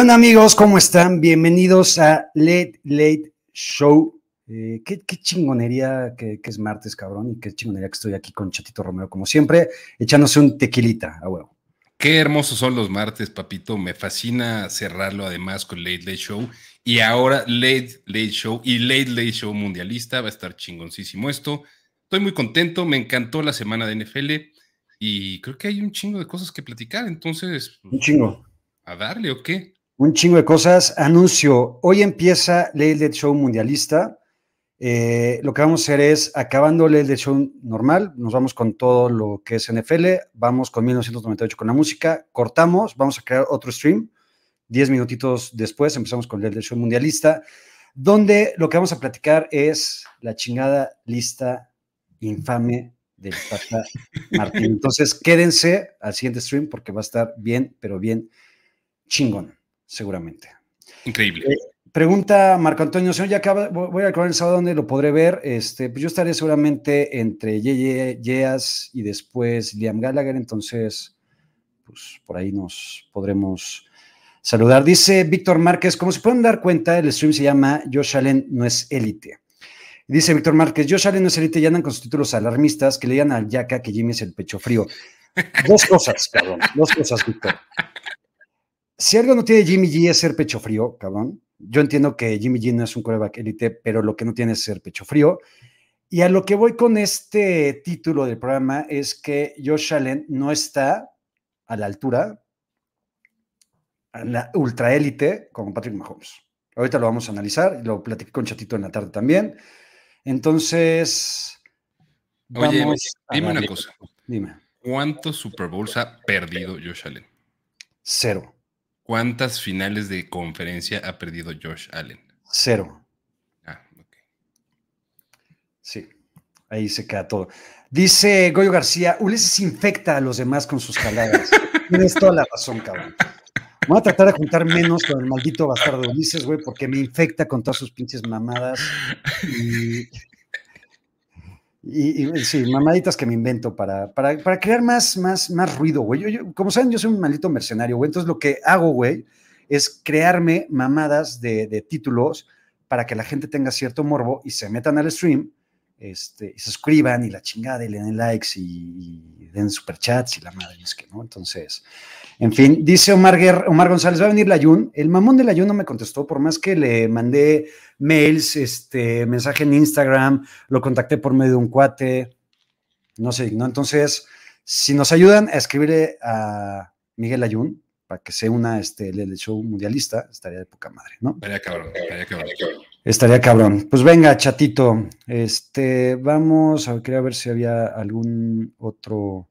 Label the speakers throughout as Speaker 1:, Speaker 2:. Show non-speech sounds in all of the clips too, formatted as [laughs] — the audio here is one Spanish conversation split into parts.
Speaker 1: ¿Qué onda amigos? ¿Cómo están? Bienvenidos a Late Late Show. Eh, qué, chingonería que, es martes, cabrón, y qué chingonería que estoy aquí con Chatito Romero, como siempre, echándose un tequilita a huevo.
Speaker 2: Qué hermosos son los martes, papito. Me fascina cerrarlo además con Late Late Show. Y ahora Late Late Show y Late Late Show mundialista. Va a estar chingoncísimo esto. Estoy muy contento. Me encantó la semana de NFL y creo que hay un chingo de cosas que platicar. Entonces,
Speaker 1: un chingo.
Speaker 2: ¿A darle o qué?
Speaker 1: Un chingo de cosas. Anuncio. Hoy empieza Late Late Show mundialista. Eh, lo que vamos a hacer es, acabando el show normal, nos vamos con todo lo que es NFL, vamos con 1998 con la música, cortamos, vamos a crear otro stream, 10 minutitos después empezamos con el show mundialista, donde lo que vamos a platicar es la chingada lista infame del Tata [laughs] Martín. Entonces, quédense al siguiente stream porque va a estar bien, pero bien chingón, seguramente.
Speaker 2: Increíble.
Speaker 1: Eh, Pregunta Marco Antonio, señor, ya acaba, voy a acabar el sábado donde lo podré ver. Este, pues yo estaré seguramente entre Yeas y después Liam Gallagher, entonces, pues por ahí nos podremos saludar. Dice Víctor Márquez, como se pueden dar cuenta, el stream se llama Josh Allen no es élite. Dice Víctor Márquez, Josh Allen no es élite y andan con sus títulos alarmistas que le digan al Yaka que Jimmy es el pecho frío. Dos cosas, cabrón, dos cosas, Víctor. Si algo no tiene Jimmy G es ser pecho frío, cabrón yo entiendo que Jimmy G no es un coreback élite, pero lo que no tiene es ser pecho frío. Y a lo que voy con este título del programa es que Josh Allen no está a la altura, a la ultra élite como Patrick Mahomes. Ahorita lo vamos a analizar, lo platiqué con Chatito en la tarde también. Entonces.
Speaker 2: Oye, dime una cosa.
Speaker 1: Dime.
Speaker 2: ¿Cuántos Super Bowls ha perdido Josh Allen?
Speaker 1: Cero.
Speaker 2: ¿Cuántas finales de conferencia ha perdido Josh Allen?
Speaker 1: Cero.
Speaker 2: Ah, ok.
Speaker 1: Sí, ahí se queda todo. Dice Goyo García, Ulises infecta a los demás con sus jaladas. [laughs] Tienes toda la razón, cabrón. Voy a tratar de juntar menos con el maldito bastardo Ulises, güey, porque me infecta con todas sus pinches mamadas. Y y, sí, mamaditas que me invento para, para, crear más, más, más ruido, güey. como saben, yo soy un maldito mercenario, güey. Entonces lo que hago, güey, es crearme mamadas de, títulos para que la gente tenga cierto morbo y se metan al stream, este, y suscriban y la chingada y le den likes y, den superchats y la madre es que, ¿no? Entonces, en fin, dice Omar, Omar González, va a venir la Yun. El mamón de la Yun no me contestó, por más que le mandé mails, este, mensaje en Instagram, lo contacté por medio de un cuate, no sé, ¿no? Entonces, si nos ayudan a escribirle a Miguel Ayun para que sea una, este, el show mundialista, estaría de poca madre, ¿no?
Speaker 2: Estaría cabrón. Estaría cabrón.
Speaker 1: Pues venga, chatito, este, vamos a quería ver si había algún otro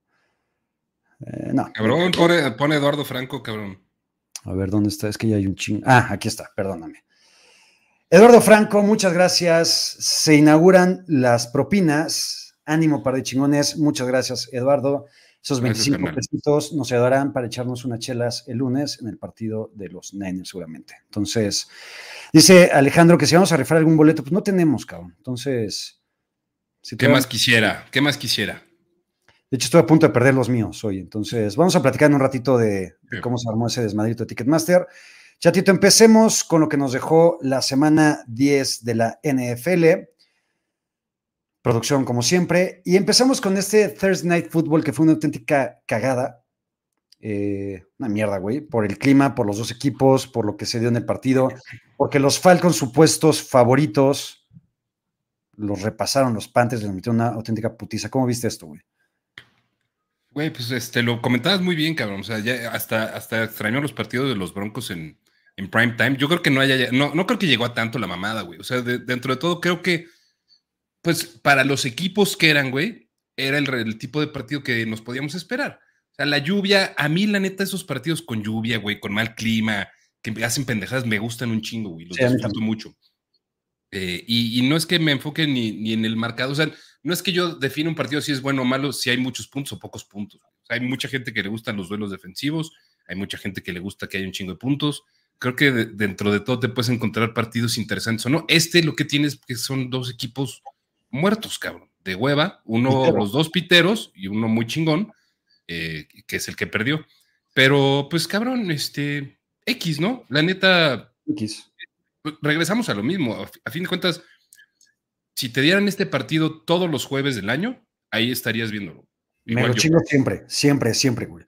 Speaker 1: eh, no.
Speaker 2: Cabrón, pone, Eduardo Franco, cabrón.
Speaker 1: A ver, ¿dónde está? Es que ya hay un ching. Ah, aquí está, perdóname. Eduardo Franco, muchas gracias. Se inauguran las propinas. Ánimo para de chingones. Muchas gracias, Eduardo. Esos 25 pesitos nos ayudarán para echarnos unas chelas el lunes en el partido de los Niners, seguramente. Entonces, dice Alejandro que si vamos a rifar algún boleto, pues no tenemos, cabrón. Entonces,
Speaker 2: ¿qué más quisiera? ¿Qué más quisiera?
Speaker 1: De hecho, estoy a punto de perder los míos hoy. Entonces, vamos a platicar en un ratito de, cómo se armó ese desmadrito de Ticketmaster. Chatito, empecemos con lo que nos dejó la semana 10 de la NFL. Producción, como siempre. Y empezamos con este Thursday Night Football, que fue una auténtica cagada. Eh, una mierda, güey. Por el clima, por los dos equipos, por lo que se dio en el partido. Porque los Falcons, supuestos favoritos, los repasaron los Panthers, les metieron una auténtica putiza. ¿Cómo viste esto, güey?
Speaker 2: Güey, pues este, lo comentabas muy bien, cabrón. O sea, ya hasta, hasta extrañó los partidos de los Broncos en, en prime time. Yo creo que no haya, no, no creo que llegó a tanto la mamada, güey. O sea, dentro de todo, creo que, pues, para los equipos que eran, güey, era el, tipo de partido que nos podíamos esperar. O sea, la lluvia, a mí, la neta, esos partidos con lluvia, güey, con mal clima, que hacen pendejadas, me gustan un chingo, güey. Los disfruto mucho. Eh, y, no es que me enfoque ni, ni en el marcado, o sea, no es que yo define un partido si es bueno o malo, si hay muchos puntos o pocos puntos. hay mucha gente que le gustan los duelos defensivos, hay mucha gente que le gusta que haya un chingo de puntos. Creo que dentro de todo te puedes encontrar partidos interesantes o no. Este lo que tienes que son dos equipos muertos, cabrón, de hueva, uno, los dos piteros y uno muy chingón, eh, que es el que perdió. Pero, pues, cabrón, este, X, ¿no? La neta.
Speaker 1: X.
Speaker 2: Regresamos a lo mismo. A fin de cuentas, si te dieran este partido todos los jueves del año, ahí estarías viéndolo.
Speaker 1: Me lo chingo siempre, siempre, siempre, güey.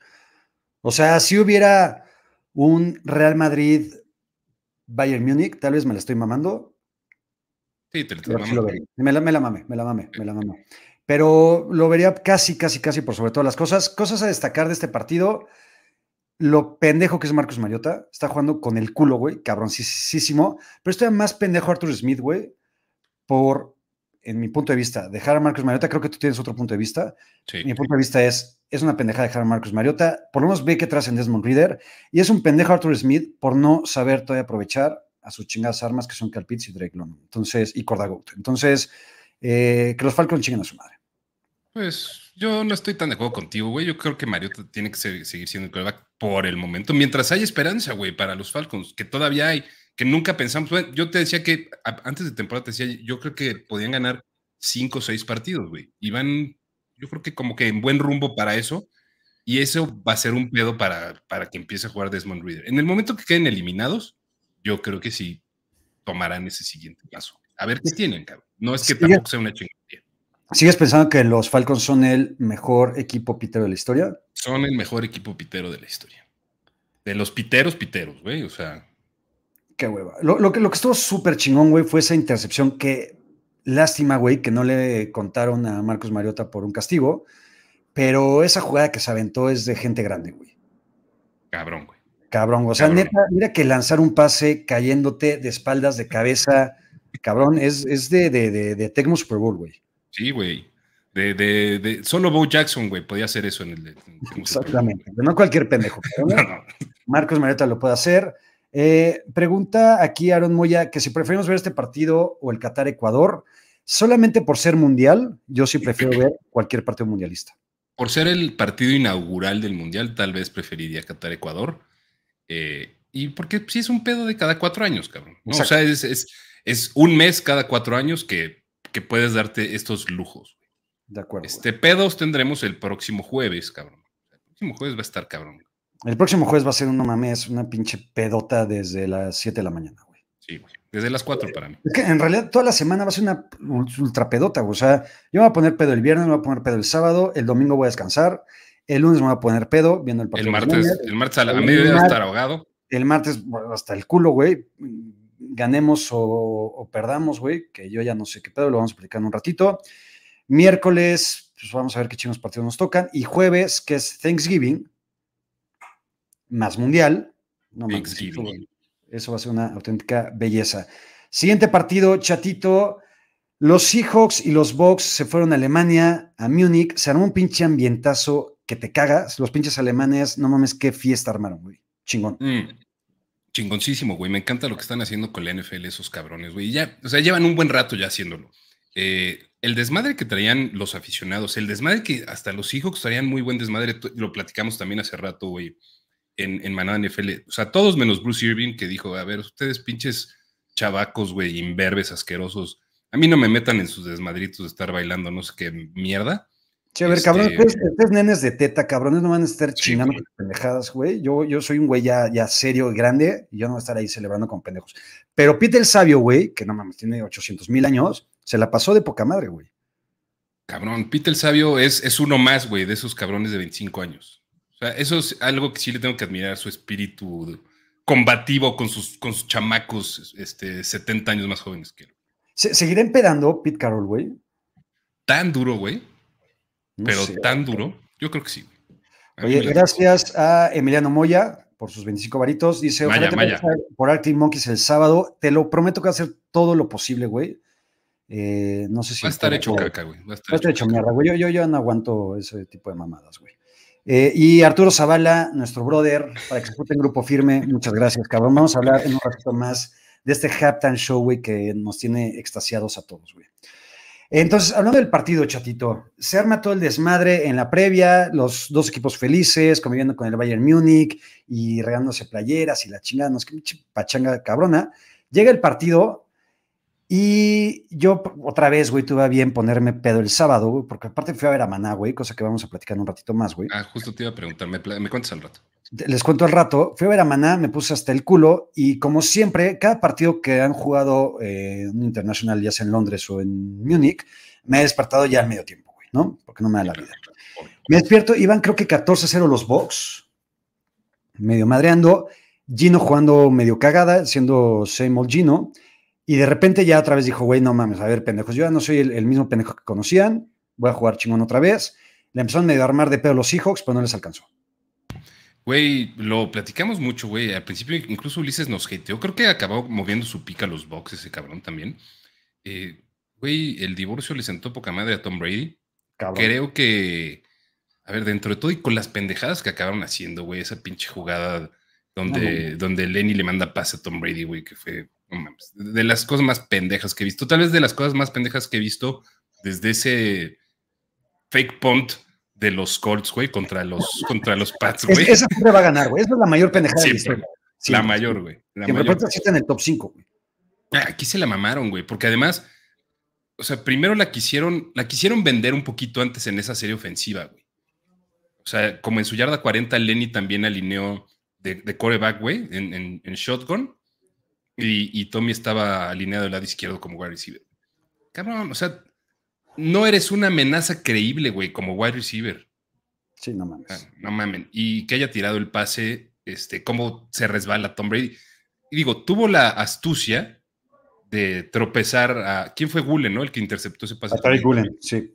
Speaker 1: O sea, si hubiera un Real Madrid Bayern Múnich, tal vez me la estoy mamando.
Speaker 2: Sí, te lo
Speaker 1: mamando. me, la, me la mame, me la mame, me la mame. Pero lo vería casi, casi, casi por sobre todas las cosas. Cosas a destacar de este partido. Lo pendejo que es Marcos Mariota. Está jugando con el culo, güey. Cabroncísimo. Pero estoy más pendejo Arthur Smith, güey. Por en mi punto de vista, dejar a Marcos Mariota, creo que tú tienes otro punto de vista. Mi punto de vista es, es una pendeja dejar a Marcos Mariota, por lo menos ve que traes en Desmond Reader, y es un pendejo Arthur Smith por no saber todavía aprovechar a sus chingadas armas que son Calpitz y Drake London, entonces, y Cordagout. Entonces, eh, que los Falcons chinguen a su madre.
Speaker 2: Pues yo no estoy tan de acuerdo contigo, güey. Yo creo que Mariota tiene que seguir siendo el quarterback por el momento, mientras hay esperanza, güey, para los Falcons, que todavía hay que nunca pensamos. yo te decía que antes de temporada te decía, yo creo que podían ganar cinco o seis partidos, güey. Y van, yo creo que como que en buen rumbo para eso. Y eso va a ser un pedo para, para que empiece a jugar Desmond Reader. En el momento que queden eliminados, yo creo que sí tomarán ese siguiente paso. A ver qué tienen, cabrón. No es que tampoco sea una chingadera.
Speaker 1: ¿Sigues pensando que los Falcons son el mejor equipo pitero de la historia?
Speaker 2: Son el mejor equipo pitero de la historia. De los piteros, piteros, güey. O sea,
Speaker 1: Qué hueva. Lo, que, lo que estuvo súper chingón, güey, fue esa intercepción que, lástima, güey, que no le contaron a Marcos Mariota por un castigo, pero esa jugada que se aventó es de gente grande, güey.
Speaker 2: Cabrón, güey.
Speaker 1: Cabrón, o sea, neta, mira que lanzar un pase cayéndote de espaldas, de cabeza, cabrón, es, es de, de, de, Tecmo Super Bowl, güey.
Speaker 2: Sí, güey. De, de, de, solo Bo Jackson, güey, podía hacer eso en el.
Speaker 1: Exactamente. No cualquier pendejo. [laughs] Marcos Mariota lo puede hacer. Eh, pregunta aquí Aaron Moya que si preferimos ver este partido o el Qatar-Ecuador, solamente por ser mundial, yo sí prefiero ver cualquier partido mundialista.
Speaker 2: Por ser el partido inaugural del mundial, tal vez preferiría Qatar-Ecuador. Eh, y porque sí es un pedo de cada cuatro años, cabrón. O sea, es, es, un mes cada cuatro años que, que puedes darte estos lujos.
Speaker 1: De acuerdo.
Speaker 2: Este pedos tendremos el próximo jueves, cabrón. El próximo jueves va a estar cabrón.
Speaker 1: El próximo jueves va a ser un no mames, una pinche pedota desde las 7 de la mañana, güey.
Speaker 2: Sí, güey. Desde las 4 para mí.
Speaker 1: Es que en realidad toda la semana va a ser una ultra pedota, güey. O sea, yo me voy a poner pedo el viernes, me voy a poner pedo el sábado, el domingo voy a descansar, el lunes me voy a poner pedo viendo el partido.
Speaker 2: El martes, el martes a, la, mediodía a estar ahogado.
Speaker 1: El martes hasta el culo, güey. Ganemos o, perdamos, güey, que yo ya no sé qué pedo, lo vamos a explicar en un ratito. Miércoles, pues vamos a ver qué chingos partidos nos tocan. Y jueves, que es Thanksgiving, más mundial. No eso va a ser una auténtica belleza. Siguiente partido, chatito. Los Seahawks y los Bucks se fueron a Alemania, a Múnich. Se armó un pinche ambientazo que te cagas. Los pinches alemanes, no mames, qué fiesta armaron, güey. Chingón. Mm.
Speaker 2: Chingoncísimo, güey. Me encanta lo que están haciendo con la NFL esos cabrones, güey. Ya, o sea, llevan un buen rato ya haciéndolo. Eh, el desmadre que traían los aficionados, el desmadre que hasta los Seahawks traían muy buen desmadre, lo platicamos también hace rato, güey en, en Manada NFL. O sea, todos menos Bruce Irving, que dijo, a ver, ustedes pinches chavacos, güey, imberbes, asquerosos. A mí no me metan en sus desmadritos de estar bailando no sé qué mierda.
Speaker 1: Che, a ver, cabrón, este ustedes, nenes de teta, cabrones, no van a estar chingando con pendejadas, güey. Yo, yo soy un güey ya, ya serio y grande y yo no voy a estar ahí celebrando con pendejos. Pero Pete el Sabio, güey, que no mames, tiene 800 mil años, se la pasó de poca madre, güey.
Speaker 2: Cabrón, Pete el Sabio es, es uno más, güey, de esos cabrones de 25 años eso es algo que sí le tengo que admirar, su espíritu combativo con sus, con sus chamacos este, 70 años más jóvenes que él.
Speaker 1: ¿Seguirá empedando Pete Carroll, güey?
Speaker 2: Tan duro, güey. Pero tan duro. Yo creo que sí.
Speaker 1: Oye, gracias a Emiliano Moya por sus 25 varitos. Dice, Maya, Maya. por Arctic Monkeys el sábado. Te lo prometo que va a hacer todo lo posible, güey. Eh, no sé si...
Speaker 2: Va a estar hecho caca, güey.
Speaker 1: Va a estar, hecho, mierda, güey. Yo, yo, yo no aguanto ese tipo de mamadas, güey. Eh, y Arturo Zavala, nuestro brother, para que se en grupo firme, muchas gracias, cabrón. Vamos a hablar en un ratito más de este halftime show, güey, que nos tiene extasiados a todos, güey. Entonces, hablando del partido, chatito, se arma todo el desmadre en la previa, los dos equipos felices, conviviendo con el Bayern Múnich y regándose playeras y la chingada, no es que pachanga cabrona. Llega el partido Y yo otra vez, güey, tuve bien ponerme pedo el sábado, güey, porque aparte fui a ver a Maná, güey, cosa que vamos a platicar un ratito más, güey.
Speaker 2: Ah, justo te iba a preguntar, me, me cuentas al rato.
Speaker 1: Les cuento al rato, fui a ver a Maná, me puse hasta el culo y como siempre, cada partido que han jugado eh, un internacional, ya sea en Londres o en Múnich, me he despertado ya al medio tiempo, güey, ¿no? Porque no me da la vida. Me despierto, iban creo que 14-0 los Bucks, medio madreando, Gino jugando medio cagada, siendo old Gino, y de repente ya otra vez dijo, güey, no mames, a ver, pendejos, yo ya no soy el, mismo pendejo que conocían, voy a jugar chingón otra vez. Le empezaron medio a armar de pedo los Seahawks, pero no les alcanzó.
Speaker 2: Güey, lo platicamos mucho, güey. Al principio incluso Ulises nos hateó. Creo que acabó moviendo su pica a los boxes ese cabrón también. Eh, güey, el divorcio le sentó poca madre a Tom Brady. Creo que, a ver, dentro de todo y con las pendejadas que acabaron haciendo, güey, esa pinche jugada donde, donde Lenny le manda pase a Tom Brady, güey, que fue de las cosas más pendejas que he visto. Tal vez de las cosas más pendejas que he visto desde ese fake punt de los Colts, güey, contra los, contra los Pats, güey.
Speaker 1: esa siempre va a ganar, güey. Esa es la mayor pendejada de la historia.
Speaker 2: la mayor, güey. La
Speaker 1: que
Speaker 2: mayor.
Speaker 1: está en el top 5, güey.
Speaker 2: Ah, aquí se la mamaron, güey, porque además, o sea, primero la quisieron, la quisieron vender un poquito antes en esa serie ofensiva, güey. O sea, como en su yarda 40, Lenny también alineó de, de coreback, güey, en, en, en shotgun y, Tommy estaba alineado del lado izquierdo como wide receiver. Cabrón, o sea, no eres una amenaza creíble, güey, como wide receiver.
Speaker 1: Sí, no mames.
Speaker 2: no mames. Y que haya tirado el pase, este, cómo se resbala Tom Brady. Y digo, tuvo la astucia de tropezar a. ¿Quién fue Gulen, no? El que interceptó ese pase.
Speaker 1: A Gulen, sí.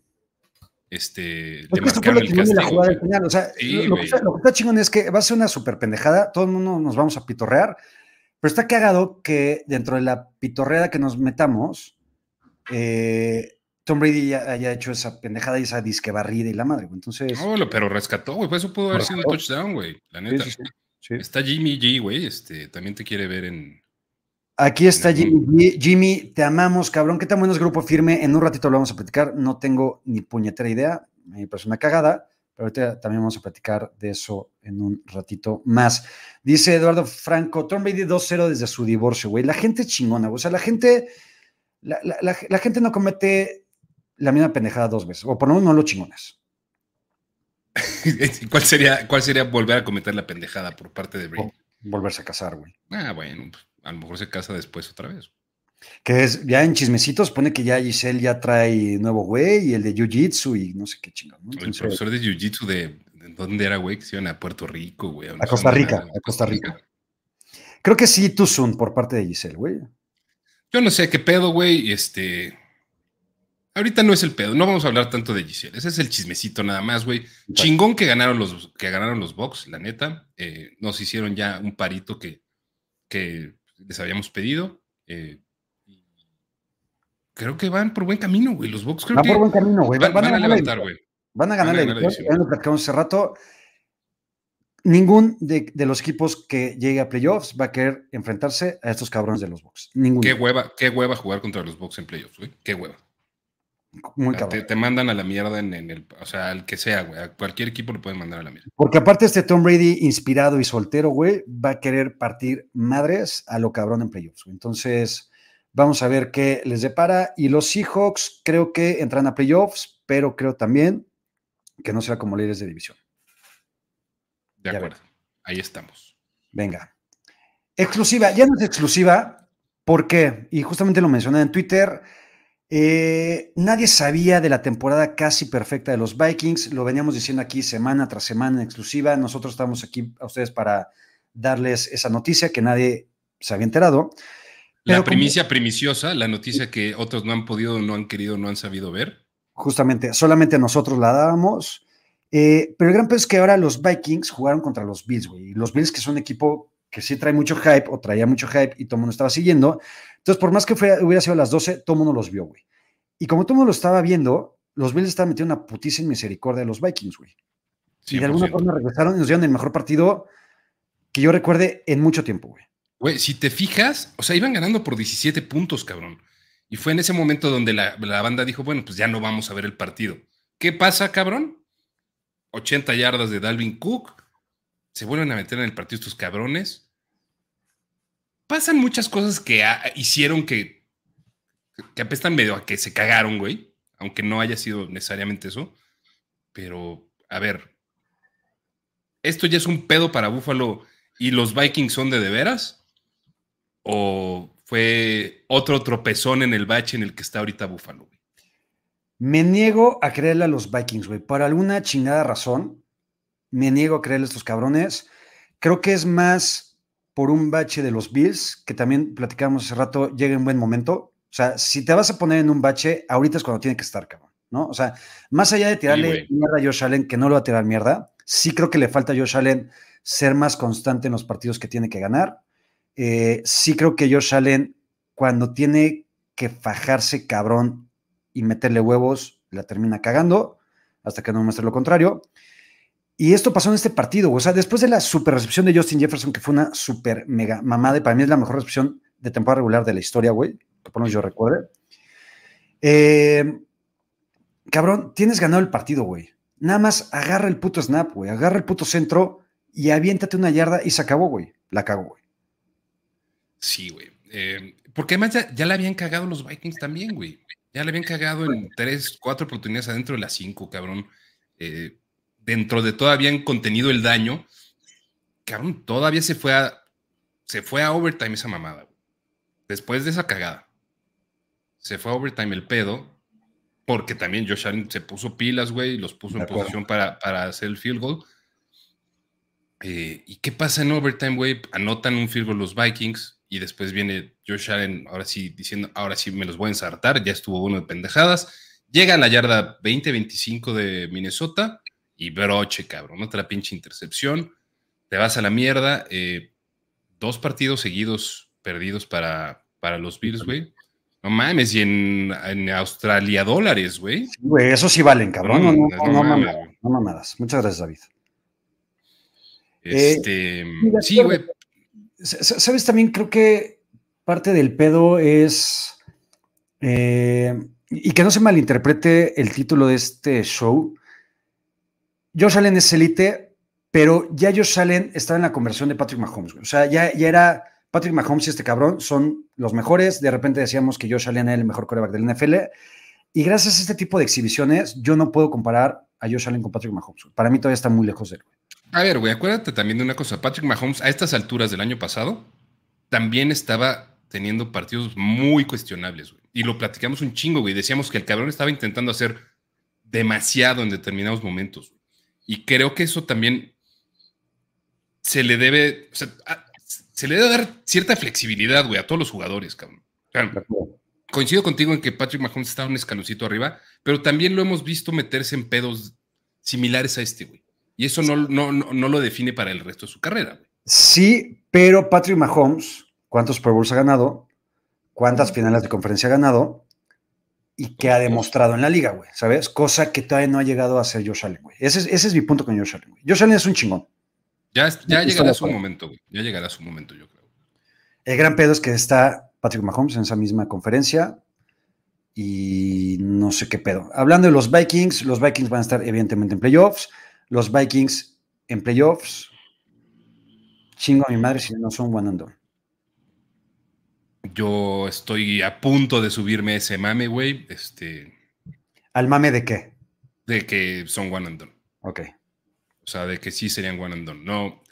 Speaker 2: Este, le marcaron el
Speaker 1: castigo. O sea, lo, que está, lo, que está, chingón es que va a ser una super pendejada. Todo el mundo nos vamos a pitorrear. Pero está cagado que dentro de la pitorreada que nos metamos, eh, Tom Brady haya hecho esa pendejada y esa disque barrida y la madre, Entonces.
Speaker 2: No, pero rescató, güey. Pues eso pudo haber sido un touchdown, güey. La neta. Está Jimmy G, güey. Este, también te quiere ver en.
Speaker 1: Aquí está Jimmy Jimmy, te amamos, cabrón. ¿Qué tan bueno es Grupo Firme? En un ratito lo vamos a platicar. No tengo ni puñetera idea. Me parece una cagada. Pero ahorita también vamos a platicar de eso en un ratito más. Dice Eduardo Franco, Brady 2-0 desde su divorcio, güey. La gente chingona, güey. O sea, la gente, la, gente no comete la misma pendejada dos veces, o por lo menos no lo chingones. [laughs]
Speaker 2: ¿Cuál sería, ¿Cuál sería volver a cometer la pendejada por parte de Brady?
Speaker 1: volverse a casar, güey.
Speaker 2: Ah, bueno, pues, a lo mejor se casa después otra vez.
Speaker 1: Que es, ya en chismecitos pone que ya Giselle ya trae nuevo güey y el de Jiu-Jitsu y no sé qué chingón.
Speaker 2: el profesor de Jiu-Jitsu de, dónde era, güey, que se iban a Puerto Rico, güey.
Speaker 1: A, Costa Rica, a Costa Rica. Creo que sí, Tuzun por parte de Giselle, güey.
Speaker 2: Yo no sé qué pedo, güey. Este. Ahorita no es el pedo, no vamos a hablar tanto de Giselle. Ese es el chismecito nada más, güey. Chingón que ganaron los, que ganaron los Bucks, la neta. Eh, nos hicieron ya un parito que, que les habíamos pedido. Eh, creo que van por buen camino, güey. Los Bucks creo
Speaker 1: van
Speaker 2: que
Speaker 1: por buen camino, güey.
Speaker 2: Van, a, levantar, güey.
Speaker 1: Van a ganar la edición. Ya lo platicamos hace rato. Ningún de, los equipos que llegue a playoffs va a querer enfrentarse a estos cabrones de los Bucks. Ningún.
Speaker 2: Qué hueva, qué hueva jugar contra los Bucks en playoffs, güey. Qué hueva. Muy cabrón. Te, mandan a la mierda en, el, o sea, al que sea, güey. A cualquier equipo lo pueden mandar a la mierda.
Speaker 1: Porque aparte este Tom Brady inspirado y soltero, güey, va a querer partir madres a lo cabrón en playoffs. Entonces, Vamos a ver qué les depara. Y los Seahawks creo que entran a playoffs, pero creo también que no será como líderes de división.
Speaker 2: De acuerdo. Ahí estamos.
Speaker 1: Venga. Exclusiva. Ya no es exclusiva. ¿Por qué? Y justamente lo mencioné en Twitter. Eh, nadie sabía de la temporada casi perfecta de los Vikings. Lo veníamos diciendo aquí semana tras semana en exclusiva. Nosotros estamos aquí a ustedes para darles esa noticia que nadie se había enterado
Speaker 2: la primicia primiciosa, la noticia que otros no han podido, no han querido, no han sabido ver.
Speaker 1: Justamente, solamente nosotros la dábamos. Eh, pero el gran peor es que ahora los Vikings jugaron contra los Bills, güey. Los Bills, que son un equipo que sí trae mucho hype o traía mucho hype y todo el mundo estaba siguiendo. Entonces, por más que hubiera sido a las 12, todo el mundo los vio, güey. Y como todo el mundo lo estaba viendo, los Bills estaban metiendo una putísima misericordia de los Vikings, güey. Y de alguna forma regresaron y nos dieron el mejor partido que yo recuerde en mucho tiempo, güey.
Speaker 2: Güey, si te fijas, o sea, iban ganando por 17 puntos, cabrón. Y fue en ese momento donde la, banda dijo, bueno, pues ya no vamos a ver el partido. ¿Qué pasa, cabrón? 80 yardas de Dalvin Cook. Se vuelven a meter en el partido estos cabrones. Pasan muchas cosas que hicieron que que apestan medio a que se cagaron, güey, aunque no haya sido necesariamente eso. Pero, a ver, ¿esto ya es un pedo para Búfalo y los Vikings son de de veras? ¿O fue otro tropezón en el bache en el que está ahorita Búfalo?
Speaker 1: Me niego a creerle a los Vikings, güey. Por alguna chingada razón, me niego a creerle a estos cabrones. Creo que es más por un bache de los Bills, que también platicamos hace rato, llega en buen momento. O sea, si te vas a poner en un bache, ahorita es cuando tiene que estar, cabrón, ¿no? O sea, más allá de tirarle mierda a Josh Allen, que no lo va a tirar mierda, sí creo que le falta a Josh Allen ser más constante en los partidos que tiene que ganar. Eh, sí creo que Josh Allen, cuando tiene que fajarse cabrón y meterle huevos, la termina cagando, hasta que no muestre lo contrario. Y esto pasó en este partido, o sea, después de la super recepción de Justin Jefferson, que fue una super mega mamada, para mí es la mejor recepción de temporada regular de la historia, güey, que por lo menos yo recuerde. Eh, cabrón, tienes ganado el partido, güey. Nada más agarra el puto snap, güey, agarra el puto centro y aviéntate una yarda y se acabó, güey. La cago, güey.
Speaker 2: Sí, güey. Eh, porque además ya, ya, le habían cagado los Vikings también, güey. Ya le habían cagado en tres, cuatro oportunidades adentro de las cinco, cabrón. Eh, dentro de todavía han contenido el daño. Cabrón, todavía se fue a, se fue a overtime esa mamada, güey. Después de esa cagada. Se fue a overtime el pedo. Porque también Josh Allen se puso pilas, güey, y los puso en posición para, para hacer el field goal. Eh, ¿Y qué pasa en overtime, güey? Anotan un field goal los Vikings y después viene Josh Allen, ahora sí, diciendo, ahora sí me los voy a ensartar, ya estuvo uno de pendejadas. Llega a la yarda 20-25 de Minnesota y broche, cabrón, otra pinche intercepción. Te vas a la mierda. Eh, dos partidos seguidos perdidos para, para los Bills, güey. No mames, y en, Australia dólares, güey.
Speaker 1: güey, eso sí valen, cabrón. No, no, no, no, mamadas. Muchas gracias, David.
Speaker 2: Este, sí, güey.
Speaker 1: Sabes, también creo que parte del pedo es, eh, y que no se malinterprete el título de este show, Josh Allen es elite, pero ya Josh Allen estaba en la conversión de Patrick Mahomes. O sea, ya, ya era Patrick Mahomes y este cabrón son los mejores. De repente decíamos que Josh Allen era el mejor coreback del NFL. Y gracias a este tipo de exhibiciones, yo no puedo comparar a Josh Allen con Patrick Mahomes. Para mí todavía está muy lejos de él.
Speaker 2: A ver, güey, acuérdate también de una cosa. Patrick Mahomes, a estas alturas del año pasado, también estaba teniendo partidos muy cuestionables, güey. Y lo platicamos un chingo, güey. Decíamos que el cabrón estaba intentando hacer demasiado en determinados momentos. Y creo que eso también se le debe, o sea, se le debe dar cierta flexibilidad, güey, a todos los jugadores, cabrón. coincido contigo en que Patrick Mahomes está un escaloncito arriba, pero también lo hemos visto meterse en pedos similares a este, güey. Y eso no, no, no, lo define para el resto de su carrera.
Speaker 1: Sí, pero Patrick Mahomes, ¿cuántos Pro Bowls ha ganado? ¿Cuántas finales de conferencia ha ganado? y que ha demostrado en la liga, güey, ¿sabes? Cosa que todavía no ha llegado a ser Josh Allen, güey. Ese, es, mi punto con Josh Allen, güey. Josh Allen es un chingón.
Speaker 2: Ya, ya llegará su momento, güey. Ya llegará su momento, yo creo.
Speaker 1: El gran pedo es que está Patrick Mahomes en esa misma conferencia y no sé qué pedo. Hablando de los Vikings, los Vikings van a estar evidentemente en playoffs. Los Vikings en playoffs, chingo a mi madre si no son one and done.
Speaker 2: Yo estoy a punto de subirme a ese mame, güey. Este.
Speaker 1: ¿Al mame de qué?
Speaker 2: De que son one and done.
Speaker 1: Ok.
Speaker 2: O sea, de que sí serían one and done. No.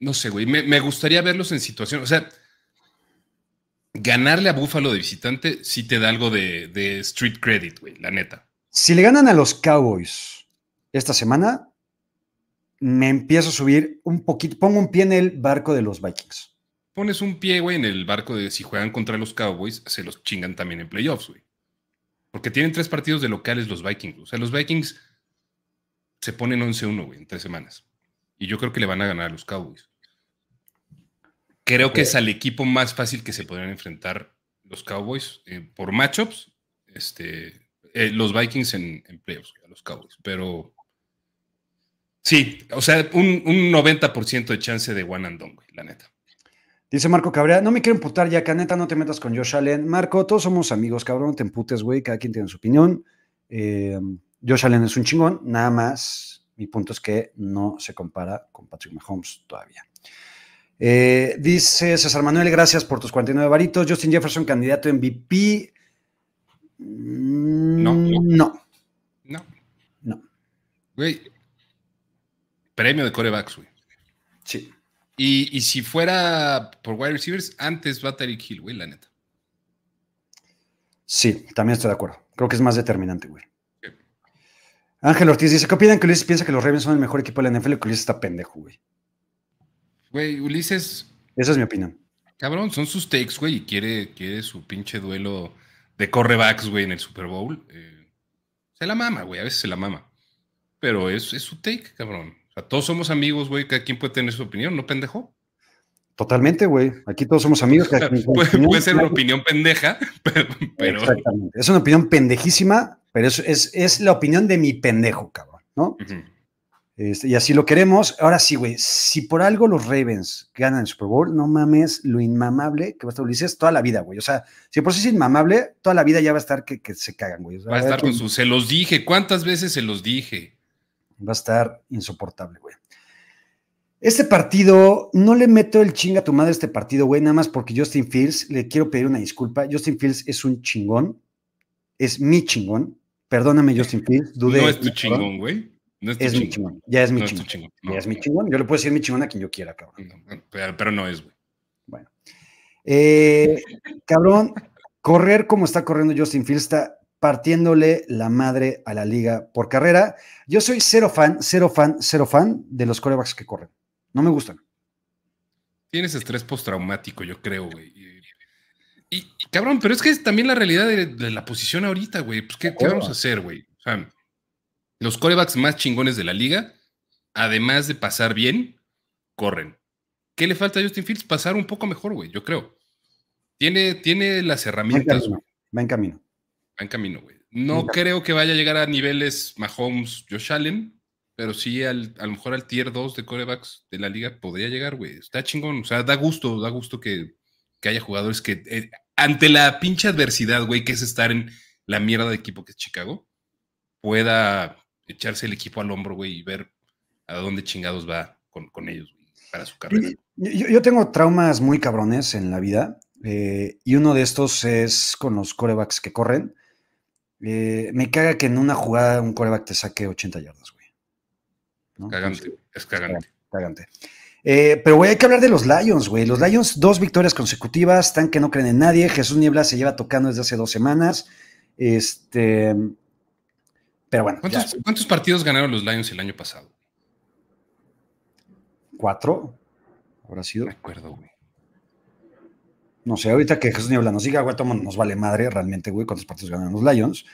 Speaker 2: No sé, güey. Me, gustaría verlos en situación. O sea, ganarle a Buffalo de visitante sí te da algo de, de street credit, güey, la neta.
Speaker 1: Si le ganan a los Cowboys esta semana, me empiezo a subir un poquito, pongo un pie en el barco de los Vikings
Speaker 2: pones un pie, güey, en el barco de si juegan contra los Cowboys, se los chingan también en playoffs, güey. Porque tienen tres partidos de locales los Vikings. O sea, los Vikings se ponen 11-1, güey, en tres semanas. Y yo creo que le van a ganar a los Cowboys. Creo que es al equipo más fácil que se podrían enfrentar los Cowboys eh, por matchups. Este, eh, los Vikings en, playoffs, a los Cowboys. Pero sí, o sea, un, un 90% de chance de one and done, güey, la neta.
Speaker 1: Dice Marco Cabrera, no me quiero emputar ya, caneta, no te metas con Josh Allen. Marco, todos somos amigos, cabrón, no te emputes, güey, cada quien tiene su opinión. Eh, Josh Allen es un chingón, nada más. Mi punto es que no se compara con Patrick Mahomes todavía. Eh, dice César Manuel, gracias por tus 49 varitos. Justin Jefferson, candidato MVP.
Speaker 2: No.
Speaker 1: No.
Speaker 2: No.
Speaker 1: No.
Speaker 2: Güey. Premio de corebacks, güey.
Speaker 1: Sí.
Speaker 2: Y, y si fuera por wide receivers, antes va Tyreek Hill, güey, la neta.
Speaker 1: Sí, también estoy de acuerdo. Creo que es más determinante, güey.
Speaker 2: Sí.
Speaker 1: Ángel Ortiz dice: ¿Qué opinan que Ulises piensa que los Ravens son el mejor equipo de la NFL? Que Ulises está pendejo, güey.
Speaker 2: Güey, Ulises,
Speaker 1: Esa es mi opinión.
Speaker 2: cabrón, son sus takes, güey, y quiere, quiere su pinche duelo de correbacks, güey, en el Super Bowl. Eh, se la mama, güey, a veces se la mama. Pero es, es su take, cabrón. O sea, todos somos amigos, güey, cada quien puede tener su opinión, ¿no, pendejo?
Speaker 1: Totalmente, güey. Aquí todos somos amigos. [laughs] cada quien
Speaker 2: puede,
Speaker 1: opinión.
Speaker 2: puede ser una opinión pendeja, [laughs] pero, pero-
Speaker 1: Exactamente. Es una opinión pendejísima, pero es, es, es la opinión de mi pendejo, cabrón, ¿no?
Speaker 2: Ujú.
Speaker 1: Este, y así lo queremos. Ahora sí, güey, si por algo los Ravens ganan el Super Bowl, no mames lo inmamable que va a estar Ulises toda la vida, güey. O sea, si por sí es inmamable, toda la vida ya va a estar que, que se cagan, güey. O sea,
Speaker 2: Va a estar con sus. Se los dije. ¿Cuántas veces se los dije?
Speaker 1: Va a estar insoportable, güey. Este partido, no le meto el chinga a tu madre a este partido, güey, nada más porque Justin Fields, le quiero pedir una disculpa. Justin Fields es un chingón, es mi chingón. Perdóname, Justin Fields, dudé.
Speaker 2: no es tu chingón, güey. No es tu
Speaker 1: Es mi
Speaker 2: chingón.
Speaker 1: ya es mi
Speaker 2: No es
Speaker 1: chingón.
Speaker 2: chingón.
Speaker 1: Ya es mi chingón. Yo le puedo decir mi chingón a quien yo quiera, cabrón.
Speaker 2: No, no, pero, pero no es, güey.
Speaker 1: Bueno. Eh, cabrón, correr como está corriendo Justin Fields está partiéndole la madre a la liga por carrera. Yo soy cero fan, cero fan, cero fan de los corebacks que corren. No me gustan.
Speaker 2: Tienes estrés postraumático, yo creo, güey. Y, cabrón, pero es que es también la realidad de, de la posición ahorita, güey. Pues, ¿qué, qué vamos a hacer, güey? O sea, los corebacks más chingones de la liga, además de pasar bien, corren. ¿Qué le falta a Justin Fields? Pasar un poco mejor, güey, yo creo. Tiene, tiene las herramientas.
Speaker 1: Va en camino.
Speaker 2: Va en camino, güey. No creo que vaya a llegar a niveles Mahomes, Josh Allen, pero sí al, a lo mejor al tier 2 de corebacks de la liga podría llegar, güey. Está chingón. O sea, da gusto, da gusto que, que haya jugadores que eh, ante la pinche adversidad, güey, que es estar en la mierda de equipo que es Chicago, pueda echarse el equipo al hombro, güey, y ver a dónde chingados va con, con ellos güey, para su carrera.
Speaker 1: Yo, yo- yo tengo traumas muy cabrones en la vida eh, y uno de estos es con los corebacks que corren. Eh, me caga que en una jugada un coreback te saque 80 yardas, güey. ¿No?
Speaker 2: Cagante, es cagante.
Speaker 1: Cagante. Eh, pero, güey, hay que hablar de los Lions, güey. Los Lions, dos victorias consecutivas, están que no creen en nadie. Jesús Niebla se lleva tocando desde hace dos semanas. Este. Pero bueno, ya,
Speaker 2: ¿Cuántos, cuántos partidos ganaron los Lions el año pasado?
Speaker 1: cuatro habrá sido.
Speaker 2: me acuerdo, güey.
Speaker 1: No sé, ahorita que Jesús Niebla nos diga, güey, todo nos vale madre realmente, güey, cuántos partidos ganaron los Lions.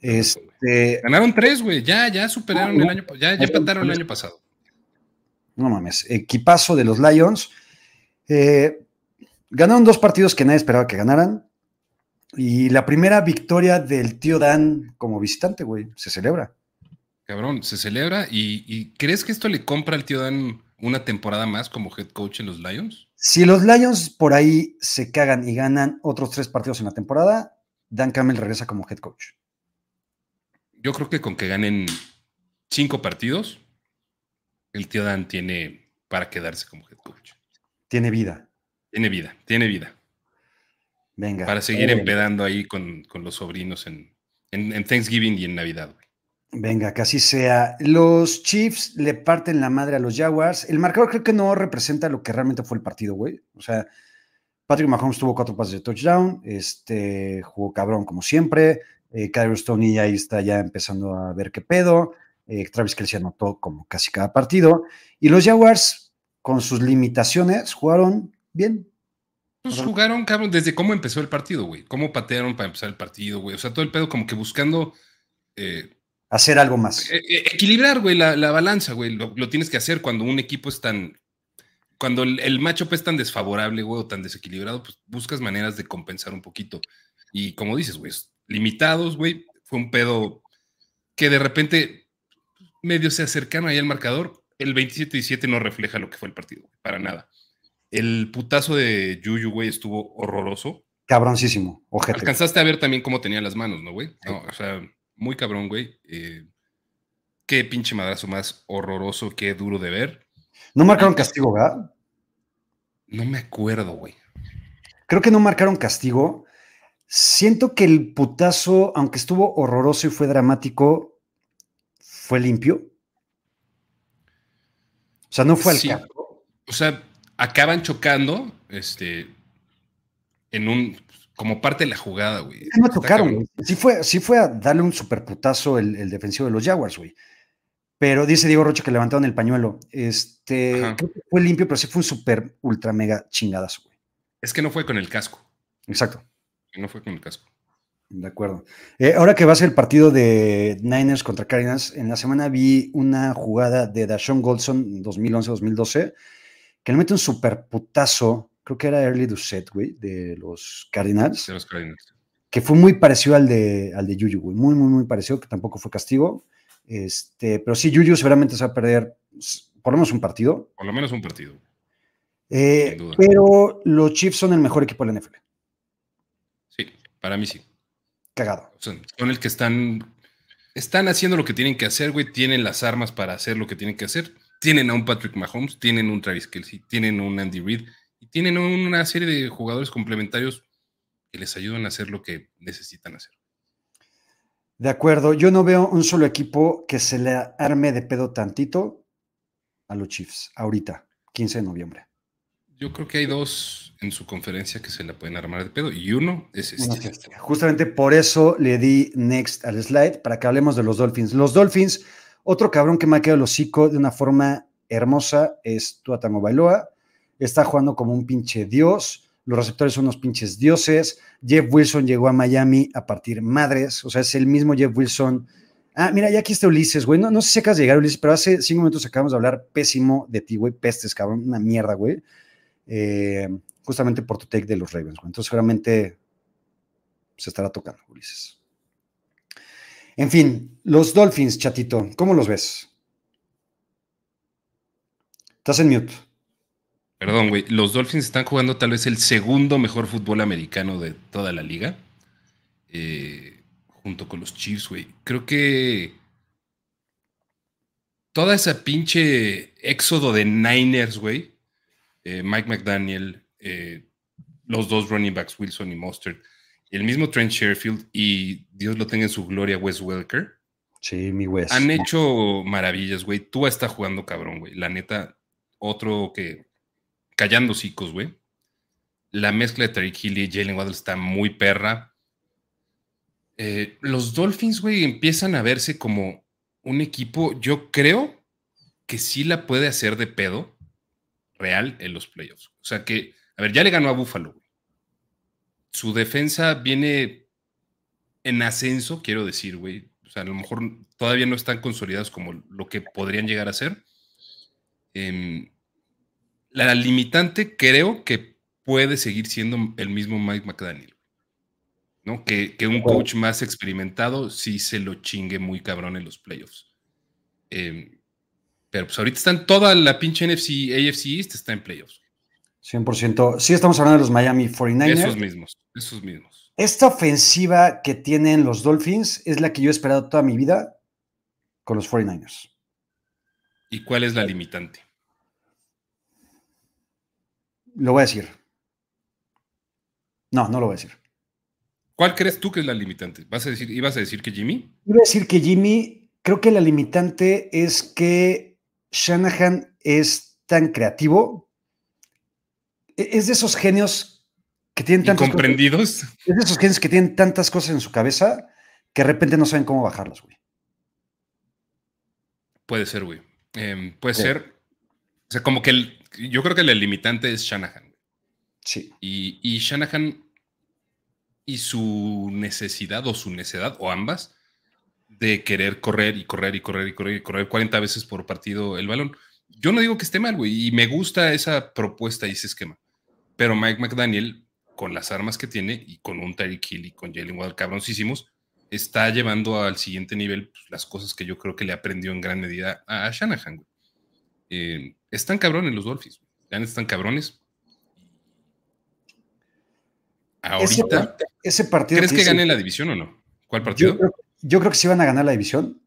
Speaker 1: Este,
Speaker 2: Ganaron tres, güey. Ya, ya superaron
Speaker 1: No,
Speaker 2: el año, ya, ya empataron el año pasado.
Speaker 1: no mames, equipazo de los Lions. Eh, ganaron dos partidos que nadie esperaba que ganaran. Y la primera victoria del tío Dan como visitante, güey, se celebra.
Speaker 2: Cabrón, se celebra. ¿Y, y crees que esto le compra al tío Dan una temporada más como head coach en los Lions?
Speaker 1: Si los Lions por ahí se cagan y ganan otros tres partidos en la temporada, Dan Campbell regresa como head coach.
Speaker 2: Yo creo que con que ganen cinco partidos, el tío Dan tiene para quedarse como head coach.
Speaker 1: Tiene vida.
Speaker 2: Tiene vida, tiene vida.
Speaker 1: Venga.
Speaker 2: Para seguir empedando ahí con, con los sobrinos en, en- en Thanksgiving y en Navidad, güey.
Speaker 1: Venga, que así sea. Los Chiefs le parten la madre a los Jaguars. El marcador creo que no representa lo que realmente fue el partido, güey. O sea, Patrick Mahomes tuvo cuatro pases de touchdown, este, jugó cabrón como siempre. Eh, Kyler Stoney ahí está ya empezando a ver qué pedo. Eh, Travis Kelsey anotó como casi cada partido. Y los Jaguars, con sus limitaciones, jugaron bien.
Speaker 2: Pues
Speaker 1: Ajá.
Speaker 2: jugaron, cabrón, desde cómo empezó el partido, güey. Cómo patearon para empezar el partido, güey. O sea, todo el pedo como que buscando eh,
Speaker 1: Hacer algo más.
Speaker 2: eh, eh, equilibrar, güey, la, la balanza, güey. Lo, lo tienes que hacer cuando un equipo es tan. Cuando el, el matchup es tan desfavorable, güey, o tan desequilibrado, pues buscas maneras de compensar un poquito. Y como dices, güey, limitados, güey. Fue un pedo que de repente medio se acercaron ahí al marcador. El 27-17 no refleja lo que fue el partido, güey, para nada. El putazo de Yuyu, güey, estuvo horroroso.
Speaker 1: Cabroncísimo. Ojete.
Speaker 2: Alcanzaste a ver también cómo tenía las manos, ¿no, güey? No, o sea, muy cabrón, güey. Eh, qué pinche madrazo más horroroso, qué duro de ver.
Speaker 1: No marcaron castigo, ¿verdad?
Speaker 2: No me acuerdo, güey.
Speaker 1: Creo que no marcaron castigo. Siento que el putazo, aunque estuvo horroroso y fue dramático, fue limpio. O sea, no fue al
Speaker 2: Sí. O sea, acaban chocando, este, en un, como parte de la jugada, güey.
Speaker 1: No tocaron, güey. Sí fue, sí fue a darle un super putazo el, el defensivo de los Jaguars, güey. Pero dice Diego Rocha que levantaron el pañuelo. Este,
Speaker 2: Ajá.
Speaker 1: creo que fue limpio, pero sí fue un super ultra mega chingadazo, güey.
Speaker 2: Es que no fue con el casco.
Speaker 1: Exacto.
Speaker 2: No fue con el casco.
Speaker 1: De acuerdo. Eh, ahora que va a ser el partido de Niners contra Cardinals, en la semana vi una jugada de Dashon Goldson 2011-2012 que le mete un super putazo, creo que era Early Doucet, güey, de los Cardinals,
Speaker 2: De los Cardinals.
Speaker 1: que fue muy parecido al de, al de Yuyu, güey, muy, muy, muy parecido, que tampoco fue castigo. Este, pero sí, Yuyu seguramente se va a perder por lo menos un partido.
Speaker 2: Por lo menos un partido.
Speaker 1: Eh,
Speaker 2: Sin duda.
Speaker 1: pero los Chiefs son el mejor equipo de la NFL.
Speaker 2: Sí, para mí sí.
Speaker 1: Cagado.
Speaker 2: Sea, son el que están, están haciendo lo que tienen que hacer, güey. Tienen las armas para hacer lo que tienen que hacer. Tienen a un Patrick Mahomes, tienen un Travis Kelsey, tienen un Andy Reid y tienen una serie de jugadores complementarios que les ayudan a hacer lo que necesitan hacer.
Speaker 1: De acuerdo, yo no veo un solo equipo que se le arme de pedo tantito a los Chiefs, ahorita, 15 de noviembre.
Speaker 2: Yo creo que hay dos en su conferencia que se la pueden armar de pedo y uno es este.
Speaker 1: es este. Justamente por eso le di next al slide, para que hablemos de los Dolphins. Los Dolphins, otro cabrón que me ha quedado el hocico de una forma hermosa es Tua Tagovailoa. Está jugando como un pinche dios. Los receptores son unos pinches dioses. Jeff Wilson llegó a Miami a partir madres. O sea, es el mismo Jeff Wilson. Ah, mira, ya aquí está Ulises, güey. No, no sé si acabas de llegar, Ulises, pero hace cinco minutos acabamos de hablar pésimo de ti, güey. Pestes, cabrón. Una mierda, güey. Eh, justamente por tu take de los Ravens, güey. Entonces, seguramente se estará tocando, Ulises. En fin, los Dolphins, chatito, ¿cómo los ves? Estás en mute.
Speaker 2: Perdón, güey. Los Dolphins están jugando tal vez el segundo mejor fútbol americano de toda la liga. eh, junto con los Chiefs, güey. Creo que toda esa pinche éxodo de Niners, güey. eh, Mike McDaniel, eh, los dos running backs, Wilson y Mustard, el mismo Trent Sherfield y Dios lo tenga en su gloria, Wes Welker.
Speaker 1: Sí, mi Wes.
Speaker 2: Han hecho maravillas, güey. Tú está jugando cabrón, güey. La neta, otro que callando hocicos, güey. La mezcla de Tariq Hill y Jalen Waddle está muy perra. Eh, los Dolphins, güey, empiezan a verse como un equipo, yo creo que sí la puede hacer de pedo real en los playoffs. O sea que, a ver, ya le ganó a Buffalo. Su defensa viene en ascenso, quiero decir, güey. O sea, a lo mejor todavía no están consolidados como lo que podrían llegar a ser. Em, la limitante creo que puede seguir siendo el mismo Mike McDaniel. ¿no? Que, que un coach más experimentado sí se lo chingue muy cabrón en los playoffs. Em, pero pues ahorita están toda la pinche NFC, AFC East está en playoffs.
Speaker 1: 100%. Sí, estamos hablando de los Miami 49ers.
Speaker 2: Esos mismos, esos mismos.
Speaker 1: Esta ofensiva que tienen los Dolphins es la que yo he esperado toda mi vida con los 49ers.
Speaker 2: ¿Y cuál es la limitante?
Speaker 1: Lo voy a decir. No, no lo voy a decir.
Speaker 2: ¿Cuál crees tú que es la limitante? ¿Vas a decir, ¿Ibas a decir que Jimmy?
Speaker 1: Iba a decir que Jimmy, creo que la limitante es que Shanahan es tan creativo. E- Es de esos genios que tienen tantas cosas,
Speaker 2: ¿Incomprendidos?
Speaker 1: es de esos genios que tienen tantas cosas en su cabeza que de repente no saben cómo bajarlas, güey.
Speaker 2: Puede ser, güey. Em, puede
Speaker 1: Sí.
Speaker 2: ser. O sea, como que el, yo creo que la limitante es Shanahan.
Speaker 1: Sí.
Speaker 2: Y, y Shanahan y su necesidad o su necedad, o ambas, de querer correr y correr y correr y correr y correr 40 veces por partido el balón. Yo no digo que esté mal, güey, y me gusta esa propuesta y ese esquema. Pero Mike McDaniel, con las armas que tiene y con un Tyreek Hill y con Jalen Waddle cabroncísimos, está llevando al siguiente nivel pues, las cosas que yo creo que le aprendió en gran medida a Shanahan. Eh, están cabrones los Dolphins. Ya están cabrones. Ahorita,
Speaker 1: ese partido.
Speaker 2: ¿crees que ganen la división o no? ¿Cuál partido?
Speaker 1: Yo creo, yo creo que sí van a ganar la división.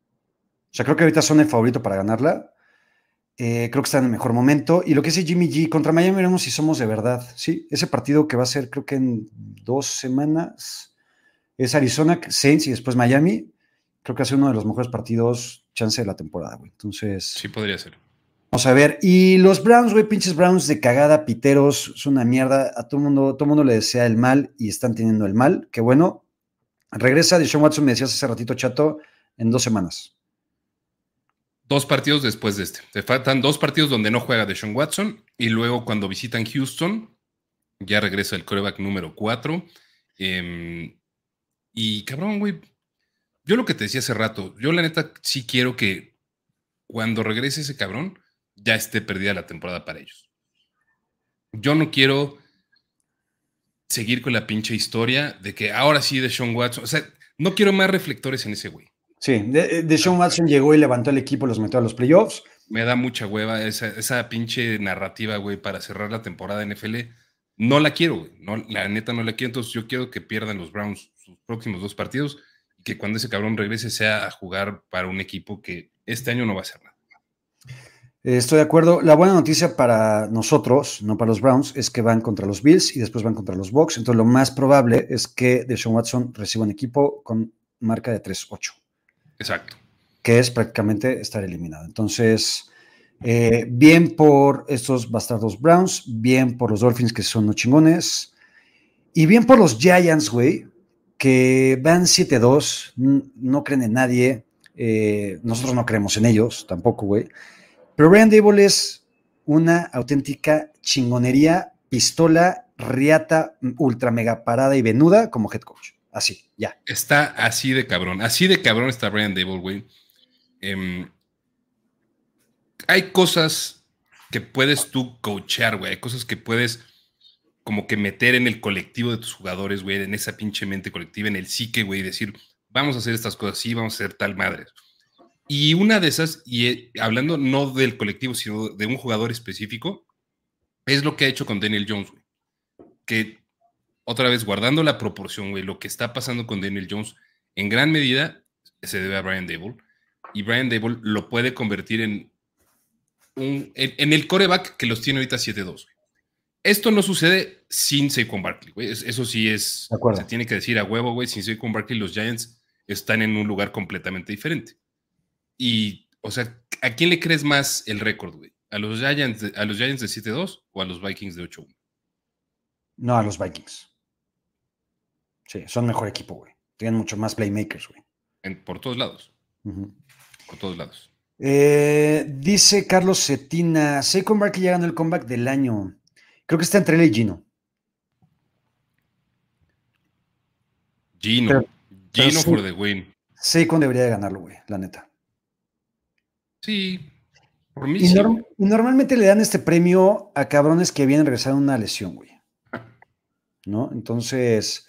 Speaker 1: O sea, creo que ahorita son el favorito para ganarla. Eh, creo que está en el mejor momento. Y lo que dice Jimmy G, contra Miami veremos si somos de verdad. Sí, ese partido que va a ser creo que en dos semanas es Arizona Saints y después Miami. Creo que ser uno de los mejores partidos, chance de la temporada, güey. Entonces.
Speaker 2: Sí, podría ser.
Speaker 1: Vamos a ver. Y los Browns, güey, pinches Browns de cagada, piteros, es una mierda. A todo mundo, todo mundo le desea el mal y están teniendo el mal. Qué bueno. Regresa de Sean Watson, me decías hace ratito, chato, en dos semanas.
Speaker 2: Dos partidos después de este. Te faltan dos partidos donde no juega de Sean Watson y luego cuando visitan Houston, ya regresa el coreback número 4. Em, y cabrón, güey, yo lo que te decía hace rato, yo la neta sí quiero que cuando regrese ese cabrón, ya esté perdida la temporada para ellos. Yo no quiero seguir con la pinche historia de que ahora sí de Sean Watson, o sea, no quiero más reflectores en ese güey.
Speaker 1: Sí, de, Sean Watson llegó y levantó el equipo, los metió a los playoffs.
Speaker 2: Me da mucha hueva esa, esa pinche narrativa, güey, para cerrar la temporada NFL. No la quiero, güey. No, la neta no la quiero. Entonces yo quiero que pierdan los Browns sus próximos dos partidos y que cuando ese cabrón regrese sea a jugar para un equipo que este año no va a ser nada.
Speaker 1: Eh, estoy de acuerdo. La buena noticia para nosotros, no para los Browns, es que van contra los Bills y después van contra los Bucks. Entonces, lo más probable es que Deshaun Watson reciba un equipo con marca de 3-8.
Speaker 2: Exacto.
Speaker 1: Que es prácticamente estar eliminado. Entonces, eh, bien por estos bastardos Browns, bien por los Dolphins que son los chingones, y bien por los Giants, güey, que van 7-2, no creen en nadie. Eh, nosotros no creemos en ellos tampoco, güey. Pero Brian Dable es una auténtica chingonería, pistola, riata, ultra mega parada y venuda como head coach. Así, ya.
Speaker 2: Está así de cabrón. Así de cabrón está Brian Dable, güey. Em, hay cosas que puedes tú coachear, güey. Hay cosas que puedes como que meter en el colectivo de tus jugadores, güey, en esa pinche mente colectiva, en el psique, güey, decir, vamos a hacer estas cosas, sí, vamos a hacer tal madre. Y una de esas, y eh, hablando no del colectivo, sino de un jugador específico, es lo que ha hecho con Daniel Jones, güey. Que, otra vez, guardando la proporción, güey, lo que está pasando con Daniel Jones, en gran medida se debe a Brian Dable. Y Brian Dable lo puede convertir en, un, en, el coreback que los tiene ahorita 7-2. Esto no sucede sin Saquon Barkley, güey. Eso sí es, se tiene que decir a huevo, güey. Sin Saquon Barkley, los Giants están en un lugar completamente diferente. Y, o sea, ¿a quién le crees más el récord, güey? ¿A los Giants a los Giants de 7-2 o a los Vikings de 8-1?
Speaker 1: No, a los Vikings. Sí, son mejor equipo, güey. Tienen mucho más playmakers, güey.
Speaker 2: por todos lados. Por todos lados.
Speaker 1: Eh, dice Carlos Cetina, Saquon Barkley ya ganó el comeback del año. Creo que está entre él y Gino.
Speaker 2: Gino. Gino por the win.
Speaker 1: Saquon debería de ganarlo, güey, la neta.
Speaker 2: Sí,
Speaker 1: por mí y, sí, y normalmente le dan este premio a cabrones que vienen regresando una lesión, güey. [laughs] ¿No? Entonces,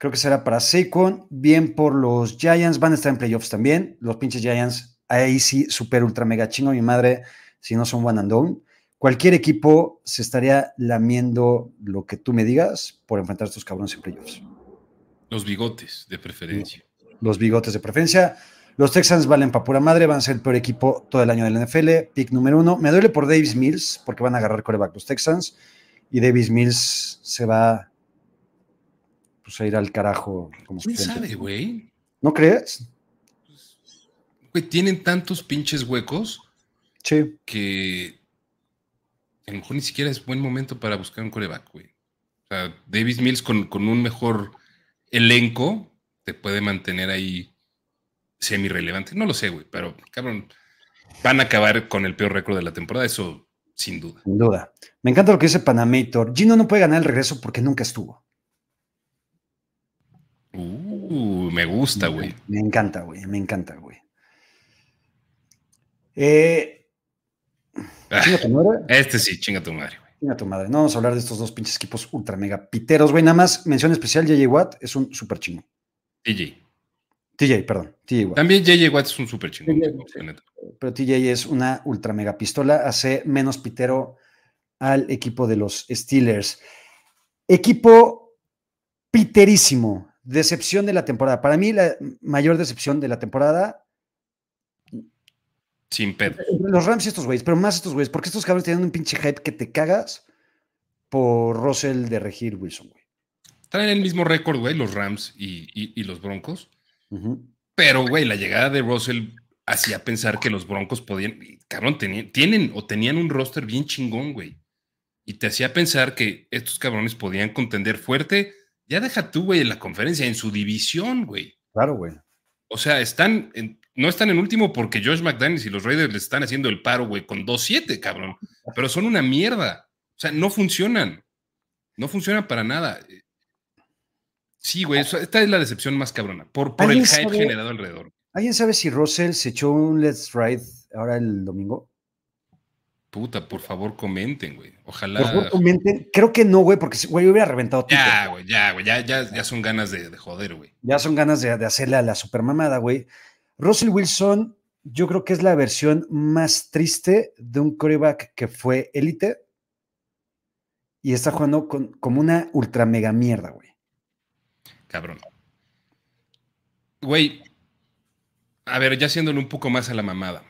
Speaker 1: creo que será para Saquon. Bien por los Giants, van a estar en playoffs también. Los pinches Giants, ahí sí, super ultra mega chingo, mi madre, si no son one and done. Cualquier equipo se estaría lamiendo lo que tú me digas por enfrentar a estos cabrones en playoffs.
Speaker 2: Los bigotes, de preferencia.
Speaker 1: Los bigotes de preferencia. Los Texans valen para pura madre, van a ser el peor equipo todo el año del NFL, pick número uno. Me duele por Davis Mills, porque van a agarrar coreback los Texans, y Davis Mills se va pues, a ir al carajo.
Speaker 2: Como ¿Quién sabe, güey?
Speaker 1: ¿No crees?
Speaker 2: Güey, tienen tantos pinches huecos
Speaker 1: sí.
Speaker 2: que a lo mejor ni siquiera es buen momento para buscar un coreback, güey. O sea, Davis Mills con, con un mejor elenco te puede mantener ahí semi-relevante. No lo sé, güey, pero cabrón, van a acabar con el peor récord de la temporada, eso sin duda.
Speaker 1: Sin duda. Me encanta lo que dice Panamator. Gino no puede ganar el regreso porque nunca estuvo.
Speaker 2: Uh, me gusta, güey.
Speaker 1: Me encanta, güey. Me encanta, güey. Eh,
Speaker 2: ah, este sí, chinga tu madre, güey.
Speaker 1: Chinga tu madre. No vamos a hablar de estos dos pinches equipos ultra mega piteros, güey. Nada más, mención especial, JJ Watt es un súper chingo.
Speaker 2: DJ.
Speaker 1: TJ, perdón. TJ
Speaker 2: Watt. También JJ Watt es un súper chingón.
Speaker 1: pero TJ es una ultra mega pistola. Hace menos pitero al equipo de los Steelers. Equipo piterísimo. Decepción de la temporada. Para mí, la mayor decepción de la temporada.
Speaker 2: Sin pedo.
Speaker 1: Los Rams y estos güeyes, pero más estos güeyes, porque estos cabrones tienen un pinche hype que te cagas por Russell de regir Wilson, güey.
Speaker 2: Traen el mismo récord, güey, los Rams y, los Broncos. Pero, güey, la llegada de Russell hacía pensar que los Broncos podían, cabrón, tienen o tenían un roster bien chingón, güey. Y te hacía pensar que estos cabrones podían contender fuerte. Ya deja tú, güey, en la conferencia, en su división, güey.
Speaker 1: Claro, güey.
Speaker 2: O sea, están no están en último porque Josh McDaniels y los Raiders le están haciendo el paro, güey, con 2-7, cabrón. Pero son una mierda. O sea, no funcionan. No funcionan para nada. Sí, güey, esta es la decepción más cabrona. Por, por el hype generado alrededor.
Speaker 1: ¿Alguien sabe si Russell se echó un Let's Ride ahora el domingo?
Speaker 2: Puta, por favor, comenten, güey. Ojalá.
Speaker 1: Por favor, comenten. Creo que no, güey, porque, güey, hubiera reventado
Speaker 2: todo. Ya, güey, ya, güey. Ya, ya, ya son ganas de, joder, güey.
Speaker 1: Ya son ganas de, de hacerle a la supermamada, güey. Russell Wilson, yo creo que es la versión más triste de un coreback que fue élite y está jugando con, como una ultra mega mierda, güey.
Speaker 2: Cabrón. Güey, a ver, ya haciéndole un poco más a la mamada.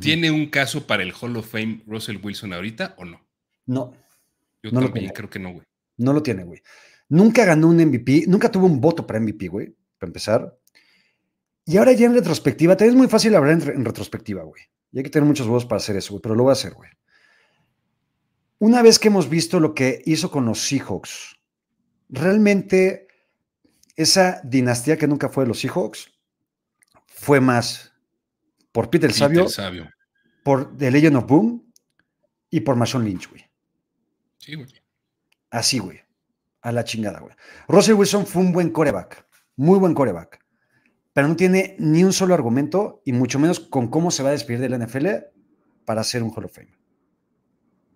Speaker 2: ¿Tiene un caso para el Hall of Fame Russell Wilson ahorita o no?
Speaker 1: No.
Speaker 2: Yo también creo que no, güey.
Speaker 1: No lo tiene, güey. Nunca ganó un MVP, nunca tuvo un voto para MVP, güey, para empezar. Y ahora ya en retrospectiva, también es muy fácil hablar en, retrospectiva, güey. Y hay que tener muchos huevos para hacer eso, güey, pero lo voy a hacer, güey. Una vez que hemos visto lo que hizo con los Seahawks, realmente esa dinastía que nunca fue de los Seahawks fue más por Peter, Sabio, por The Legend of Boom y por Mason Lynch, güey.
Speaker 2: Sí, güey.
Speaker 1: Así, güey. A la chingada, güey. Russell Wilson fue un buen coreback, muy buen coreback pero no tiene ni un solo argumento y mucho menos con cómo se va a despedir de la NFL para ser un Hall of Fame.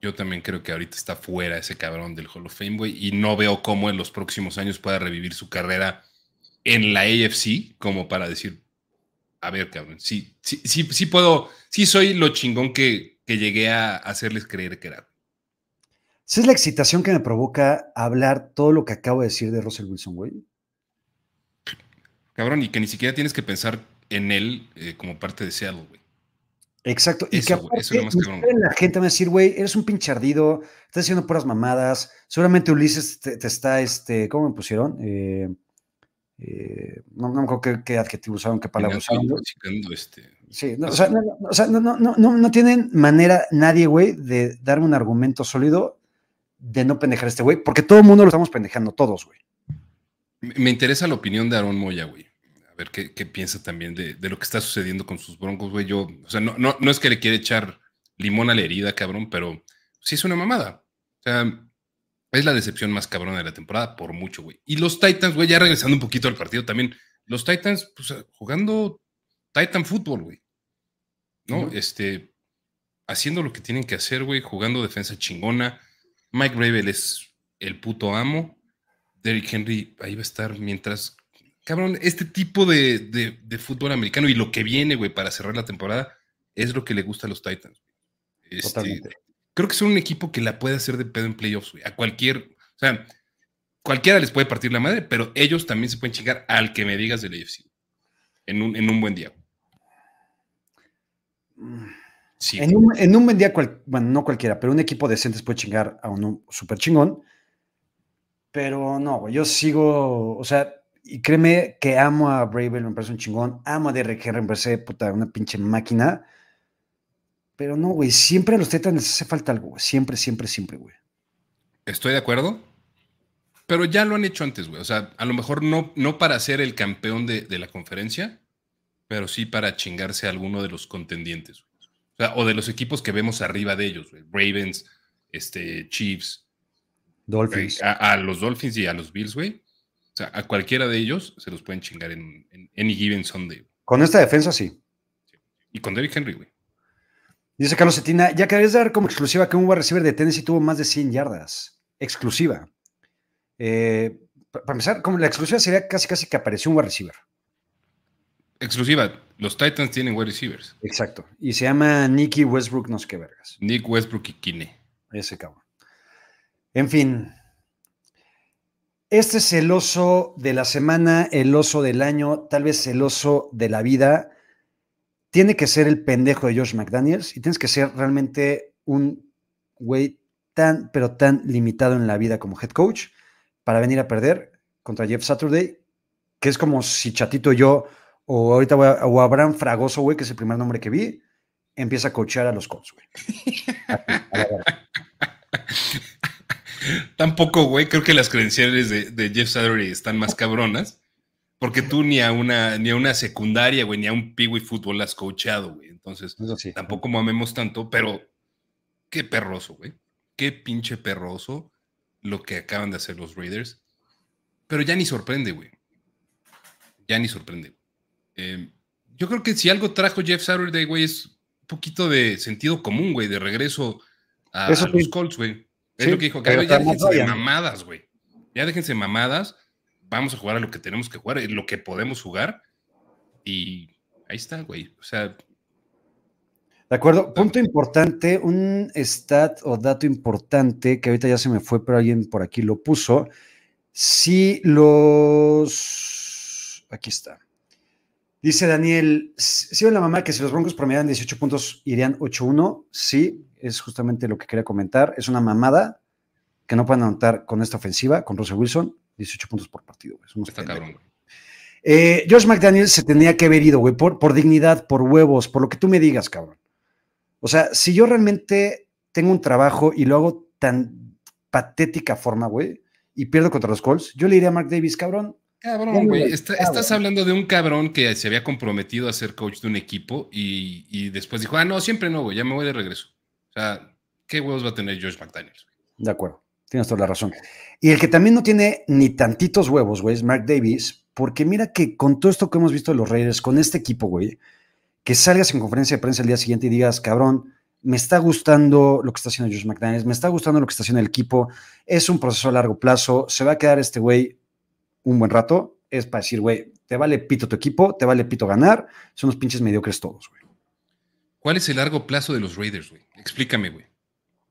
Speaker 2: Yo también creo que ahorita está fuera ese cabrón del Hall of Fame, güey, y no veo cómo en los próximos años pueda revivir su carrera en la AFC como para decir, a ver, cabrón, sí, sí, sí, sí puedo, sí soy lo chingón que, que llegué a hacerles creer que era.
Speaker 1: Esa es la excitación que me provoca hablar todo lo que acabo de decir de Russell Wilson, güey.
Speaker 2: Cabrón, y que ni siquiera tienes que pensar en él eh, como parte de Seattle, güey.
Speaker 1: Exacto. y que la gente va a decir, güey, eres un pinche ardido, estás haciendo puras mamadas. Seguramente Ulises te, está, este, ¿cómo me pusieron? Eh, eh, no, me acuerdo qué, adjetivo usaron, qué palabra usaron. Este, sí, no, o sea, no, o sea no, no, no, tienen manera nadie, güey, de darme un argumento sólido de no pendejar a este güey, porque todo el mundo lo estamos pendejando, todos, güey.
Speaker 2: Me interesa la opinión de Aaron Moya, güey ver qué, piensa también de, lo que está sucediendo con sus broncos, güey. Yo, o sea, no, no, no es que le quiere echar limón a la herida, cabrón, pero sí es una mamada. O sea, es la decepción más cabrona de la temporada, por mucho, güey. Y los Titans, güey, ya regresando un poquito al partido también, los Titans, pues jugando Titan Fútbol, güey. ¿No? Este, haciendo lo que tienen que hacer, güey, jugando defensa chingona. Mike Ravel es el puto amo. Derrick Henry ahí va a estar mientras cabrón, este tipo de, fútbol americano y lo que viene, güey, para cerrar la temporada, es lo que le gusta a los Titans. Este, creo que son un equipo que la puede hacer de pedo en playoffs, güey. A cualquier, o sea, cualquiera les puede partir la madre, pero ellos también se pueden chingar al que me digas del AFC. En un, en un buen día.
Speaker 1: Sí. En un, en un buen día, bueno, no cualquiera, pero un equipo decente se puede chingar a uno súper chingón. Pero no, güey, yo sigo, o sea, y créeme que amo a Bravel, me parece un chingón. Amo a Derek Henry, me parece puta, una pinche máquina. Pero no, güey, siempre a los Titans les hace falta algo, güey. Siempre, siempre, siempre, güey.
Speaker 2: Estoy de acuerdo. Pero ya lo han hecho antes, güey. O sea, a lo mejor no, no para ser el campeón de, la conferencia, pero sí para chingarse a alguno de los contendientes. O, sea, o de los equipos que vemos arriba de ellos, güey. Ravens, este, Chiefs.
Speaker 1: Dolphins.
Speaker 2: A, a, los Dolphins y a los Bills, güey a cualquiera de ellos se los pueden chingar en, any given Sunday.
Speaker 1: Con esta defensa, sí.
Speaker 2: Y con Derrick Henry, güey.
Speaker 1: Dice Carlos Cetina, ya querías dar como exclusiva que un wide receiver de Tennessee tuvo más de 100 yardas. Exclusiva. Eh, para empezar, como la exclusiva sería casi casi que apareció un wide receiver.
Speaker 2: Exclusiva. Los Titans tienen wide receivers.
Speaker 1: Exacto. Y se llama Nicky Westbrook, no sé qué vergas.
Speaker 2: Nick Westbrook y Kine.
Speaker 1: Ese cabrón. En fin, este es el oso de la semana, el oso del año, tal vez el oso de la vida. Tiene que ser el pendejo de Josh McDaniels y tienes que ser realmente un güey tan, pero tan limitado en la vida como head coach para venir a perder contra Jeff Saturday, que es como si Chatito yo, o ahorita voy a, o Abraham Fragoso, güey, que es el primer nombre que vi, empieza a coachar a los Colts, güey. [laughs]
Speaker 2: Tampoco, güey, creo que las credenciales de, Jeff Saturday están más cabronas, porque tú ni a una, ni a una secundaria, güey, ni a un Peewee fútbol has coachado, güey. Entonces, tampoco mamemos tanto, pero qué perroso, güey. Qué pinche perroso lo que acaban de hacer los Raiders. Pero ya ni sorprende, güey. Ya ni sorprende. Eh, yo creo que si algo trajo Jeff Saturday, güey, es un poquito de sentido común, güey, de regreso a, los Colts, güey. Es lo que dijo, ya déjense de mamadas, güey. Ya déjense mamadas. Vamos a jugar a lo que tenemos que jugar, lo que podemos jugar. Y ahí está, güey. O sea.
Speaker 1: De acuerdo. Punto importante, un stat o dato importante que ahorita ya se me fue, pero alguien por aquí lo puso. Si los. Aquí está. Dice Daniel, si ven la mamá que si los Broncos promedian 18 puntos irían 8-1, sí, es justamente lo que quería comentar. Es una mamada que no pueden anotar con esta ofensiva, con Russell Wilson, 18 puntos por partido. Está cabrón. Eh, Josh McDaniel se tenía que haber ido, güey, por, por dignidad, por huevos, por lo que tú me digas, cabrón. O sea, si yo realmente tengo un trabajo y lo hago tan patética forma, güey, y pierdo contra los Colts, yo le diría a Mark Davis, cabrón,
Speaker 2: Cabrón, güey. estás hablando de un cabrón que se había comprometido a ser coach de un equipo y, después dijo, ah, no, siempre no, güey, ya me voy de regreso. O sea, ¿qué huevos va a tener George McDaniels?
Speaker 1: De acuerdo, tienes toda la razón. Y el que también no tiene ni tantitos huevos, güey, es Mark Davis, porque mira que con todo esto que hemos visto de los Raiders, con este equipo, güey, que salgas en conferencia de prensa el día siguiente y digas, cabrón, me está gustando lo que está haciendo George McDaniels, me está gustando lo que está haciendo el equipo, es un proceso a largo plazo, se va a quedar este güey un buen rato, es para decir, güey, te vale pito tu equipo, te vale pito ganar, son los pinches mediocres todos, güey.
Speaker 2: ¿Cuál es el largo plazo de los Raiders, güey? Explícame, güey.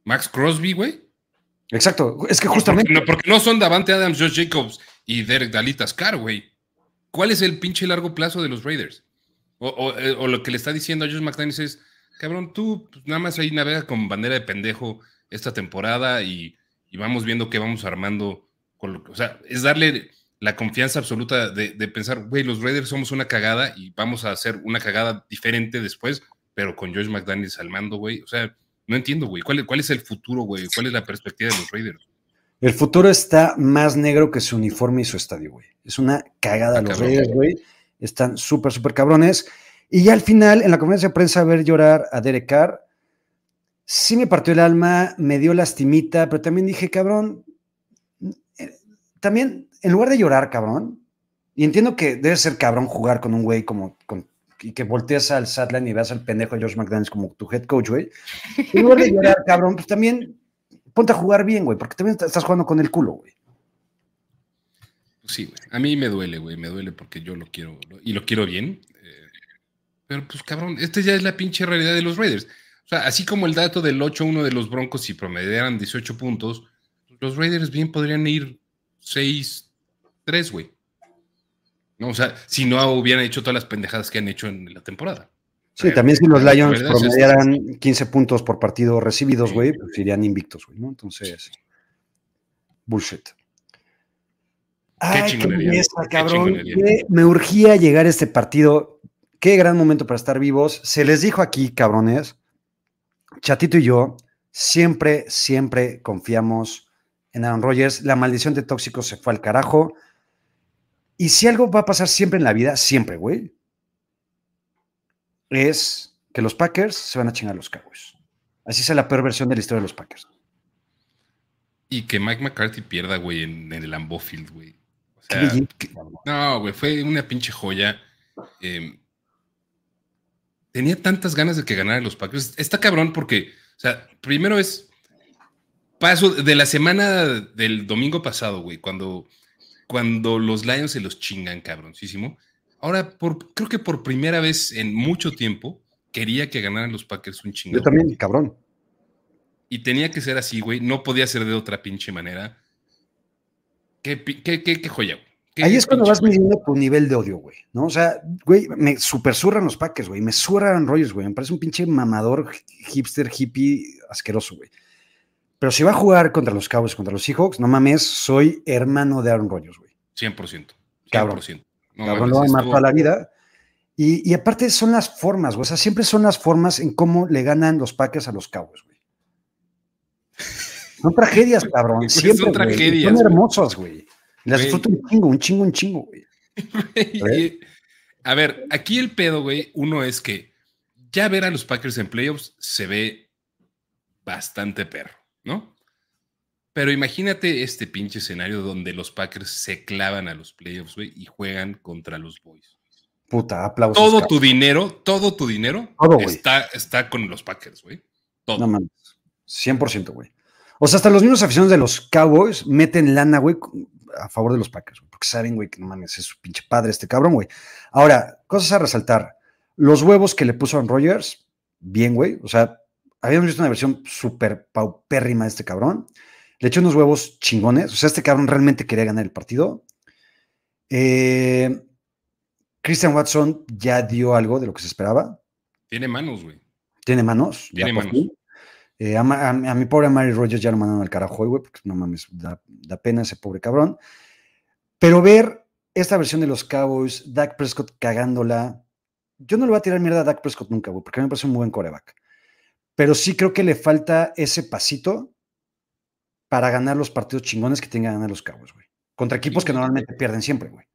Speaker 2: Max Crosby, güey.
Speaker 1: Exacto, es que justamente.
Speaker 2: No, porque no son Davante Adams, Josh Jacobs y Derek Dalitas Carr, güey. ¿Cuál es el pinche largo plazo de los Raiders? O, eh, lo que le está diciendo a Josh McDaniels es, cabrón, tú pues, nada más ahí navega con bandera de pendejo esta temporada y, vamos viendo qué vamos armando. Con lo, o sea, es darle la confianza absoluta de, pensar, güey, los Raiders somos una cagada y vamos a hacer una cagada diferente después, pero con Josh McDaniels al mando, güey. O sea, no entiendo, güey. ¿Cuál, ¿Cuál, es el futuro, güey? ¿Cuál es la perspectiva de los Raiders?
Speaker 1: El futuro está más negro que su uniforme y su estadio, güey. Es una cagada. los Raiders, güey, están súper, súper cabrones. Y ya al final, en la conferencia de prensa, ver llorar a Derek Carr, sí me partió el alma, me dio lastimita, pero también dije, cabrón, eh, también en lugar de llorar, cabrón, y entiendo que debe ser cabrón jugar con un güey como con, y que volteas al Satland y veas al pendejo de George McDaniels como tu head coach, güey. En lugar de llorar, cabrón, pues también ponte a jugar bien, güey, porque también estás jugando con el culo, güey.
Speaker 2: Sí, güey. A mí me duele, güey. Me duele porque yo lo quiero y lo quiero bien. Eh, pero pues, cabrón, esta ya es la pinche realidad de los Raiders. O sea, así como el dato del 8-1 de los Broncos, si promediaran 18 puntos, los Raiders bien podrían ir 6 tres, güey. No, o sea, si no hubieran hecho todas las pendejadas que han hecho en la temporada.
Speaker 1: Sí, también si los Lions promediaran 15 puntos por partido recibidos, güey, pues irían invictos, güey, ¿no? Entonces, bullshit. Ay, qué, cabrón. me urgía llegar a este partido. Qué gran momento para estar vivos. Se les dijo aquí, cabrones, Chatito y yo siempre, siempre confiamos en Aaron Rodgers. La maldición de tóxicos se fue al carajo. Y si algo va a pasar siempre en la vida, siempre, güey, es que los Packers se van a chingar a los Cowboys. Así es la peor versión de la historia de los Packers.
Speaker 2: Y que Mike McCarthy pierda, güey, en, el Lambeau Field, güey. no, güey, fue una pinche joya. Em, tenía tantas ganas de que ganara los Packers. Está cabrón porque, o sea, primero es paso de la semana del domingo pasado, güey, cuando cuando los Lions se los chingan, cabroncísimo. Ahora, por, creo que por primera vez en mucho tiempo, quería que ganaran los Packers un chingón.
Speaker 1: Yo también, cabrón.
Speaker 2: Y tenía que ser así, güey. No podía ser de otra pinche manera. Qué, qué, qué, qué joya, güey.
Speaker 1: Ahí es cuando vas midiendo tu nivel de odio, güey, ¿no? O sea, güey, me super surran los Packers, güey, me surran Rogers, güey, me parece un pinche mamador hipster, hippie, asqueroso, güey. Pero si va a jugar contra los Cowboys, contra los Seahawks, no mames, soy hermano de Aaron Rodgers, güey.
Speaker 2: 100%.
Speaker 1: Cabrón. No, Cabrón, lo va a amar toda la vida. Y, y, aparte son las formas, güey. O sea, siempre son las formas en cómo le ganan los Packers a los Cowboys, güey. Son tragedias, [laughs] cabrón. Siempre, son tragedias. Son hermosas, güey. Las disfruto un chingo, un chingo, un chingo, güey. [laughs]
Speaker 2: A ver, aquí el pedo, güey, uno es que ya ver a los Packers en playoffs se ve bastante perro, ¿no? Pero imagínate este pinche escenario donde los Packers se clavan a los playoffs, güey, y juegan contra los Boys.
Speaker 1: Puta, aplausos.
Speaker 2: Todo tu dinero, todo tu dinero está, está con los Packers, güey. Todo. No mames.
Speaker 1: 100%, güey. O sea, hasta los mismos aficionados de los Cowboys meten lana, güey, a favor de los Packers, porque saben, güey, que no mames, es su pinche padre este cabrón, güey. Ahora, cosas a resaltar. Los huevos que le puso a Rogers, bien, güey. O sea, habíamos visto una versión súper paupérrima de este cabrón. Le echó unos huevos chingones. O sea, este cabrón realmente quería ganar el partido. Eh, Christian Watson ya dio algo de lo que se esperaba.
Speaker 2: Tiene manos, güey.
Speaker 1: Tiene manos. Tiene manos. Eh, a, mi pobre Mary Rogers ya lo mandaron al carajo, güey, porque no mames, da, pena ese pobre cabrón. Pero ver esta versión de los Cowboys, Dak Prescott cagándola, yo no le voy a tirar mierda a Dak Prescott nunca, güey, porque a mí me parece un buen coreback. Pero sí creo que le falta ese pasito para ganar los partidos chingones que tengan que ganar los Cowboys, güey. Contra equipos que normalmente pierden siempre, güey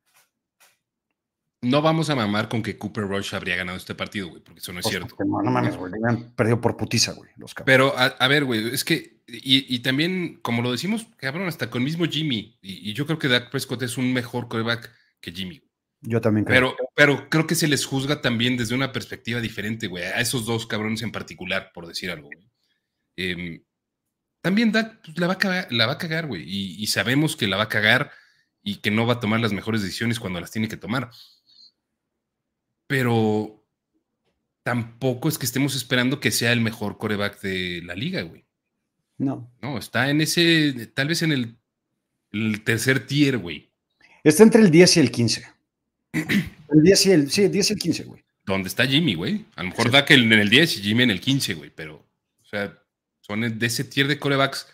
Speaker 2: no vamos a mamar con que Cooper Rush habría ganado este partido, güey, porque eso no es pues, cierto.
Speaker 1: No, no mames, güey, le han perdido por putiza, güey, los
Speaker 2: Pero, a, ver, güey, es que, y, también, como lo decimos, cabrón, hasta con mismo Jimmy, y, yo creo que Dak Prescott es un mejor coreback que Jimmy.
Speaker 1: Yo también
Speaker 2: creo. Pero, pero creo que se les juzga también desde una perspectiva diferente, güey, a esos dos cabrones en particular, por decir algo, güey. Em, también Dak pues, la, va a cagar, la va a cagar, güey, y, y sabemos que la va a cagar y que no va a tomar las mejores decisiones cuando las tiene que tomar pero tampoco es que estemos esperando que sea el mejor coreback de la liga, güey.
Speaker 1: No.
Speaker 2: No, está en ese, tal vez en el, tercer tier, güey.
Speaker 1: Está entre el 10 y el 15. El 10 y el, sí, el 10 y el 15, güey.
Speaker 2: ¿Dónde está Jimmy, güey? A lo mejor da que en el 10 y Jimmy en el 15, güey, pero, o sea, son de ese tier de corebacks.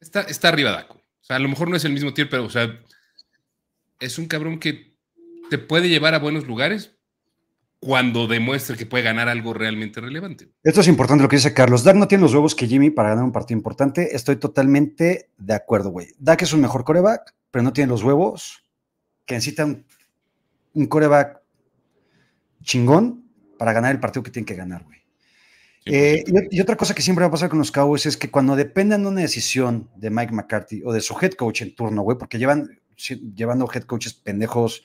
Speaker 2: Está, está arriba Daco. O sea, a lo mejor no es el mismo tier, pero, o sea, es un cabrón que te puede llevar a buenos lugares cuando demuestre que puede ganar algo realmente relevante.
Speaker 1: Esto es importante lo que dice Carlos. Dak no tiene los huevos que Jimmy para ganar un partido importante. Estoy totalmente de acuerdo, güey. Dak es un mejor coreback, pero no tiene los huevos que necesitan un coreback chingón para ganar el partido que tiene que ganar, güey. Eh, y, otra cosa que siempre va a pasar con los Cowboys es que cuando dependan de una decisión de Mike McCarthy o de su head coach en turno, güey, porque llevan llevando head coaches pendejos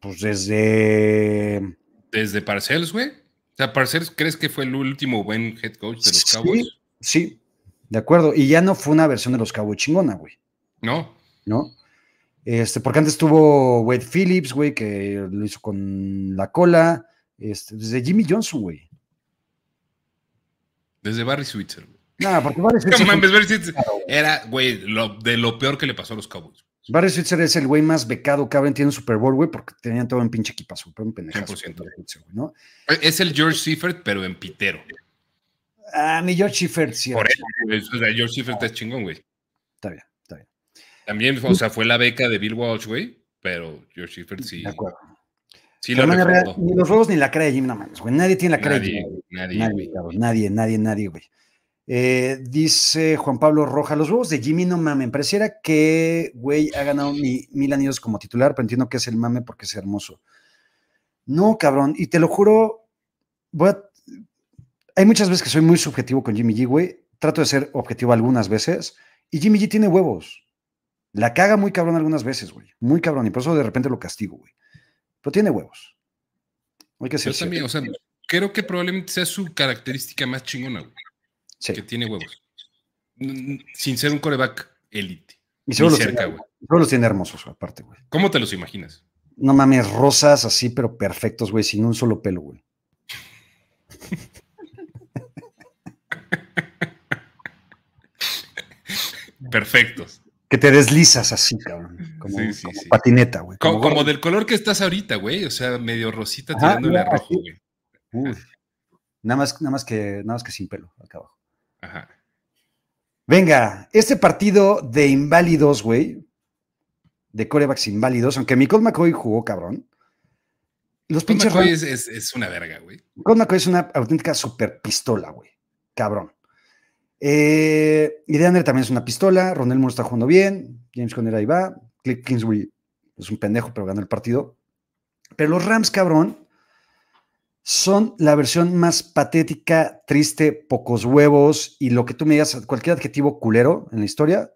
Speaker 1: pues desde.
Speaker 2: Desde Parcells, güey. O sea, Parcells, ¿crees que fue el último buen head coach de los Cowboys?
Speaker 1: Sí, de acuerdo. Y ya no fue una versión de los Cowboys chingona, güey.
Speaker 2: No.
Speaker 1: ¿No? Este, porque antes tuvo Wade Phillips, güey, que lo hizo con la cola. Este, desde Jimmy Johnson, güey.
Speaker 2: Desde Barry Switzer, güey.
Speaker 1: No, porque Barry [laughs]
Speaker 2: Switzer. Barry Switzer era, güey, de lo peor que le pasó a los Cowboys.
Speaker 1: Barry Switzer es el güey más becado que ahora tiene un Super Bowl, güey, porque tenían todo en pinche equipazo, pero un pendejazo. 100%.
Speaker 2: ¿no? Es el George Seifert, pero en pitero.
Speaker 1: Ah, mi George Seifert, sí.
Speaker 2: Por eso, o sea, George Seifert es chingón, güey.
Speaker 1: Está bien.
Speaker 2: También, o sea, fue la beca de Bill Walsh, güey, pero George Seifert sí.
Speaker 1: De acuerdo.
Speaker 2: Sí lo
Speaker 1: ni los huevos ni la cara de Jim, no mames, güey. Nadie tiene la cara de Jim. Nadie, nadie, nadie, nadie, nadie, güey. Eh, dice Juan Pablo Roja, los huevos de Jimmy no mamen. Pareciera que, güey, ha ganado mil anillos como titular, pero entiendo que es el mame porque es hermoso. No, cabrón, y te lo juro, voy hay muchas veces que soy muy subjetivo con Jimmy G, güey. Trato de ser objetivo algunas veces. Y Jimmy G tiene huevos. La caga muy cabrón algunas veces, güey. Muy cabrón. Y por eso de repente lo castigo, güey. Pero tiene huevos.
Speaker 2: Hay que ser Yo también, o sea, creo que probablemente sea su característica más chingona, güey que tiene huevos. Sin ser un coreback élite.
Speaker 1: Y solo, los, tiene, hermosos, aparte, güey.
Speaker 2: ¿Cómo te los imaginas?
Speaker 1: No mames, rosas así, pero perfectos, güey, sin un solo pelo, güey. [laughs]
Speaker 2: Perfectos.
Speaker 1: Que te deslizas así, cabrón. Como, patineta, güey.
Speaker 2: Como, del color que estás ahorita, güey. O sea, medio rosita tirándole a rojo, güey.
Speaker 1: Nada más, nada más que, nada más que sin pelo acá abajo. Ajá. Venga, este partido de inválidos, güey, de corebacks inválidos, aunque Michael McCoy jugó cabrón.
Speaker 2: Los pinches McCoy es, una verga, güey.
Speaker 1: Michael McCoy es una auténtica super pistola, güey. Cabrón. Eh, también es una pistola. Ronel Moore está jugando bien. James Conner ahí va. Cliff Kingsbury es un pendejo, pero ganó el partido. Pero los Rams, cabrón, son la versión más patética, triste, pocos huevos y lo que tú me digas, cualquier adjetivo culero en la historia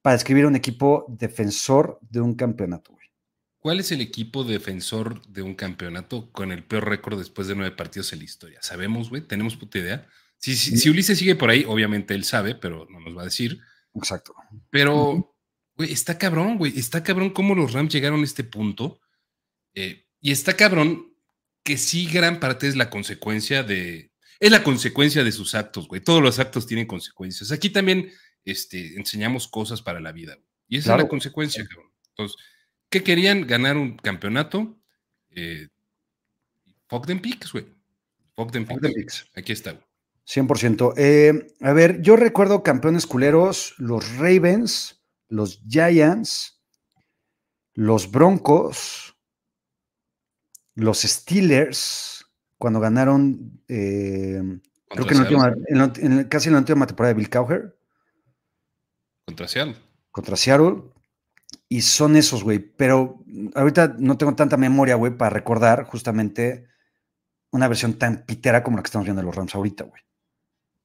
Speaker 1: para describir un equipo defensor de un campeonato.
Speaker 2: ¿Cuál es el equipo defensor de un campeonato con el peor récord después de nueve partidos en la historia? ¿Sabemos, güey? ¿Tenemos puta idea? Si, si, Ulises sigue por ahí, obviamente él sabe, pero no nos va a decir.
Speaker 1: Exacto.
Speaker 2: Pero, güey, está cabrón, güey. Está cabrón cómo los Rams llegaron a este punto. Eh, y está cabrón que sí gran parte es la consecuencia de, es la consecuencia de sus actos, güey. Todos los actos tienen consecuencias. Aquí también este, enseñamos cosas para la vida, Y esa es la consecuencia, cabrón. Entonces, ¿qué querían? Ganar un campeonato. Eh, Fuck them picks, güey. Fuck them picks. Aquí está, güey.
Speaker 1: 100%. Eh, a ver, yo recuerdo campeones culeros, los Ravens, los Giants, los Broncos, los Steelers, cuando ganaron, eh, creo que en, casi en la última temporada de Bill Cowher.
Speaker 2: Contra Seattle.
Speaker 1: Contra Seattle. Y son esos, güey. Pero ahorita no tengo tanta memoria, güey, para recordar justamente una versión tan pitera como la que estamos viendo de los Rams ahorita, güey.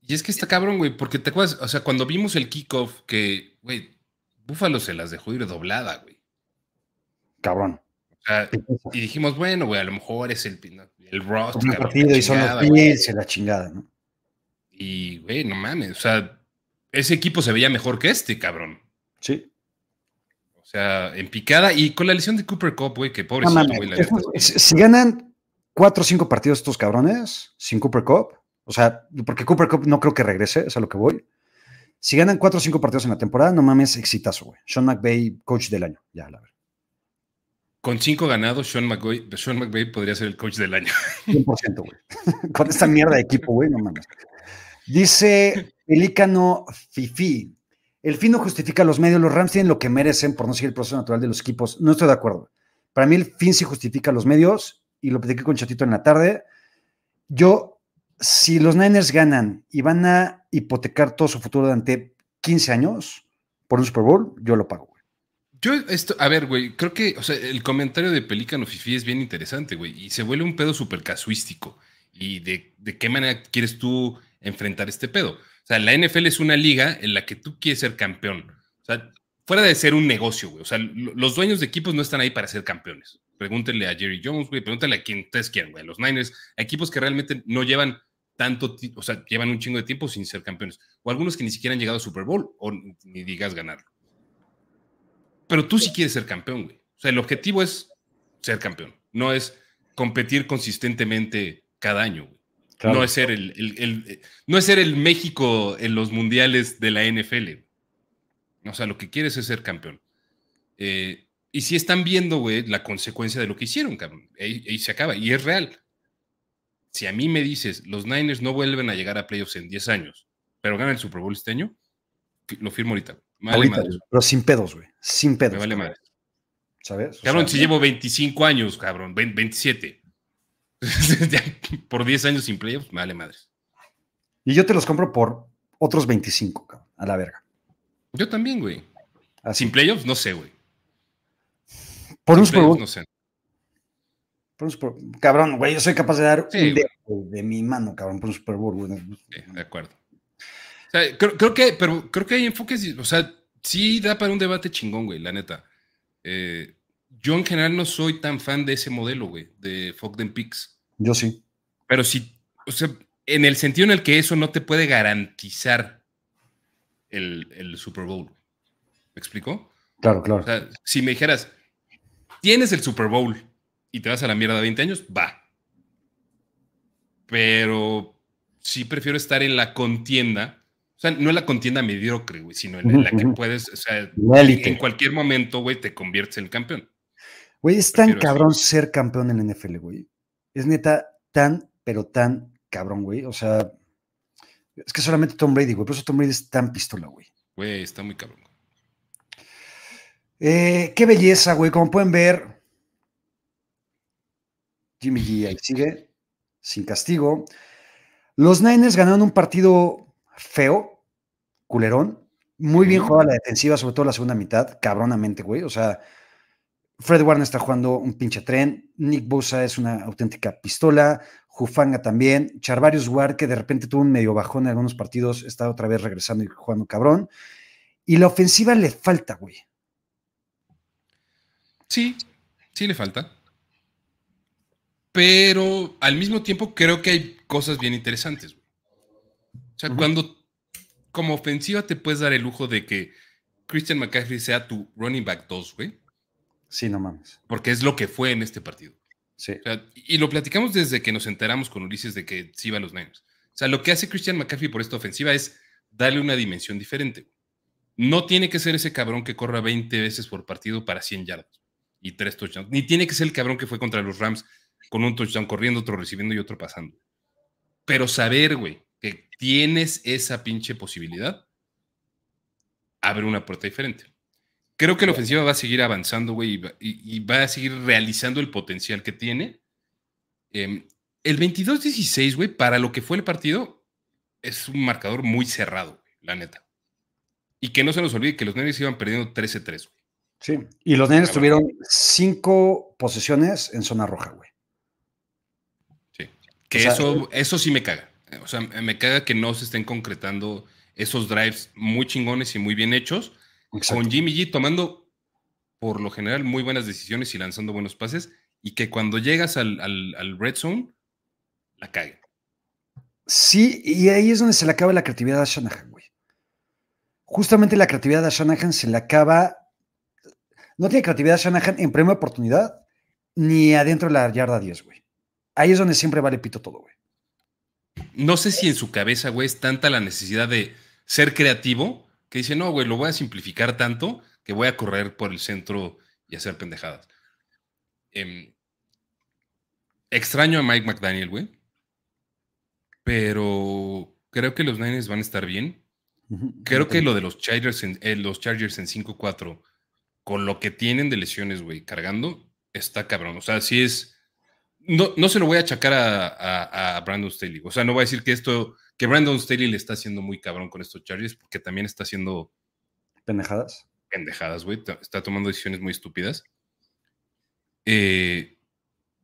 Speaker 2: Y es que está cabrón, güey, porque te acuerdas, o sea, cuando vimos el kickoff, que, güey, Búfalo se las dejó ir doblada, güey.
Speaker 1: Cabrón
Speaker 2: y dijimos, bueno, güey, a lo mejor es el, el Ross.
Speaker 1: Un partido y son los pies la chingada, ¿no?
Speaker 2: Y, güey, no mames, o sea, ese equipo se veía mejor que este, cabrón.
Speaker 1: Sí.
Speaker 2: O sea, en picada y con la lesión de Cooper Cup, güey, que pobrecito, güey.
Speaker 1: si ganan cuatro o cinco partidos estos cabrones sin Cooper Cup, o sea, porque Cooper Cup no creo que regrese, es a lo que voy. Si ganan cuatro o cinco partidos en la temporada, no mames, exitazo, güey. Sean McVay, coach del año, ya, la verdad.
Speaker 2: Con cinco ganados, Sean McVay, Sean podría ser el coach del año.
Speaker 1: 100%, güey. [laughs] Con esta mierda de equipo, güey, no mames. Dice Pelícano Fifi. El fin no justifica los medios. Los Rams tienen lo que merecen por no seguir el proceso natural de los equipos. No estoy de acuerdo. Para mí, el fin sí justifica los medios. Y lo platiqué con Chatito en la tarde. Yo, si los Niners ganan y van a hipotecar todo su futuro durante 15 años por un Super Bowl, yo lo pago.
Speaker 2: Yo, esto, a ver, güey, creo que, o sea, el comentario de Pelícano Fifi es bien interesante, güey, y se vuelve un pedo súper casuístico. ¿Y de, qué manera quieres tú enfrentar este pedo? O sea, la NFL es una liga en la que tú quieres ser campeón. O sea, fuera de ser un negocio, güey. O sea, los dueños de equipos no están ahí para ser campeones. Pregúntenle a Jerry Jones, güey, pregúntenle a quien ustedes quieran, güey. Los Niners, equipos que realmente no llevan tanto, o sea, llevan un chingo de tiempo sin ser campeones. O algunos que ni siquiera han llegado a Super Bowl o ni digas ganarlo. Pero tú sí quieres ser campeón, güey. O sea, el objetivo es ser campeón, no es competir consistentemente cada año, güey. No, es ser el, no es ser el México en los mundiales de la NFL. O sea, lo que quieres es ser campeón. Eh, y si están viendo, güey, la consecuencia de lo que hicieron, cabrón. Ahí, se acaba. Y es real. Si a mí me dices, los Niners no vuelven a llegar a playoffs en 10 años, pero ganan el Super Bowl este año, lo firmo ahorita.
Speaker 1: Pero sin pedos, güey. Sin pedos.
Speaker 2: Me vale madre.
Speaker 1: ¿Sabes?
Speaker 2: cabrón, si llevo 25 años, cabrón, 27. [laughs] por 10 años sin playoffs, me vale madre.
Speaker 1: Y yo te los compro por otros 25, cabrón, a la verga.
Speaker 2: Yo también, güey. Sin playoffs, no sé, güey.
Speaker 1: Por un Super Bowl. No sé. Por un Super Cabrón, güey, yo soy capaz de dar un dedo de mi mano, cabrón, por un Super Bowl, güey.
Speaker 2: de acuerdo creo, que, pero creo que hay enfoques, o sea, sí da para un debate chingón, güey, la neta. Eh, yo en general no soy tan fan de ese modelo, güey, de Fuck them Picks.
Speaker 1: Yo sí.
Speaker 2: Pero sí, o sea, en el sentido en el que eso no te puede garantizar el, Super Bowl. ¿Me explico?
Speaker 1: Claro, claro.
Speaker 2: O sea, si me dijeras, tienes el Super Bowl y te vas a la mierda de 20 años, va. Pero sí prefiero estar en la contienda O sea, no es la contienda mediocre, güey, sino en, la que puedes, o sea, en cualquier momento, güey, te conviertes en campeón.
Speaker 1: Güey, es tan cabrón ser campeón en la NFL, güey. Es neta tan, pero tan cabrón, güey. O sea, es que solamente Tom Brady, güey. Por eso Tom Brady es tan pistola, güey.
Speaker 2: Güey, está muy cabrón.
Speaker 1: Eh, qué belleza, güey. Como pueden ver, Jimmy G ahí sigue, sin castigo. Los Niners ganaron un partido feo, culerón. Muy bien jugada la defensiva, sobre todo la segunda mitad, cabronamente, güey. O sea, Fred Warner está jugando un pinche tren. Nick Bosa es una auténtica pistola. Jufanga también. Charvarius Ward, que de repente tuvo un medio bajón en algunos partidos, está otra vez regresando y jugando cabrón. Y la ofensiva le falta, güey.
Speaker 2: Sí, sí le falta. Pero al mismo tiempo creo que hay cosas bien interesantes. O sea, cuando como ofensiva te puedes dar el lujo de que Christian McCaffrey sea tu running back 2, güey.
Speaker 1: Sí, no mames.
Speaker 2: Porque es lo que fue en este partido.
Speaker 1: Sí.
Speaker 2: y lo platicamos desde que nos enteramos con Ulises de que sí iba a los Niners. O sea, lo que hace Christian McCaffrey por esta ofensiva es darle una dimensión diferente. No tiene que ser ese cabrón que corra 20 veces por partido para 100 yardas y 3 touchdowns. Ni tiene que ser el cabrón que fue contra los Rams con un touchdown corriendo, otro recibiendo y otro pasando. Pero saber, güey, que tienes esa pinche posibilidad, abre una puerta diferente. Creo que la ofensiva va a seguir avanzando, güey, y, va a seguir realizando el potencial que tiene. Em, el 22-16, güey, para lo que fue el partido, es un marcador muy cerrado, la neta. Y que no se nos olvide que los Niners iban perdiendo 13-3, güey.
Speaker 1: Sí, y los Niners tuvieron cinco posesiones en zona roja, güey.
Speaker 2: Eso, eso sí me caga. O sea, me caga que no se estén concretando esos drives muy chingones y muy bien hechos con Jimmy G tomando, por lo general, muy buenas decisiones y lanzando buenos pases, y que cuando llegas al, red zone, la cague.
Speaker 1: Sí, y ahí es donde se le acaba la creatividad a Shanahan, güey. Justamente la creatividad a Shanahan se le acaba. No tiene creatividad Shanahan en primera oportunidad, ni adentro de la yarda 10, güey. Ahí es donde siempre vale pito todo, güey.
Speaker 2: No sé si en su cabeza, güey, es tanta la necesidad de ser creativo que dice, no, güey, lo voy a simplificar tanto que voy a correr por el centro y hacer pendejadas. Em, extraño a Mike McDaniel, güey. Pero creo que los Niners van a estar bien. Creo que lo de los Chargers en, eh, los Chargers en 5-4, con lo que tienen de lesiones, güey, cargando, está cabrón. O sea, si es. No, no se lo voy a achacar a, a Brandon Staley. O sea, no voy a decir que esto que Brandon Staley le está haciendo muy cabrón con estos Chargers porque también está haciendo
Speaker 1: pendejadas.
Speaker 2: Pendejadas, güey. Está tomando decisiones muy estúpidas. Eh,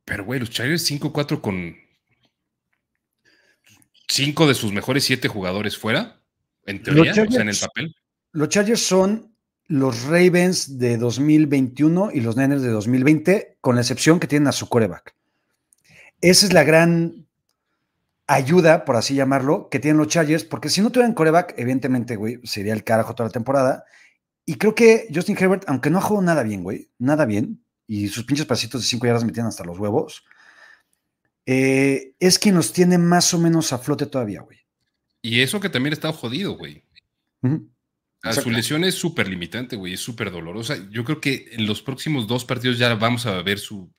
Speaker 2: pero, güey, los Chargers 5-4 con cinco de sus mejores siete jugadores fuera, en teoría, o sea, en el papel.
Speaker 1: Los Chargers son los Ravens de 2021 y los Niners de 2020, con la excepción que tienen a su coreback. Esa es la gran ayuda, por así llamarlo, que tienen los Chargers, porque si no tuvieran coreback, evidentemente, güey, sería el carajo toda la temporada. Y creo que Justin Herbert, aunque no ha jugado nada bien, güey, nada bien, y sus pinches pasitos de cinco yardas metían hasta los huevos, eh, es quien los tiene más o menos a flote todavía, güey.
Speaker 2: Y eso que también está jodido, güey. Su lesión es súper limitante, güey, es súper dolorosa. Yo creo que en los próximos dos partidos ya vamos a ver su,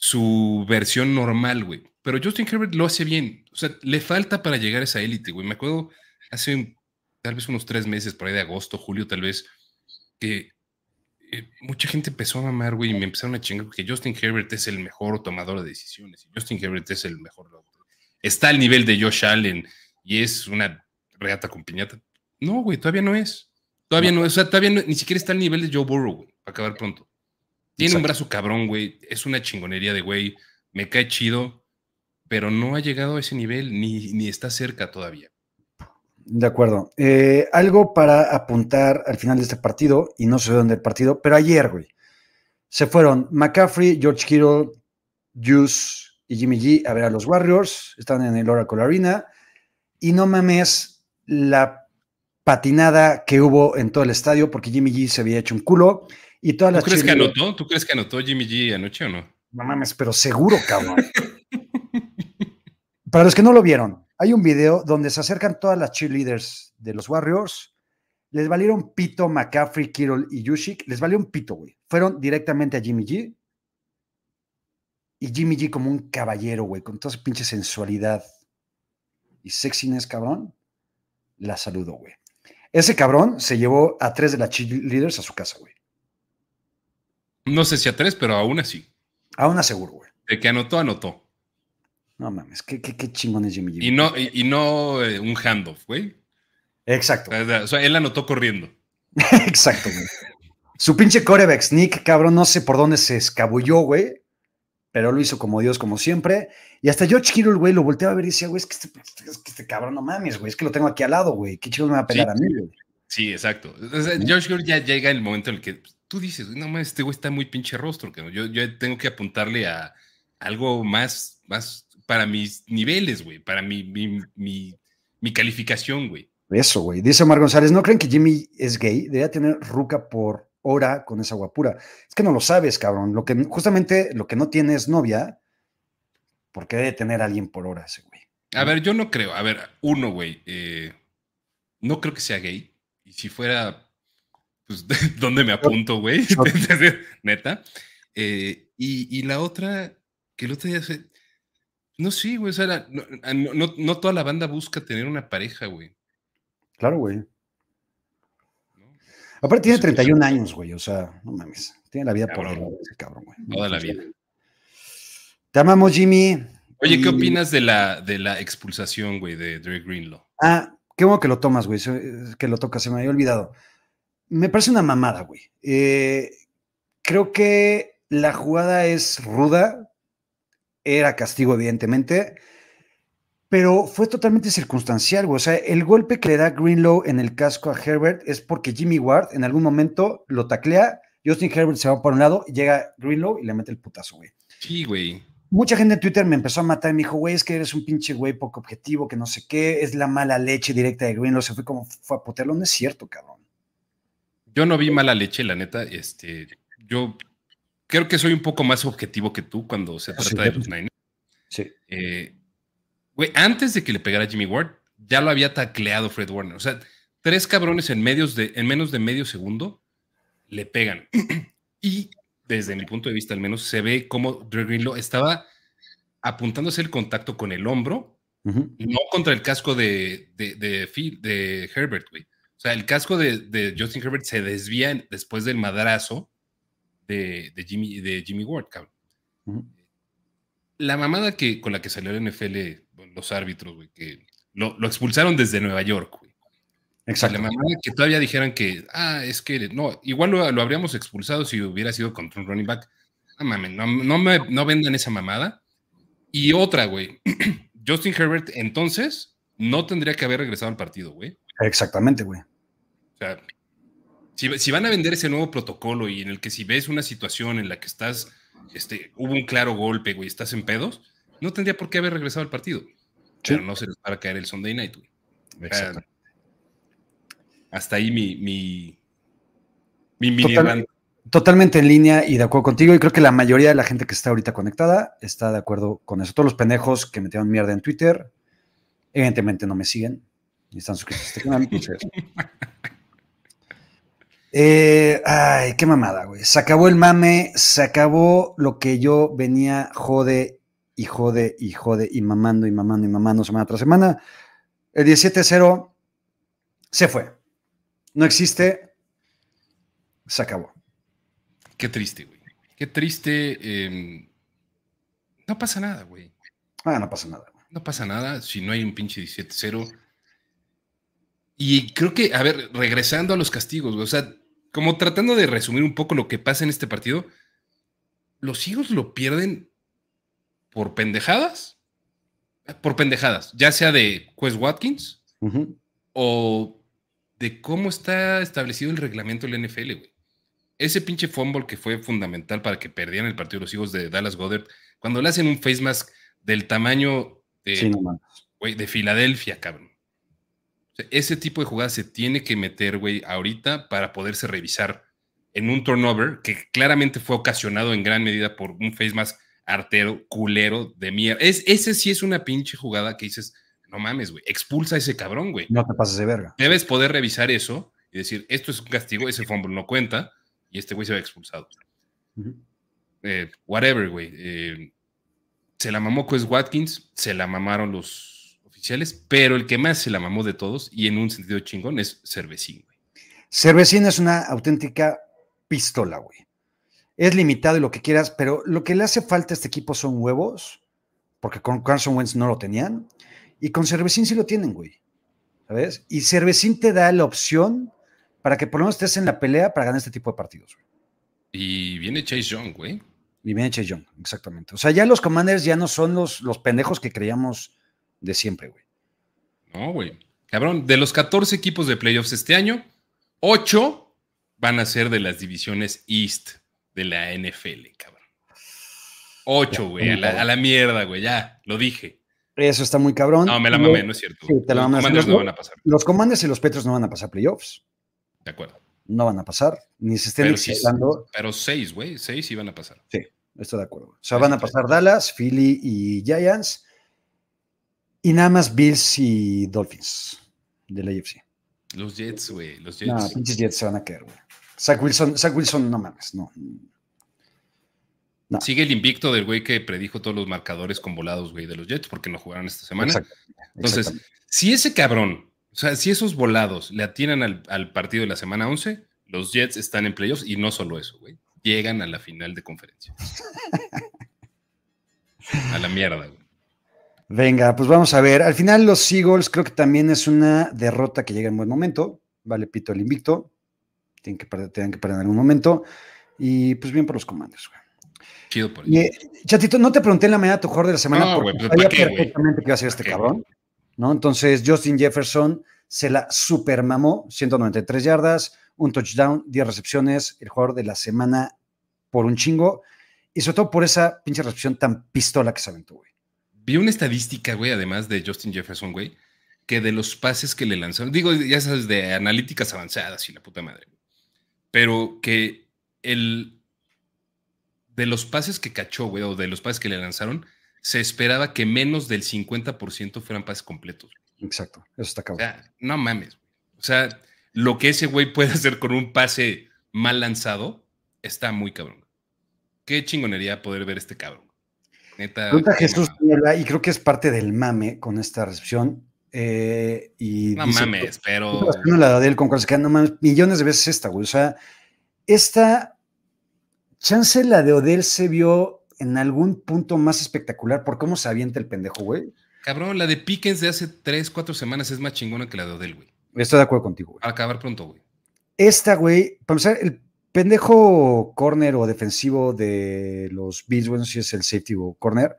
Speaker 2: su versión normal, güey. Pero Justin Herbert lo hace bien. O sea, le falta para llegar a esa élite, güey. Me acuerdo hace tal vez unos tres meses, por ahí de agosto, julio, tal vez, que eh, mucha gente empezó a mamar, güey, y me empezaron a chingar porque Justin Herbert es el mejor tomador de decisiones. Y Justin Herbert es el mejor. Está al nivel de Josh Allen y es una reata con piñata. No, güey, todavía no es. Todavía no, es. O sea, todavía ni siquiera está al nivel de Joe Burrow, güey, para acabar pronto. Tiene un brazo cabrón, güey. Es una chingonería de güey. Me cae chido, pero no ha llegado a ese nivel ni, ni está cerca todavía.
Speaker 1: De acuerdo. Eh, algo para apuntar al final de este partido, y no sé dónde el partido, pero ayer, güey, se fueron McCaffrey, George Kittle, Juice y Jimmy G a ver a los Warriors. Están en el Oracle Arena. Y no mames la patinada que hubo en todo el estadio, porque Jimmy G se había hecho un culo y todas
Speaker 2: ¿Tú crees que anotó? ¿Tú crees que anotó Jimmy G anoche o no?
Speaker 1: No mames, pero seguro, cabrón. [laughs] Para los que no lo vieron, Hay un video donde se acercan todas las cheerleaders de los Warriors. Les valieron pito McCaffrey, Kittle y Yushik. Les valió un pito, güey. Fueron directamente a Jimmy G. Y Jimmy G como un caballero, güey, con toda su pinche sensualidad y sexiness, cabrón. La saludo, güey. Ese cabrón se llevó a tres de las cheerleaders a su casa, güey.
Speaker 2: No sé si a tres, pero a una sí.
Speaker 1: A una seguro, güey.
Speaker 2: De que anotó, anotó.
Speaker 1: No mames, qué, qué, chingón es Jimmy G.
Speaker 2: Y no, y, no eh, un handoff, güey.
Speaker 1: Exacto.
Speaker 2: O sea, él anotó corriendo. [laughs]
Speaker 1: Exacto, güey. Su pinche coreback sneak, cabrón, no sé por dónde se escabulló, güey. Pero lo hizo como Dios, como siempre. Y hasta George Kittle, güey, lo volteaba a ver y decía, güey, es que este, es que este cabrón no mames, güey, es que lo tengo aquí al lado, güey. ¿Qué chido me va a pegar a mí, güey?
Speaker 2: Sí, exacto. George Kittle ya llega el momento en el que tú dices, no mames, este güey está muy pinche rostro, que yo, yo tengo que apuntarle a algo más, más para mis niveles, güey, para mi, mi, mi, calificación, güey.
Speaker 1: Eso, güey. Dice Omar González, ¿no creen que Jimmy es gay? Debería tener ruca por hora con esa guapura. Es que no lo sabes, cabrón. Lo que, justamente lo que no tiene es novia, porque debe tener a alguien por hora ese güey.
Speaker 2: A ver, yo no creo. A ver, uno, güey, eh, no creo que sea gay. Y si fuera, pues, [laughs] ¿dónde me apunto, güey? [laughs] [laughs] Neta. Eh, y, y, la otra, que el otro día se, no, sí, güey. O sea, ah, no, toda la banda busca tener una pareja, güey.
Speaker 1: Claro, güey. Aparte tiene 31 años, güey. O sea, no mames. Tiene la vida por él, ese cabrón, güey.
Speaker 2: Toda la vida.
Speaker 1: Te amamos, Jimmy.
Speaker 2: Oye, ¿qué opinas de la, de la expulsación, güey, de Drake Greenlaw?
Speaker 1: Ah, qué bueno que lo tomas, güey. Que lo tocas, se me había olvidado. Me parece una mamada, güey. Eh, creo que la jugada es ruda, era castigo, evidentemente, pero fue totalmente circunstancial, güey. O sea, el golpe que le da Greenlow en el casco a Herbert es porque Jimmy Ward en algún momento lo taclea, Justin Herbert se va por un lado, llega Greenlow y le mete el putazo, güey.
Speaker 2: Sí, güey.
Speaker 1: Mucha gente en Twitter me empezó a matar y me dijo, güey, es que eres un pinche güey poco objetivo, que no sé qué, es la mala leche directa de Greenlow. Se fue como, fue a putearlo, no es cierto, cabrón.
Speaker 2: Yo no vi mala leche, la neta. Este, yo creo que soy un poco más objetivo que tú cuando se trata de los Niners.
Speaker 1: Sí.
Speaker 2: Eh, güey, antes de que le pegara Jimmy Ward, ya lo había tacleado Fred Warner. O sea, tres cabrones en, medios de, en menos de medio segundo le pegan. [clears throat] y desde mi punto de vista, al menos, se ve como Dre Greenlow estaba apuntándose el contacto con el hombro, no contra el casco de, de, de, Herbert, güey. O sea, el casco de, Justin Herbert se desvía después del madrazo de, Jimmy, de Jimmy Ward, cabrón. La mamada que, con la que salió el NFL, los árbitros, güey, que lo, expulsaron desde Nueva York, güey.
Speaker 1: Exacto.
Speaker 2: La mamada que todavía dijeran que, ah, es que no, igual lo, habríamos expulsado si hubiera sido contra un running back. Ah, mames, no, no, me, no vendan esa mamada. Y otra, güey. [clears throat] Justin Herbert, entonces, no tendría que haber regresado al partido, güey.
Speaker 1: Exactamente, güey.
Speaker 2: O sea, si, van a vender ese nuevo protocolo y en el que si ves una situación en la que estás, este, hubo un claro golpe, güey, estás en pedos, no tendría por qué haber regresado al partido. Pero no se les para caer el Sunday night, güey. Exacto. hasta ahí mi, mi,
Speaker 1: mi Totalmente en línea y de acuerdo contigo. Y creo que la mayoría de la gente que está ahorita conectada está de acuerdo con eso. Todos los pendejos que metieron mierda en Twitter, evidentemente no me siguen están suscritos a este canal. Eh, ay, qué mamada, güey. Se acabó el mame, se acabó lo que yo venía jode y jode y jode y mamando y mamando y mamando semana tras semana. El 17-0 se fue. No existe. Se acabó.
Speaker 2: Qué triste, güey. Qué triste. Em, no pasa nada, güey.
Speaker 1: Ah, no pasa nada.
Speaker 2: No pasa nada si no hay un pinche 17-0. Y creo que, a ver, regresando a los castigos, o sea, como tratando de resumir un poco lo que pasa en este partido, los hijos lo pierden por pendejadas, por pendejadas, ya sea de Quest Watkins o de cómo está establecido el reglamento del NFL, güey. Ese pinche fumble que fue fundamental para que perdieran el partido los hijos de Dallas Goddard, cuando le hacen un face mask del tamaño de, de Filadelfia, cabrón ese tipo de jugadas se tiene que meter, güey, ahorita para poderse revisar en un turnover que claramente fue ocasionado en gran medida por un face más artero, culero, de mierda. Es, ese sí es una pinche jugada que dices, no mames, güey, expulsa a ese cabrón, güey.
Speaker 1: No te pases de verga.
Speaker 2: Debes poder revisar eso y decir, esto es un castigo, ese fumble no cuenta y este güey se va expulsado. Eh, whatever, güey. Eh, se la mamó Quest Watkins, se la mamaron los oficiales, pero el que más se la mamó de todos, y en un sentido chingón, es Cervecín, güey.
Speaker 1: Cervecín es una auténtica pistola, güey. Es limitado y lo que quieras, pero lo que le hace falta a este equipo son huevos, porque con Carson Wentz no lo tenían, y con Cervecín sí lo tienen, güey. ¿Sabes? Y Cervecín te da la opción para que por lo menos estés en la pelea para ganar este tipo de partidos, güey.
Speaker 2: Y viene Chase Young, güey.
Speaker 1: Y viene Chase Young, exactamente. O sea, ya los Commanders ya no son los, los pendejos que creíamos de siempre, güey.
Speaker 2: No, güey. Cabrón, de los 14 equipos de playoffs este año, 8 van a ser de las divisiones East de la NFL, cabrón. 8, güey, a la, mierda, güey, ya, lo dije.
Speaker 1: Eso está muy cabrón.
Speaker 2: No, me la mamé, no es cierto.
Speaker 1: los Commanders no van a pasar. Los y los Petros no van a pasar playoffs.
Speaker 2: De acuerdo
Speaker 1: no van a pasar, ni se estén
Speaker 2: pero pero seis, güey, seis iban a pasar.
Speaker 1: Sí, estoy de acuerdo. O sea, van a pasar Dallas, Philly y Giants, y nada más Bills y Dolphins de la UFC.
Speaker 2: Los Jets, güey, los Jets.
Speaker 1: No, pinches Jets se van a caer, güey. Zach Wilson, Zach Wilson, no mames, no.
Speaker 2: Sigue el invicto del güey que predijo todos los marcadores con volados, güey, de los Jets, porque no jugaron esta semana. Entonces, si ese cabrón o sea, si esos volados le atinan al, partido de la semana 11, los Jets están en playoffs y no solo eso, güey. Llegan a la final de conferencia. [laughs] a la mierda, güey.
Speaker 1: Venga, pues vamos a ver. Al final, los Eagles creo que también es una derrota que llega en buen momento. Vale, pito el invicto. Tienen que perder, tienen que perder en algún momento. Y pues bien por los comandos, güey.
Speaker 2: Chido por
Speaker 1: y, Chatito, no te pregunté en la mañana tu jugador de la semana porque pues, sabía perfectamente que iba a ser este cabrón. ¿no? Entonces, Justin Jefferson se la supermamó, 193 yardas, un touchdown, 10 recepciones, el jugador de la semana por un chingo, y sobre todo por esa pinche recepción tan pistola que se aventó, güey.
Speaker 2: Vi una estadística, güey, además de Justin Jefferson, güey, que de los pases que le lanzaron, digo, ya sabes, de analíticas avanzadas y la puta madre, pero que el de los pases que cachó, güey, o de los pases que le lanzaron, se esperaba que menos del 50% fueran pases completos.
Speaker 1: Exacto, eso está cabrón.
Speaker 2: O sea, no mames. O sea, lo que ese güey puede [laughs] hacer con un pase mal lanzado está muy cabrón. Qué chingonería poder ver este cabrón.
Speaker 1: Neta. Jesús y creo que es parte del mame con esta recepción. Eh, y
Speaker 2: no mames, pero.
Speaker 1: La de él con cosas que no mames, millones de veces esta, güey. O sea, esta chance la de Odell se vio en algún punto más espectacular por cómo se avienta el pendejo, güey.
Speaker 2: Cabrón, la de Pickens de hace tres, cuatro semanas es más chingona que la de Odell, güey.
Speaker 1: Estoy de acuerdo contigo, güey.
Speaker 2: A acabar pronto, güey.
Speaker 1: Esta, güey, para empezar, el pendejo corner o defensivo de los Bills, bueno, si es el safety o corner,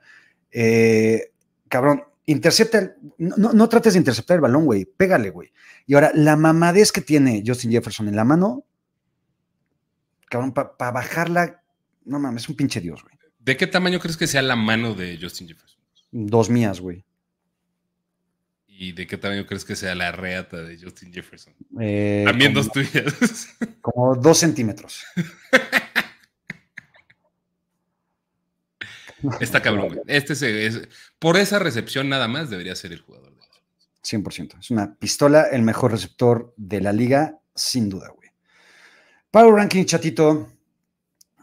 Speaker 1: eh, cabrón, intercepta, no, no, trates de interceptar el balón, güey, pégale, güey. Y ahora, la mamadez que tiene Justin Jefferson en la mano, cabrón, para bajarla, no mames, es un pinche dios, güey.
Speaker 2: ¿De qué tamaño crees que sea la mano de Justin Jefferson?
Speaker 1: Dos mías, güey.
Speaker 2: ¿Y de qué tamaño crees que sea la reata de Justin Jefferson? Eh, También dos tuyas. [laughs]
Speaker 1: Como dos centímetros. [laughs]
Speaker 2: Está cabrón, güey. Este es, por esa recepción nada más debería ser el jugador. De
Speaker 1: 100%. Es una pistola, el mejor receptor de la liga, sin duda, güey. Power Ranking, chatito.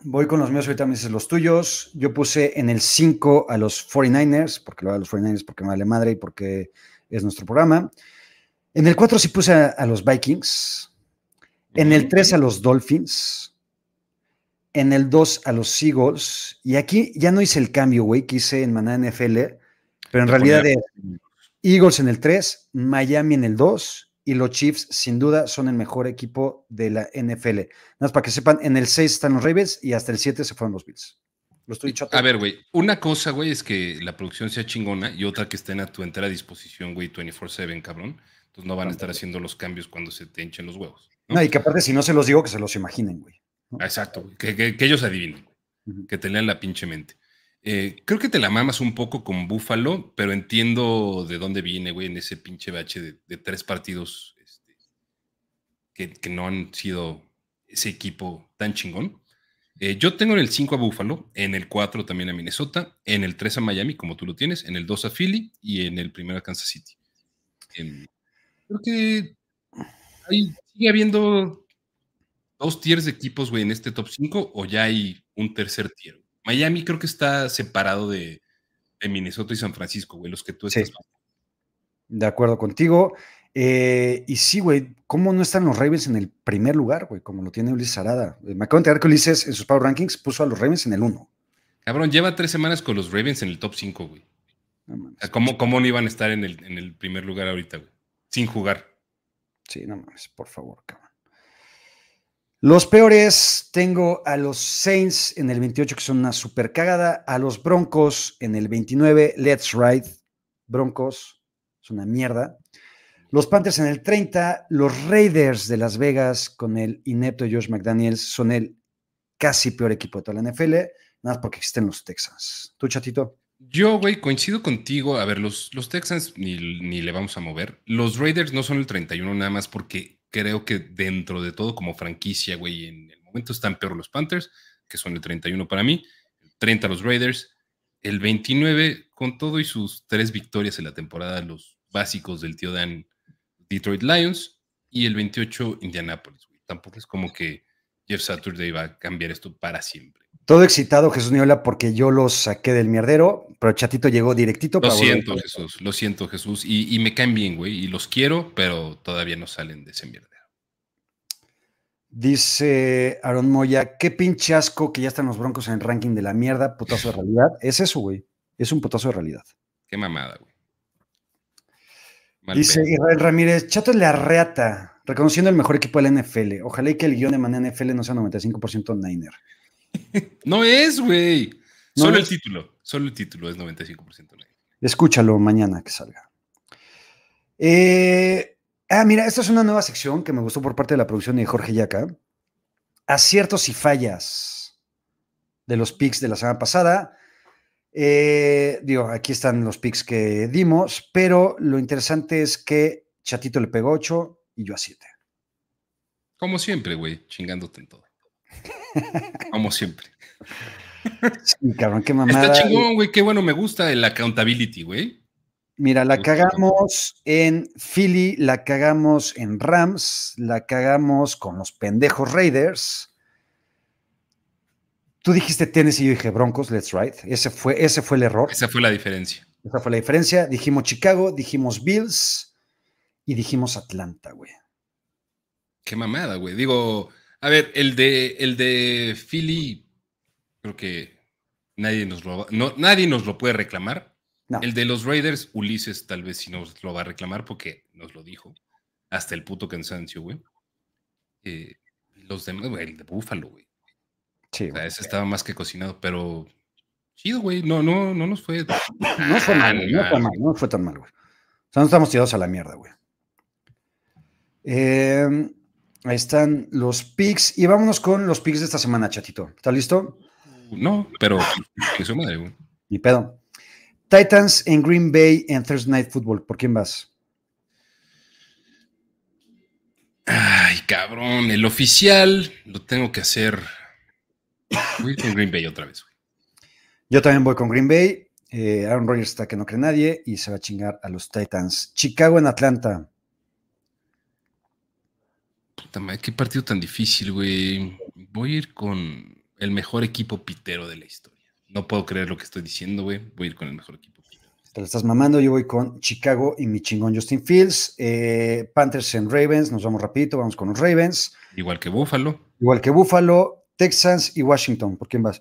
Speaker 1: Voy con los míos, ahorita me dices los tuyos. Yo puse en el 5 a los 49ers, porque lo hago a los 49ers porque me vale madre y porque es nuestro programa. En el 4 sí puse a, los Vikings. En el 3 a los Dolphins. En el 2 a los Seagulls. Y aquí ya no hice el cambio, güey, que hice en Maná NFL. Pero en realidad de Eagles en el 3, Miami en el 2 y los Chiefs sin duda son el mejor equipo de la NFL. Nada más para que sepan, en el 6 están los Ravens y hasta el 7 se fueron los Bills. Lo estoy dicho
Speaker 2: a, ver, güey, una cosa, güey, es que la producción sea chingona y otra que estén a tu entera disposición, güey, 24/7, cabrón. Entonces no van a estar haciendo los cambios cuando se te hinchen los huevos.
Speaker 1: ¿no? y que aparte si no se los digo, que se los imaginen, güey.
Speaker 2: Exacto, güey. Que, ellos adivinen, que te lean la pinche mente. Eh, creo que te la mamas un poco con Búfalo, pero entiendo de dónde viene, güey, en ese pinche bache de, tres partidos este, que, no han sido ese equipo tan chingón. Eh, yo tengo en el 5 a Buffalo, en el 4 también a Minnesota, en el 3 a Miami, como tú lo tienes, en el 2 a Philly y en el primero a Kansas City. creo que ahí sigue habiendo dos tiers de equipos, güey, en este top 5 o ya hay un tercer tier. Miami creo que está separado de, Minnesota y San Francisco, güey, los que tú estás.
Speaker 1: De acuerdo contigo. Eh, y sí, güey, ¿cómo no están los Ravens en el primer lugar, güey? Como lo tiene Ulises Arada. Me acabo de enterar que Ulises en sus Power Rankings puso a los Ravens en el 1.
Speaker 2: Cabrón, lleva tres semanas con los Ravens en el top 5, güey. ¿Cómo, ¿Cómo, no iban a estar en el, en el primer lugar ahorita, güey? Sin jugar.
Speaker 1: Sí, no mames, por favor, cabrón. Los peores, tengo a los Saints en el 28, que son una super cagada, a los Broncos en el 29, Let's Ride, Broncos, es una mierda. Los Panthers en el 30, los Raiders de Las Vegas con el inepto Josh McDaniels son el casi peor equipo de toda la NFL, nada más porque existen los Texans. ¿Tú, chatito?
Speaker 2: Yo, güey, coincido contigo. A ver, los, los Texans ni, ni, le vamos a mover. Los Raiders no son el 31 nada más porque creo que dentro de todo como franquicia, güey, en el momento están peor los Panthers, que son el 31 para mí, el 30 los Raiders, el 29 con todo y sus tres victorias en la temporada, los básicos del tío Dan Detroit Lions y el 28 Indianapolis. Tampoco es como que Jeff Saturday va a cambiar esto para siempre.
Speaker 1: Todo excitado, Jesús Niola, porque yo los saqué del mierdero, pero Chatito llegó directito.
Speaker 2: Lo siento, Jesús, lo siento, Jesús. Y, me caen bien, güey, y los quiero, pero todavía no salen de ese mierdero.
Speaker 1: Dice Aaron Moya, qué pinche asco que ya están los broncos en el ranking de la mierda, putazo de realidad. Es eso, güey. Es un putazo de realidad.
Speaker 2: Qué mamada, güey.
Speaker 1: Dice Israel Ramírez, Chato le arreata, reconociendo el mejor equipo de la NFL. Ojalá y que el guion de manera NFL no sea 95% Niner. [laughs]
Speaker 2: no es, güey. solo el título, solo el título es 95% Niner.
Speaker 1: Escúchalo mañana que salga. Eh, ah, mira, esta es una nueva sección que me gustó por parte de la producción de Jorge Yaca. Aciertos y fallas de los picks de la semana pasada. Eh, digo, aquí están los picks que dimos, pero lo interesante es que Chatito le pegó 8 y yo a 7.
Speaker 2: Como siempre, güey, chingándote en todo. [laughs] Como siempre.
Speaker 1: Sí, cabrón, qué mamada.
Speaker 2: Está chingón, güey, qué bueno, me gusta el accountability, güey.
Speaker 1: Mira, la cagamos en Philly, la cagamos en Rams, la cagamos con los pendejos Raiders Tú dijiste Tennessee y yo dije Broncos, let's ride. Ese fue, ese fue el error.
Speaker 2: Esa fue la diferencia.
Speaker 1: Esa fue la diferencia. Dijimos Chicago, dijimos Bills y dijimos Atlanta, güey.
Speaker 2: Qué mamada, güey. Digo, a ver, el de, el de Philly, creo que nadie nos lo, no, nadie nos lo puede reclamar. El de los Raiders, Ulises tal vez sí nos lo va a reclamar porque nos lo dijo. Hasta el puto cansancio, güey. Eh, los demás, güey, el de Búfalo, güey. Sí. O ese estaba más que cocinado, pero chido, güey. No, no, no nos fue.
Speaker 1: No fue mal, no fue mal, no fue tan mal, güey. O sea, no estamos tirados a la mierda, güey. Em, ahí están los picks. Y vámonos con los picks de esta semana, chatito. ¿Está listo?
Speaker 2: No, pero que su madre, güey.
Speaker 1: Ni pedo. Titans en Green Bay en Thursday Night Football. ¿Por quién vas?
Speaker 2: Ay, cabrón. El oficial lo tengo que hacer Voy con Green Bay otra vez.
Speaker 1: Yo también voy con Green Bay. Eh, Aaron Rodgers está que no cree nadie y se va a chingar a los Titans. Chicago en Atlanta.
Speaker 2: Puta madre, qué partido tan difícil, güey. Voy a ir con el mejor equipo pitero de la historia. No puedo creer lo que estoy diciendo, güey. Voy a ir con el mejor equipo pitero.
Speaker 1: Te lo estás mamando. Yo voy con Chicago y mi chingón Justin Fields. Eh, Panthers en Ravens. Nos vamos rapidito. Vamos con los Ravens.
Speaker 2: Igual que Buffalo.
Speaker 1: Igual que Buffalo. Texans y Washington. ¿Por quién vas?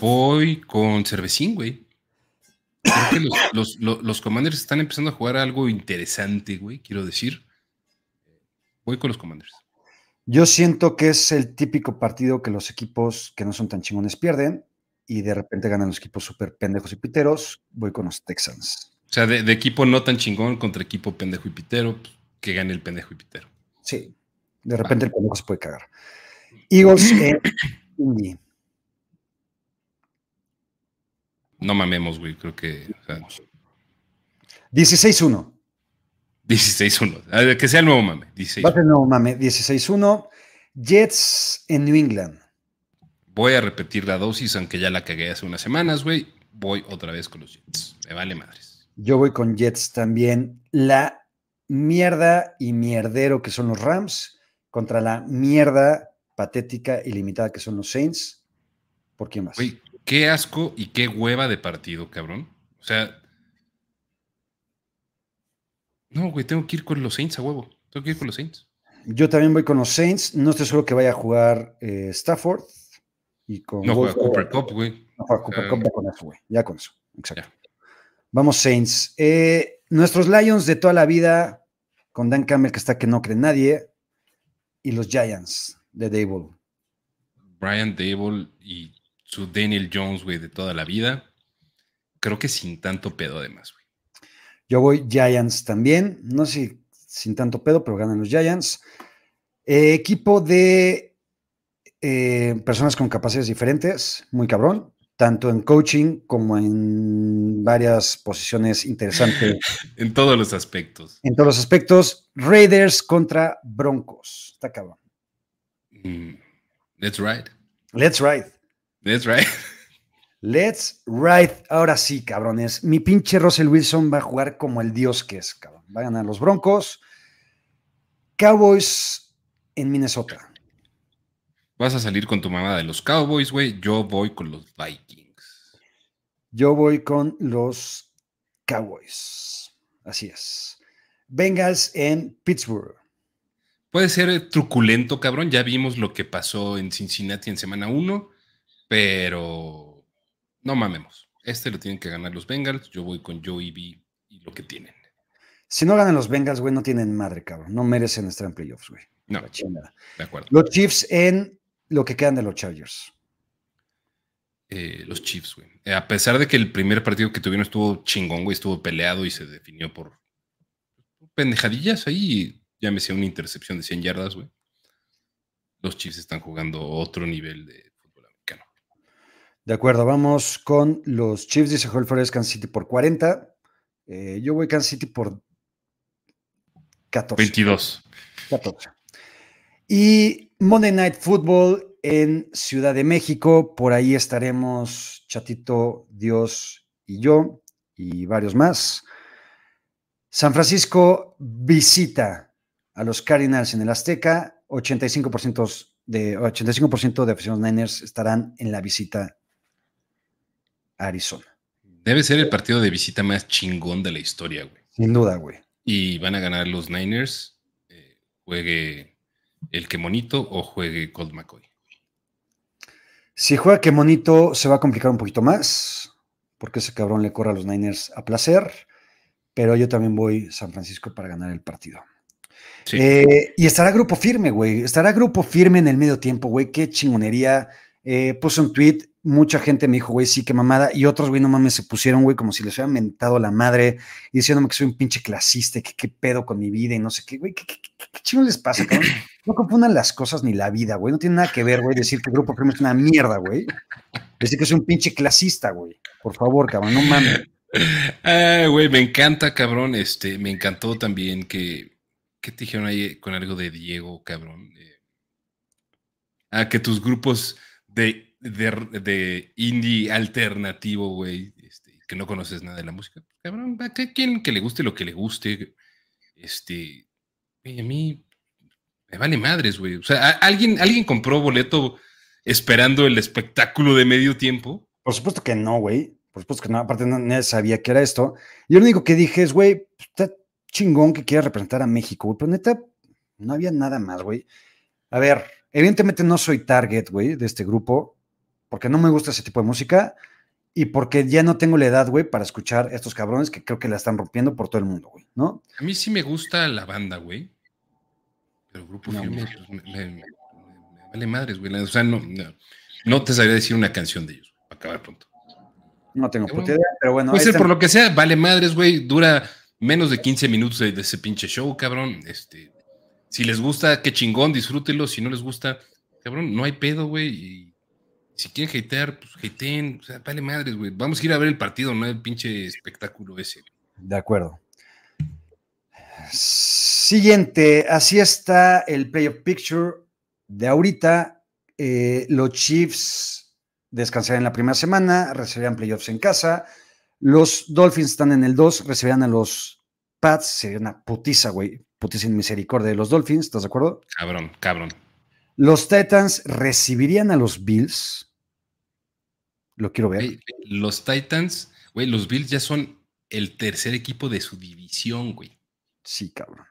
Speaker 2: Voy con Cervecín, güey. Creo que [gasps] los, Commanders están empezando a jugar algo interesante, güey, quiero decir. Voy con los Commanders.
Speaker 1: Yo siento que es el típico partido que los equipos que no son tan chingones pierden y de repente ganan los equipos súper pendejos y piteros. Voy con los Texans.
Speaker 2: O sea, de, equipo no tan chingón contra equipo pendejo y pitero, pues, que gane el pendejo y pitero.
Speaker 1: Sí, de repente el pendejo se puede cagar. Eagles en Indy.
Speaker 2: No mamemos, güey. Creo que.
Speaker 1: 16-1.
Speaker 2: 16-1. Que sea el nuevo mame. 16
Speaker 1: Va a ser el nuevo mame. 16-1. Jets en New England.
Speaker 2: voy a repetir la dosis, aunque ya la cagué hace unas semanas, güey. Voy otra vez con los Jets. Me vale madres.
Speaker 1: Yo voy con Jets también. La mierda y mierdero que son los Rams contra la mierda patética y limitada que son los Saints. ¿Por quién más?
Speaker 2: Güey, qué asco y qué hueva de partido, cabrón. O sea. No, güey, tengo que ir con los Saints a huevo. Tengo que ir con los Saints.
Speaker 1: Yo también voy con los Saints. No estoy seguro que vaya a jugar eh, Stafford. Y con
Speaker 2: no juega Cooper Cup, güey.
Speaker 1: No juega Cooper Cup, ya con eso, güey. Ya con eso. Exacto. Vamos, Saints. Eh, nuestros Lions de toda la vida, con Dan Campbell, que está que no cree nadie. Y los Giants de Dable.
Speaker 2: Brian Dable y su Daniel Jones, güey, de toda la vida. Creo que sin tanto pedo, además, güey.
Speaker 1: Yo voy Giants también. No sé si sin tanto pedo, pero ganan los Giants. Eh, equipo de eh, personas con capacidades diferentes, muy cabrón, tanto en coaching como en varias posiciones interesantes. [laughs]
Speaker 2: en todos los aspectos.
Speaker 1: En todos los aspectos. Raiders contra Broncos. Está cabrón.
Speaker 2: Let's ride.
Speaker 1: Let's ride.
Speaker 2: Let's ride.
Speaker 1: Let's ride. Ahora sí, cabrones. Mi pinche Russell Wilson va a jugar como el dios que es, cabrón. Va a ganar los Broncos. Cowboys en Minnesota.
Speaker 2: Vas a salir con tu mamá de los Cowboys, güey. Yo voy con los Vikings.
Speaker 1: Yo voy con los Cowboys. Así es. Bengals en Pittsburgh.
Speaker 2: Puede ser truculento, cabrón. Ya vimos lo que pasó en Cincinnati en semana 1, pero no mamemos. Este lo tienen que ganar los Bengals. Yo voy con Joey B y lo que tienen.
Speaker 1: Si no ganan los Bengals, güey, no tienen madre, cabrón. No merecen estar en playoffs, güey.
Speaker 2: No, de acuerdo.
Speaker 1: Los Chiefs en lo que quedan de los Chargers.
Speaker 2: Eh, los Chiefs, güey. Eh, a pesar de que el primer partido que tuvieron estuvo chingón, güey, estuvo peleado y se definió por pendejadillas ahí llámese una intercepción de 100 yardas, güey. Los Chiefs están jugando otro nivel de fútbol americano.
Speaker 1: De acuerdo, vamos con los Chiefs, dice Joel Flores, Kansas City por 40. Eh, yo voy Kansas City por 14.
Speaker 2: 22.
Speaker 1: 14. Y Monday Night Football en Ciudad de México, por ahí estaremos Chatito, Dios y yo, y varios más. San Francisco visita a los Cardinals en el Azteca, 85% de, 85 de aficionados Niners estarán en la visita a Arizona.
Speaker 2: Debe ser el partido de visita más chingón de la historia, güey.
Speaker 1: Sin duda, güey.
Speaker 2: Y van a ganar los Niners, eh, juegue el que monito o juegue Colt McCoy.
Speaker 1: Si juega que monito, se va a complicar un poquito más, porque ese cabrón le corre a los Niners a placer, pero yo también voy San Francisco para ganar el partido. Eh, y estará grupo firme, güey. Estará grupo firme en el medio tiempo, güey. Qué chingonería. Eh, puse un tweet, mucha gente me dijo, güey, sí, qué mamada. Y otros, güey, no mames, se pusieron, güey, como si les hubieran mentado la madre y diciéndome que soy un pinche clasista que qué pedo con mi vida y no sé qué, güey. ¿Qué, chingo les pasa, cabrón? [laughs] No confundan las cosas ni la vida, güey. No tiene nada que ver, güey, decir que el grupo firme es una mierda, güey. Decir que soy un pinche clasista, güey. Por favor, cabrón, no mames.
Speaker 2: Ah, güey, me encanta, cabrón. Este, me encantó también que ¿Qué te dijeron ahí con algo de Diego, cabrón? Eh, ah, que tus grupos de, de, indie alternativo, güey, este, que no conoces nada de la música. Cabrón, ¿a quien que le guste lo que le guste? Este, a mí me vale madres, güey. O sea, ¿alguien, ¿alguien compró boleto esperando el espectáculo de medio tiempo?
Speaker 1: Por supuesto que no, güey. Por supuesto que no. Aparte, nadie sabía que era esto. Y lo único que dije es, güey, chingón que quiera representar a México, güey. Pero neta, no había nada más, güey. A ver, evidentemente no soy target, güey, de este grupo, porque no me gusta ese tipo de música y porque ya no tengo la edad, güey, para escuchar a estos cabrones que creo que la están rompiendo por todo el mundo, güey, ¿no?
Speaker 2: A mí sí me gusta la banda, güey. Pero el grupo no, me, vale madres, güey. O sea, no, no, te sabría decir una canción de ellos, para acabar pronto.
Speaker 1: No tengo puta idea, pero bueno.
Speaker 2: Puede ser por lo que sea, vale madres, güey. Dura menos de 15 minutos de, ese pinche show, cabrón. Este, si les gusta, qué chingón, disfrútenlo. Si no les gusta, cabrón, no hay pedo, güey. Y si quieren hatear, pues hateen. O sea, vale madres, güey. Vamos a ir a ver el partido, no el pinche espectáculo ese.
Speaker 1: De acuerdo. Siguiente, así está el playoff picture de ahorita. Eh, los Chiefs descansarían en la primera semana, recibirían playoffs en casa. Los Dolphins están en el 2, recibirán a los Pats. Sería una putiza, güey. Putiza en misericordia de los Dolphins, ¿estás de acuerdo?
Speaker 2: Cabrón, cabrón.
Speaker 1: Los Titans recibirían a los Bills. Lo quiero ver.
Speaker 2: los Titans, güey, los Bills ya son el tercer equipo de su división, güey.
Speaker 1: Sí, cabrón.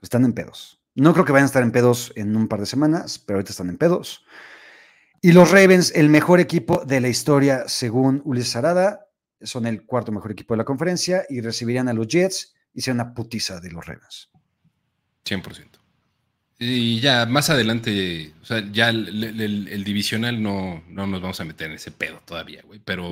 Speaker 1: Están en pedos. No creo que vayan a estar en pedos en un par de semanas, pero ahorita están en pedos. Y los Ravens, el mejor equipo de la historia, según Ulises Arada, son el cuarto mejor equipo de la conferencia y recibirían a los Jets y sería una putiza de los Ravens.
Speaker 2: 100%. Y ya más adelante, o sea, ya el, divisional no, no, nos vamos a meter en ese pedo todavía, güey, pero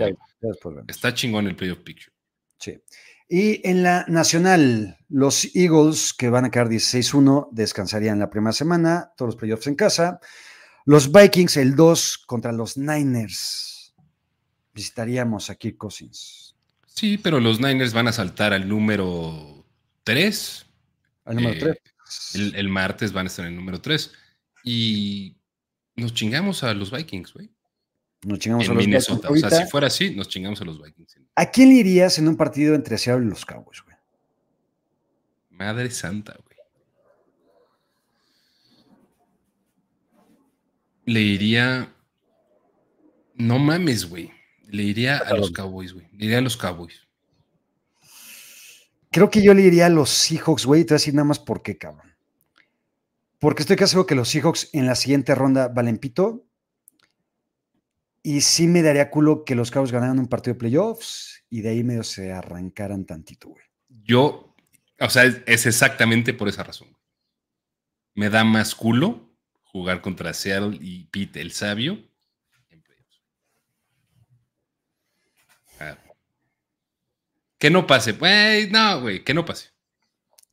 Speaker 2: está chingón el playoff picture.
Speaker 1: Sí. Y en la nacional, los Eagles, que van a quedar 16-1, descansarían la primera semana, todos los playoffs en casa. Los Vikings, el 2 contra los Niners. Visitaríamos a Kirk Cousins.
Speaker 2: Sí, pero los Niners van a saltar al número 3.
Speaker 1: Al número 3.
Speaker 2: El, martes van a estar en el número 3. Y nos chingamos a los Vikings, güey.
Speaker 1: Nos chingamos
Speaker 2: a los Minnesota. Vikings. O sea, si fuera así, nos chingamos a los Vikings.
Speaker 1: ¿A quién le irías en un partido entre Seattle y los Cowboys, güey?
Speaker 2: Madre santa, güey. Le iría. No mames, güey. Le iría a los Cowboys, güey. Le iría a los Cowboys.
Speaker 1: Creo que yo le iría a los Seahawks, güey. Te voy a decir nada más por qué, cabrón. Porque estoy casi seguro que los Seahawks en la siguiente ronda valen pito. Y sí me daría culo que los Cowboys ganaran un partido de playoffs y de ahí medio se arrancaran tantito, güey.
Speaker 2: Yo, o sea, es, exactamente por esa razón. Me da más culo jugar contra Seattle y Pete el Sabio en playoffs. Ah, que no pase. Güey, no, güey, que no pase.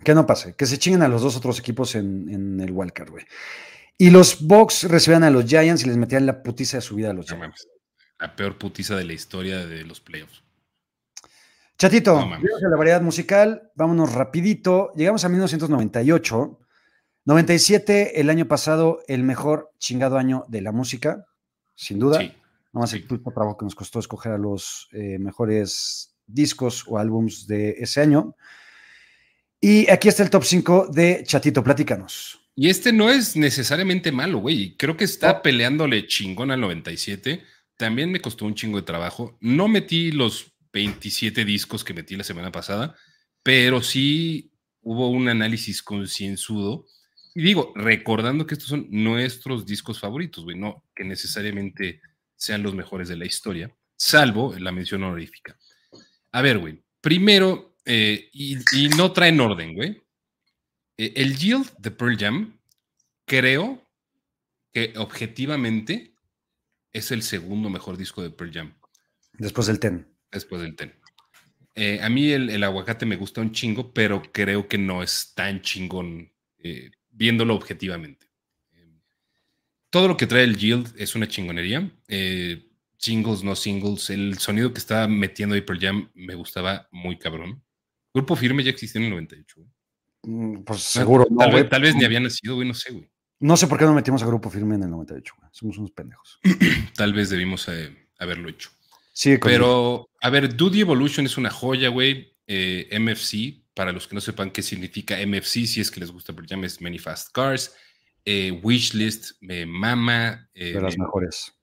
Speaker 1: Que no pase. Que se chinguen a los dos otros equipos en, el Wildcard, güey. Y los Bucks recibían a los Giants y les metían la putiza de su vida a los Giants.
Speaker 2: La peor putiza de la historia de los playoffs.
Speaker 1: Chatito, no, la variedad musical, vámonos rapidito. Llegamos a 1998. 97, el año pasado, el mejor chingado año de la música, sin duda. Sí, no más el trabajo que nos costó escoger a los eh, mejores discos o álbums de ese año. Y aquí está el top 5 de Chatito, platícanos.
Speaker 2: Y este no es necesariamente malo, güey. Creo que está peleándole chingón al 97. También me costó un chingo de trabajo. No metí los 27 discos que metí la semana pasada, pero sí hubo un análisis concienzudo. Y digo, recordando que estos son nuestros discos favoritos, güey, no que necesariamente sean los mejores de la historia, salvo la mención honorífica. A ver, güey, primero, eh, y, no traen orden, güey. Eh, el Yield de Pearl Jam, creo que objetivamente es el segundo mejor disco de Pearl Jam.
Speaker 1: Después del Ten.
Speaker 2: Después del Ten. Eh, a mí el, aguacate me gusta un chingo, pero creo que no es tan chingón viéndolo objetivamente. todo lo que trae el Yield es una chingonería. Eh, singles, no singles. El sonido que estaba metiendo Pearl Jam me gustaba muy cabrón. Grupo Firme ya existía en el 98.
Speaker 1: Mm, pues seguro.
Speaker 2: tal, vez, tal, vez, ni había nacido, güey, no sé, güey.
Speaker 1: No sé por qué no metimos a Grupo Firme en el 98, güey. Somos unos pendejos. [clears throat]
Speaker 2: Tal vez debimos eh, haberlo hecho. Sí, Pero, a ver, Duty Evolution es una joya, güey. Eh, MFC, para los que no sepan qué significa MFC, si es que les gusta, pero llames Many Fast Cars. Eh, Wishlist, me mama.
Speaker 1: de las mejores.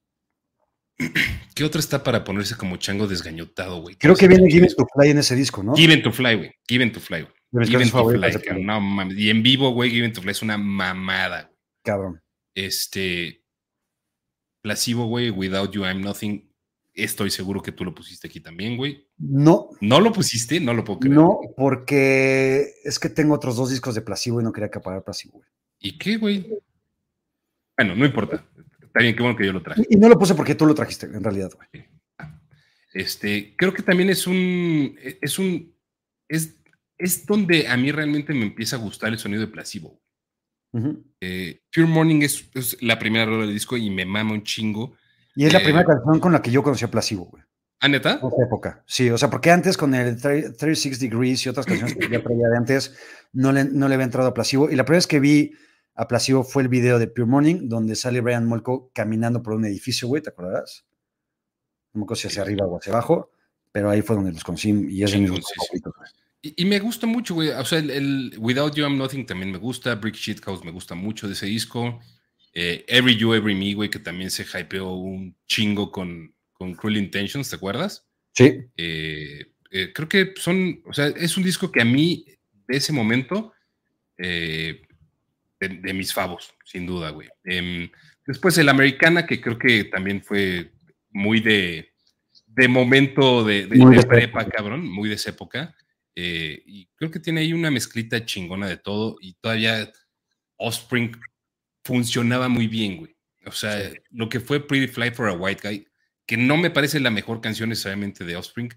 Speaker 1: [clears throat]
Speaker 2: ¿Qué otra está para ponerse como chango desgañotado, güey?
Speaker 1: Creo que viene Given to Fly en ese disco, ¿no?
Speaker 2: Given to Fly, güey. Given to Fly, güey. Given to Fly, no mames. Y en vivo, güey, Given to Fly es una mamada.
Speaker 1: Cabrón.
Speaker 2: Este. Placebo, güey, Without You I'm Nothing. Estoy seguro que tú lo pusiste aquí también, güey.
Speaker 1: No.
Speaker 2: ¿No lo pusiste? No lo puedo creer.
Speaker 1: No, porque es que tengo otros dos discos de Placebo y no quería acaparar Placebo, güey.
Speaker 2: ¿Y qué, güey? Bueno, no importa. Está bien, qué bueno que yo lo traje.
Speaker 1: Y no lo puse porque tú lo trajiste, en realidad, güey.
Speaker 2: Este, creo que también es un. Es un. Es, es donde a mí realmente me empieza a gustar el sonido de Placebo. Eh, Pure Morning es, la primera rola del disco y me mama un chingo.
Speaker 1: Y es la primera eh, canción con la que yo conocí a Placebo, güey.
Speaker 2: ¿Ah, neta?
Speaker 1: En esa época. Sí, o sea, porque antes con el 36 Degrees y otras canciones que ya traía de antes, no le, no le había entrado a Placebo. Y la primera vez que vi aplasivo fue el video de Pure Morning, donde sale Brian Molko caminando por un edificio, güey, ¿te acordarás? No me acuerdo si hacia arriba o hacia abajo, pero ahí fue donde los conocí y es
Speaker 2: el y, me gusta mucho, güey. O sea, el, Without You I'm Nothing también me gusta. Brick Shit House me gusta mucho de ese disco. Eh, Every You, Every Me, güey, que también se hypeó un chingo con, con Cruel Intentions, ¿te acuerdas?
Speaker 1: Sí.
Speaker 2: Eh, eh, creo que son, o sea, es un disco que a mí, de ese momento, de, mis favos, sin duda, güey. Em, después el Americana, que creo que también fue muy de, de momento de, de prepa, cabrón, muy de esa época. Eh, y creo que tiene ahí una mezclita chingona de todo y todavía Offspring funcionaba muy bien, güey. O sea, lo que fue Pretty Fly for a White Guy, que no me parece la mejor canción necesariamente de Offspring,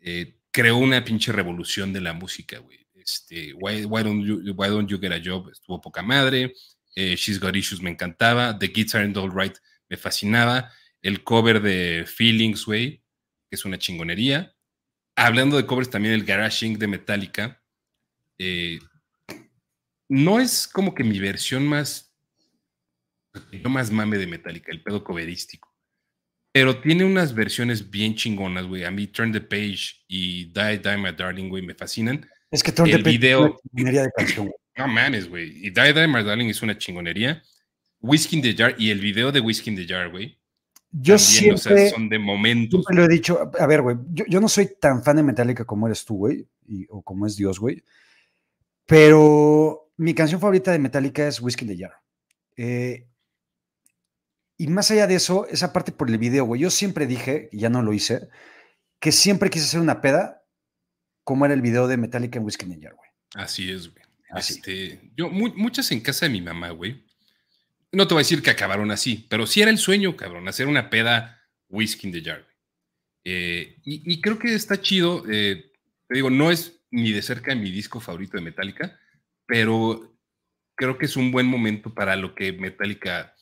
Speaker 2: eh, creó una pinche revolución de la música, güey. Este, why, don't you, Get a Job estuvo poca madre. Eh, She's Got Issues me encantaba. The Kids Aren't All Right me fascinaba. El cover de Feelings, que es una chingonería hablando de covers, también el Garage Inc. de Metallica. Eh, no es como que mi versión más. Yo más mame de Metallica, el pedo coverístico. Pero tiene unas versiones bien chingonas, güey. A mí Turn the Page y Die Die My Darling, güey, me fascinan.
Speaker 1: Es que Turn the Page
Speaker 2: video, una
Speaker 1: chingonería de canción.
Speaker 2: No mames, güey. Y Die Die My Darling es una chingonería. Whiskey in the Jar y el video de Whiskey in the Jar, güey.
Speaker 1: Yo siempre.
Speaker 2: son de momentos.
Speaker 1: lo he dicho. A ver, güey. Yo, no soy tan fan de Metallica como eres tú, güey. O como es Dios, güey. Pero mi canción favorita de Metallica es Whiskey in the Jar. Eh, y más allá de eso, esa parte por el video, güey. Yo siempre dije, y ya no lo hice, que siempre quise hacer una peda como era el video de Metallica en Whiskey in the Jar, güey.
Speaker 2: Así es, güey. Este, yo, muchas en casa de mi mamá, güey no te voy a decir que acabaron así, pero sí era el sueño, cabrón, hacer una peda whisky in the jar. Eh, y, creo que está chido. Eh, te digo, no es ni de cerca mi disco favorito de Metallica, pero creo que es un buen momento para lo que Metallica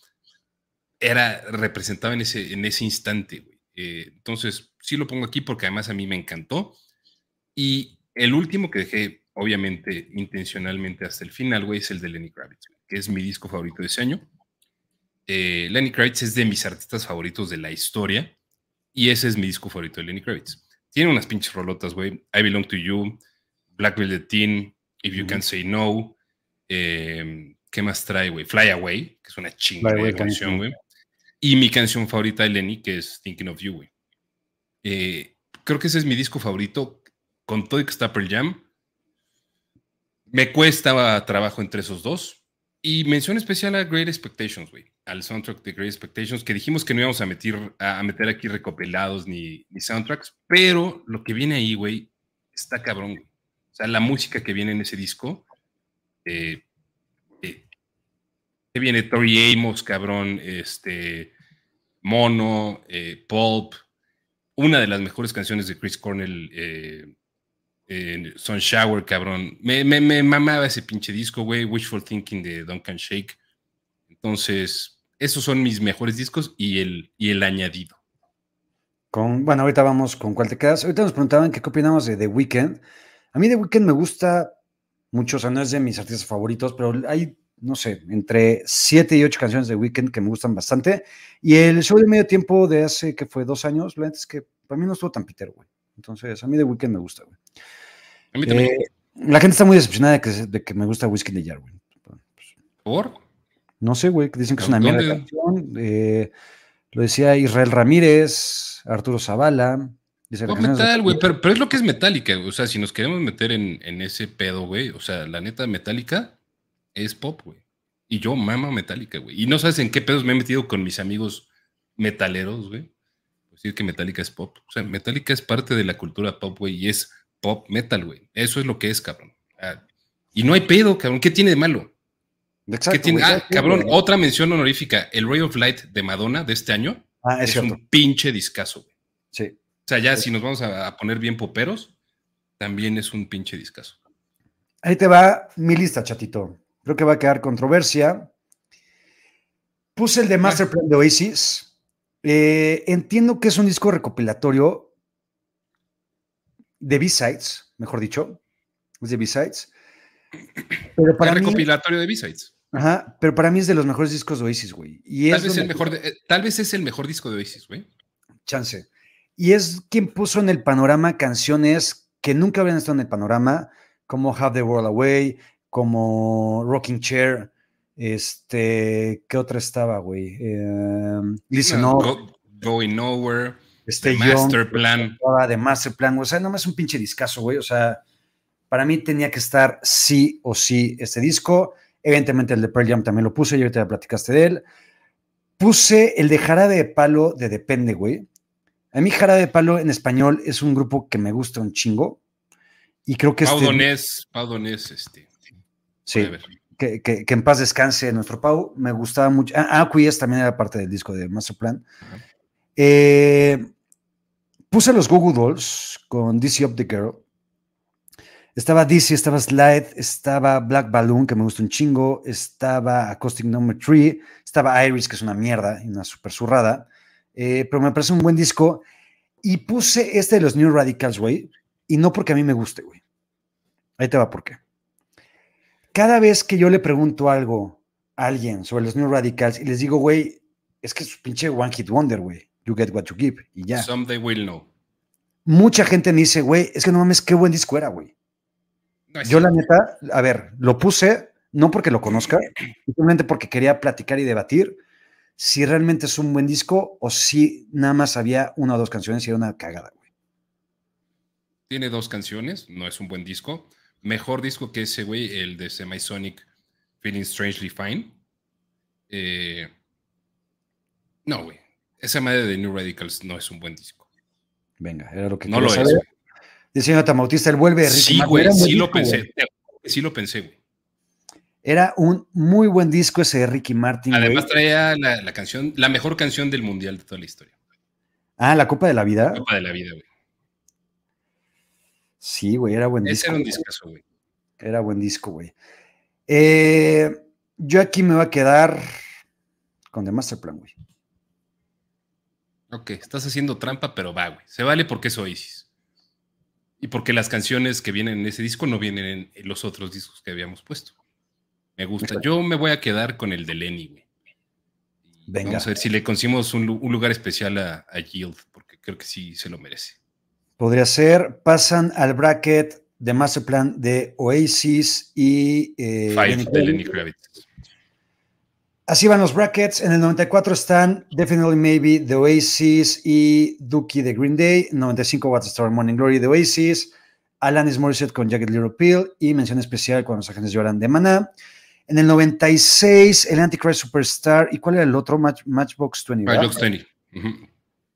Speaker 2: era representado en ese, en ese instante. Eh, entonces, sí lo pongo aquí porque además a mí me encantó. Y el último que dejé, obviamente, intencionalmente hasta el final, güey, es el de Lenny Kravitz, que es mi disco favorito de ese año. Eh, Lenny Kravitz es de mis artistas favoritos de la historia y ese es mi disco favorito de Lenny Kravitz. Tiene unas pinches rolotas, güey. I Belong to You, Black Velvet Teen, If You Can't Say No. Em, ¿Qué más trae, güey? Fly Away, que es una chingada de canción, güey. Y mi canción favorita de Lenny, que es Thinking of You, güey. Eh, creo que ese es mi disco favorito. Con todo y que está Pearl Jam. Me cuesta trabajo entre esos dos. Y mención especial a Great Expectations, güey al soundtrack de Great Expectations, que dijimos que no íbamos a meter, a meter aquí recopilados ni, ni soundtracks, pero lo que viene ahí, güey, está cabrón. O sea, la música que viene en ese disco, eh, eh, que viene Tori Amos, cabrón, este, Mono, eh, Pulp, una de las mejores canciones de Chris Cornell, eh, Sun Shower, cabrón. Me, mamaba ese pinche disco, güey, Wishful Thinking de Duncan Shake. Entonces, esos son mis mejores discos y el, y el añadido.
Speaker 1: Con, bueno, ahorita vamos con cuál te quedas. Ahorita nos preguntaban qué opinamos de The Weeknd. A mí The Weeknd me gusta mucho, o sea, no es de mis artistas favoritos, pero hay, no sé, entre siete y ocho canciones de The Weeknd que me gustan bastante. Y el show de medio tiempo de hace, que fue dos años, la es que para mí no estuvo tan pitero, güey. Entonces, a mí The Weeknd me gusta, güey. A mí también. Eh, la gente está muy decepcionada de que, de que me gusta Whiskey de Jar, güey.
Speaker 2: ¿Por?
Speaker 1: No sé, güey, dicen que es una mierda canción. Eh, lo decía Israel Ramírez, Arturo Zavala.
Speaker 2: Dice metal, güey, pero, es lo que es Metallica, o sea, si nos queremos meter en, ese pedo, güey, o sea, la neta Metallica es pop, güey. Y yo mama Metallica, güey. Y no sabes en qué pedos me he metido con mis amigos metaleros, güey. Decir que Metallica es pop. O sea, Metallica es parte de la cultura pop, güey, y es pop metal, güey. Eso es lo que es, cabrón. Ah, y no hay pedo, cabrón. ¿Qué tiene de malo? Exacto, ah, cabrón, otra mención honorífica. El Ray of Light de Madonna de este año ah, es, un pinche discazo.
Speaker 1: Sí.
Speaker 2: O sea, ya si nos vamos a, poner bien poperos, también es un pinche discazo.
Speaker 1: Ahí te va mi lista, chatito. Creo que va a quedar controversia. Puse el de Masterplan de Oasis. Eh, entiendo que es un disco recopilatorio de B-Sides, mejor dicho. Es de B-Sides.
Speaker 2: Pero para recopilatorio de B-Sides.
Speaker 1: Ajá, pero para mí es de los mejores discos de Oasis, güey. Y
Speaker 2: tal, vez el mejor eh, tal vez es el mejor disco de Oasis, güey.
Speaker 1: Chance. Y es quien puso en el panorama canciones que nunca habrían estado en el panorama, como Have the World Away, como Rocking Chair, este, ¿qué otra estaba, güey? Em, Listen
Speaker 2: Up. going Nowhere.
Speaker 1: Este Master Plan. De Master Plan, o sea, no es un pinche discazo, güey. O sea, para mí tenía que estar sí o sí este disco. Evidentemente el de Pearl Jam también lo puse, y ahorita ya platicaste de él. Puse el de Jarabe de Palo de Depende, güey. A mí Jarabe de Palo en español es un grupo que me gusta un chingo. Y creo que
Speaker 2: Pau este... Pau Donés, este.
Speaker 1: Sí, que, que, en paz descanse nuestro Pau. Me gustaba mucho. Ah, Aquillas también era parte del disco de Master Plan. Eh, puse los Google Dolls con DC Up the Girl. Estaba DC, estaba Slide, estaba Black Balloon, que me gusta un chingo, estaba Acoustic Number 3, estaba Iris, que es una mierda y una super zurrada, eh, pero me parece un buen disco. Y puse este de los New Radicals, güey, y no porque a mí me guste, güey. Ahí te va por qué. Cada vez que yo le pregunto algo a alguien sobre los New Radicals y les digo, güey, es que es un pinche One Hit Wonder, güey. You get what you give, y ya.
Speaker 2: Someday will know.
Speaker 1: Mucha gente me dice, güey, es que no mames, qué buen disco era, güey. Yo la neta, a ver, lo puse no porque lo conozca, [clears throat] simplemente porque quería platicar y debatir si realmente es un buen disco o si nada más había una o dos canciones y era una cagada, güey.
Speaker 2: Tiene dos canciones, no es un buen disco. Mejor disco que ese, güey, el de Semisonic Feeling Strangely Fine. Eh, no, güey. Esa madre de New Radicals no es un buen disco.
Speaker 1: Venga, era lo que
Speaker 2: No lo es.
Speaker 1: Dice Jonathan Bautista, él vuelve.
Speaker 2: sí, güey, sí lo pensé. Sí lo pensé, güey.
Speaker 1: Era un muy buen disco ese de Ricky Martin.
Speaker 2: Además traía la, canción, la mejor canción del mundial de toda la historia.
Speaker 1: Ah, la Copa de la Vida.
Speaker 2: La Copa de la Vida, güey.
Speaker 1: Sí, güey, era buen
Speaker 2: disco. Ese era un discazo, güey.
Speaker 1: Era buen disco, güey. Eh, yo aquí me voy a quedar con The Master Plan, güey.
Speaker 2: Ok, estás haciendo trampa, pero va, güey. Se vale porque es Oasis. Y porque las canciones que vienen en ese disco no vienen en los otros discos que habíamos puesto. Me gusta. Yo me voy a quedar con el de Lenny, güey. Venga. Vamos a ver si le conseguimos un, lugar especial a, a, Yield, porque creo que sí se lo merece.
Speaker 1: Podría ser, pasan al bracket de Masterplan de Oasis y...
Speaker 2: Eh, Five de Lenny Kravitz.
Speaker 1: Así van los brackets. En el 94 están Definitely Maybe The Oasis y Dookie de Green Day. 95 What's Star Morning Glory de Oasis. Alanis Morissette con Jagged Little Pill y mención especial cuando los agentes lloran de Maná. En el 96, el Antichrist Superstar. ¿Y cuál era el otro? Matchbox 20.
Speaker 2: Matchbox 20.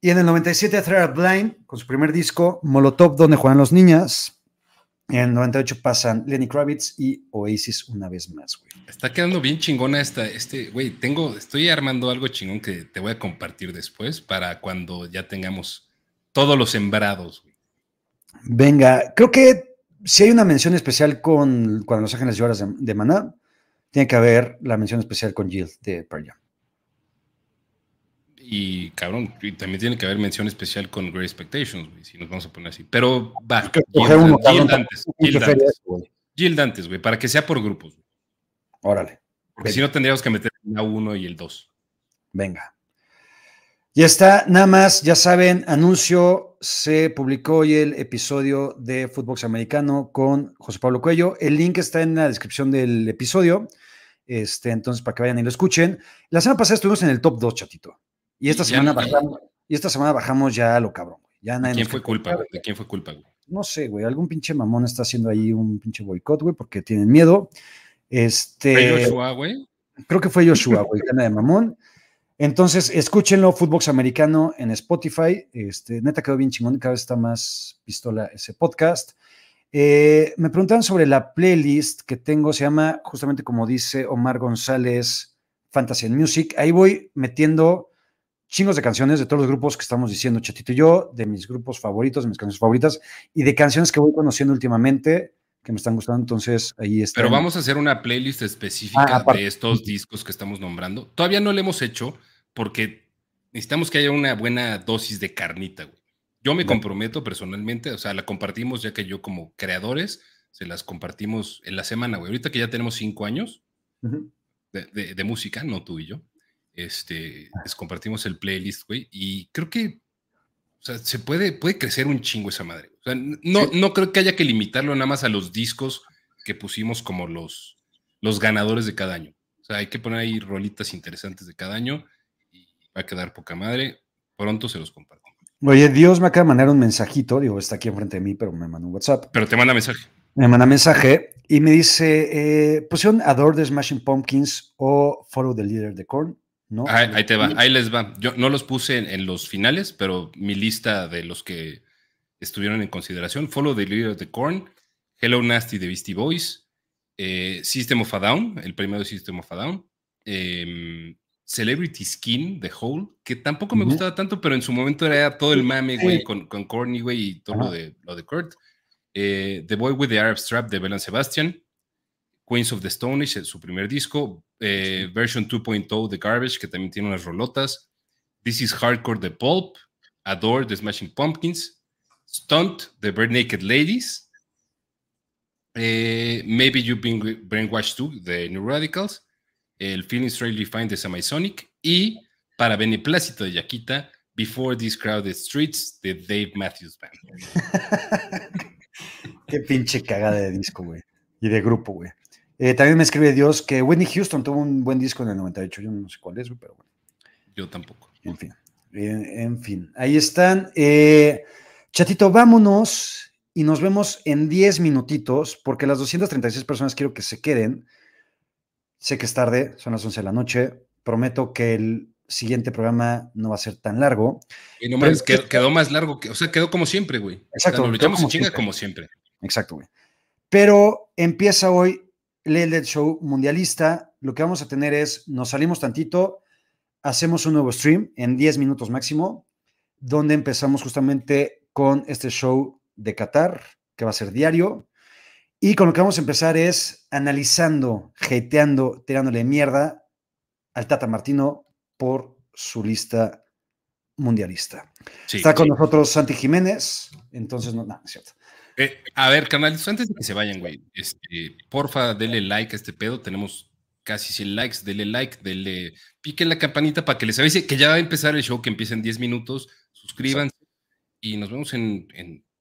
Speaker 1: Y en el 97, Thread Blind con su primer disco, Molotov, donde juegan los niñas. En el 98 pasan Lenny Kravitz y Oasis una vez más, güey.
Speaker 2: Está quedando bien chingona esta, este, güey, tengo, estoy armando algo chingón que te voy a compartir después para cuando ya tengamos todos los sembrados, güey.
Speaker 1: Venga, creo que si hay una mención especial con cuando Los Ángeles lloras de, de Maná, tiene que haber la mención especial con Jill de Pearl Jam.
Speaker 2: Y cabrón, también tiene que haber mención especial con Great Expectations, güey, si nos vamos a poner así. Pero va, Jill, Dantes, Jill Dantes, güey, para que sea por grupos.
Speaker 1: Órale.
Speaker 2: Porque si no tendríamos que meter la 1 y el 2.
Speaker 1: Venga. Ya está, nada más, ya saben, anuncio, se publicó hoy el episodio de Fútbol Americano con José Pablo Cuello. El link está en la descripción del episodio, este, entonces para que vayan y lo escuchen. La semana pasada estuvimos en el top 2, chatito. Y esta, semana, bajamos, y esta semana bajamos ya a lo cabrón,
Speaker 2: Ya ¿De quién fue culpa? ¿De quién fue culpa, güey?
Speaker 1: No sé, güey. Algún pinche mamón está haciendo ahí un pinche boicot, güey, porque tienen miedo. Este.
Speaker 2: ¿Fue Joshua, güey?
Speaker 1: Creo que fue Joshua, güey, gana de mamón. Entonces, escúchenlo, Footbox Americano en Spotify. Este, neta quedó bien chingón, cada vez está más pistola ese podcast. Eh, me preguntaron sobre la playlist que tengo, se llama justamente como dice Omar González, Fantasy and Music. Ahí voy metiendo chingos de canciones de todos los grupos que estamos diciendo, Chatito y yo, de mis grupos favoritos, de mis canciones favoritas y de canciones que voy conociendo últimamente que me están gustando, entonces ahí está.
Speaker 2: Pero vamos a hacer una playlist específica ah, de estos discos que estamos nombrando. Todavía no lo hemos hecho porque necesitamos que haya una buena dosis de carnita, güey. Yo me comprometo personalmente, o sea, la compartimos ya que yo como creadores se las compartimos en la semana, güey. Ahorita que ya tenemos cinco años, de, música, no tú y yo. Este, les compartimos el playlist, güey, y creo que o sea, se puede, puede crecer un chingo esa madre. O sea, no, no creo que haya que limitarlo nada más a los discos que pusimos como los, los ganadores de cada año. O sea, hay que poner ahí rolitas interesantes de cada año y va a quedar poca madre. Pronto se los comparto.
Speaker 1: Oye, Dios me acaba de mandar un mensajito, digo, está aquí enfrente de mí, pero me manda un WhatsApp.
Speaker 2: Pero te manda mensaje.
Speaker 1: Me manda mensaje y me dice, eh, pusieron Adore the Smashing Pumpkins o Follow the Leader de Korn, ¿no?
Speaker 2: Ahí, te va, ahí les va. Yo no los puse en, los finales, pero mi lista de los que estuvieron en consideración, Follow the Leader de Korn, Hello Nasty de Beastie Boys, eh, System of a Down, el primero de System of a Down, em, Celebrity Skin de Hole, que tampoco me gustaba tanto, pero en su momento era todo el mame, güey, con, con Corny, güey, y todo lo de, lo de Kurt. Eh, the Boy with the Arab Strap de Belen Sebastian. Queens of the Stone Age, su primer disco. Eh, version 2.0 de Garbage, que también tiene unas rolotas. This is Hardcore de Pulp. Adore the Smashing Pumpkins. Stunt de Bird Naked Ladies. Eh, Maybe You've Been Brainwashed Too de New Radicals el Feeling Strangely Fine de Semisonic y para beneplácito de Yaquita, Before These Crowded Streets de Dave Matthews Band. [laughs]
Speaker 1: Qué pinche cagada de disco, güey. Y de grupo, güey. Eh, también me escribe Dios que Whitney Houston tuvo un buen disco en el 98. Yo no sé cuál es, pero bueno.
Speaker 2: Yo tampoco.
Speaker 1: En fin. en fin. Ahí están. Eh, chatito, vámonos y nos vemos en 10 minutitos, porque las 236 personas quiero que se queden Sé que es tarde, son las 11 de la noche. Prometo que el siguiente programa no va a ser tan largo.
Speaker 2: Y no más, quedó, más largo, que, o sea, quedó como siempre, güey.
Speaker 1: Exacto.
Speaker 2: lo echamos en chinga como siempre.
Speaker 1: Exacto, güey. Pero empieza hoy el Show Mundialista. Lo que vamos a tener es, nos salimos tantito, hacemos un nuevo stream en 10 minutos máximo, donde empezamos justamente con este show de Qatar, que va a ser diario. Y con lo que vamos a empezar es analizando, hateando, tirándole mierda al Tata Martino por su lista mundialista. Está con nosotros Santi Jiménez, entonces no, no, es cierto.
Speaker 2: Eh, a ver, canales, antes de que se vayan, güey, este, porfa, denle like a este pedo. Tenemos casi 100 likes, denle like, denle, piquen la campanita para que les avise que ya va a empezar el show, que empieza en 10 minutos. Suscríbanse y nos vemos en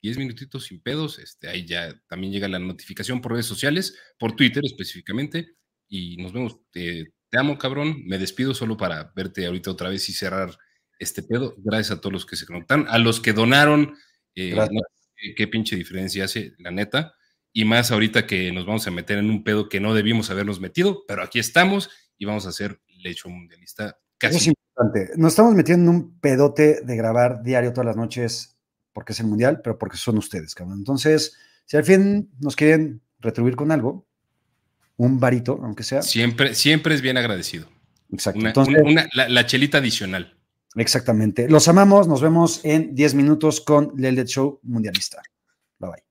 Speaker 2: 10 minutitos sin pedos. Este, ahí ya también llega la notificación por redes sociales, por Twitter específicamente. Y nos vemos. te amo, cabrón. Me despido solo para verte ahorita otra vez y cerrar este pedo. Gracias a todos los que se conectan, a los que donaron. Eh, qué pinche diferencia hace, la neta. Y más ahorita que nos vamos a meter en un pedo que no debimos habernos metido, pero aquí estamos y vamos a hacer lecho mundialista. Casi.
Speaker 1: es importante. Nos estamos metiendo en un pedote de grabar diario todas las noches porque es el mundial, pero porque son ustedes, cabrón. Entonces, si al fin nos quieren retribuir con algo, un varito, aunque sea.
Speaker 2: Siempre, siempre es bien agradecido.
Speaker 1: Exacto.
Speaker 2: la, chelita adicional.
Speaker 1: Exactamente. Los amamos. Nos vemos en 10 minutos con Leldet Show Mundialista. Bye bye.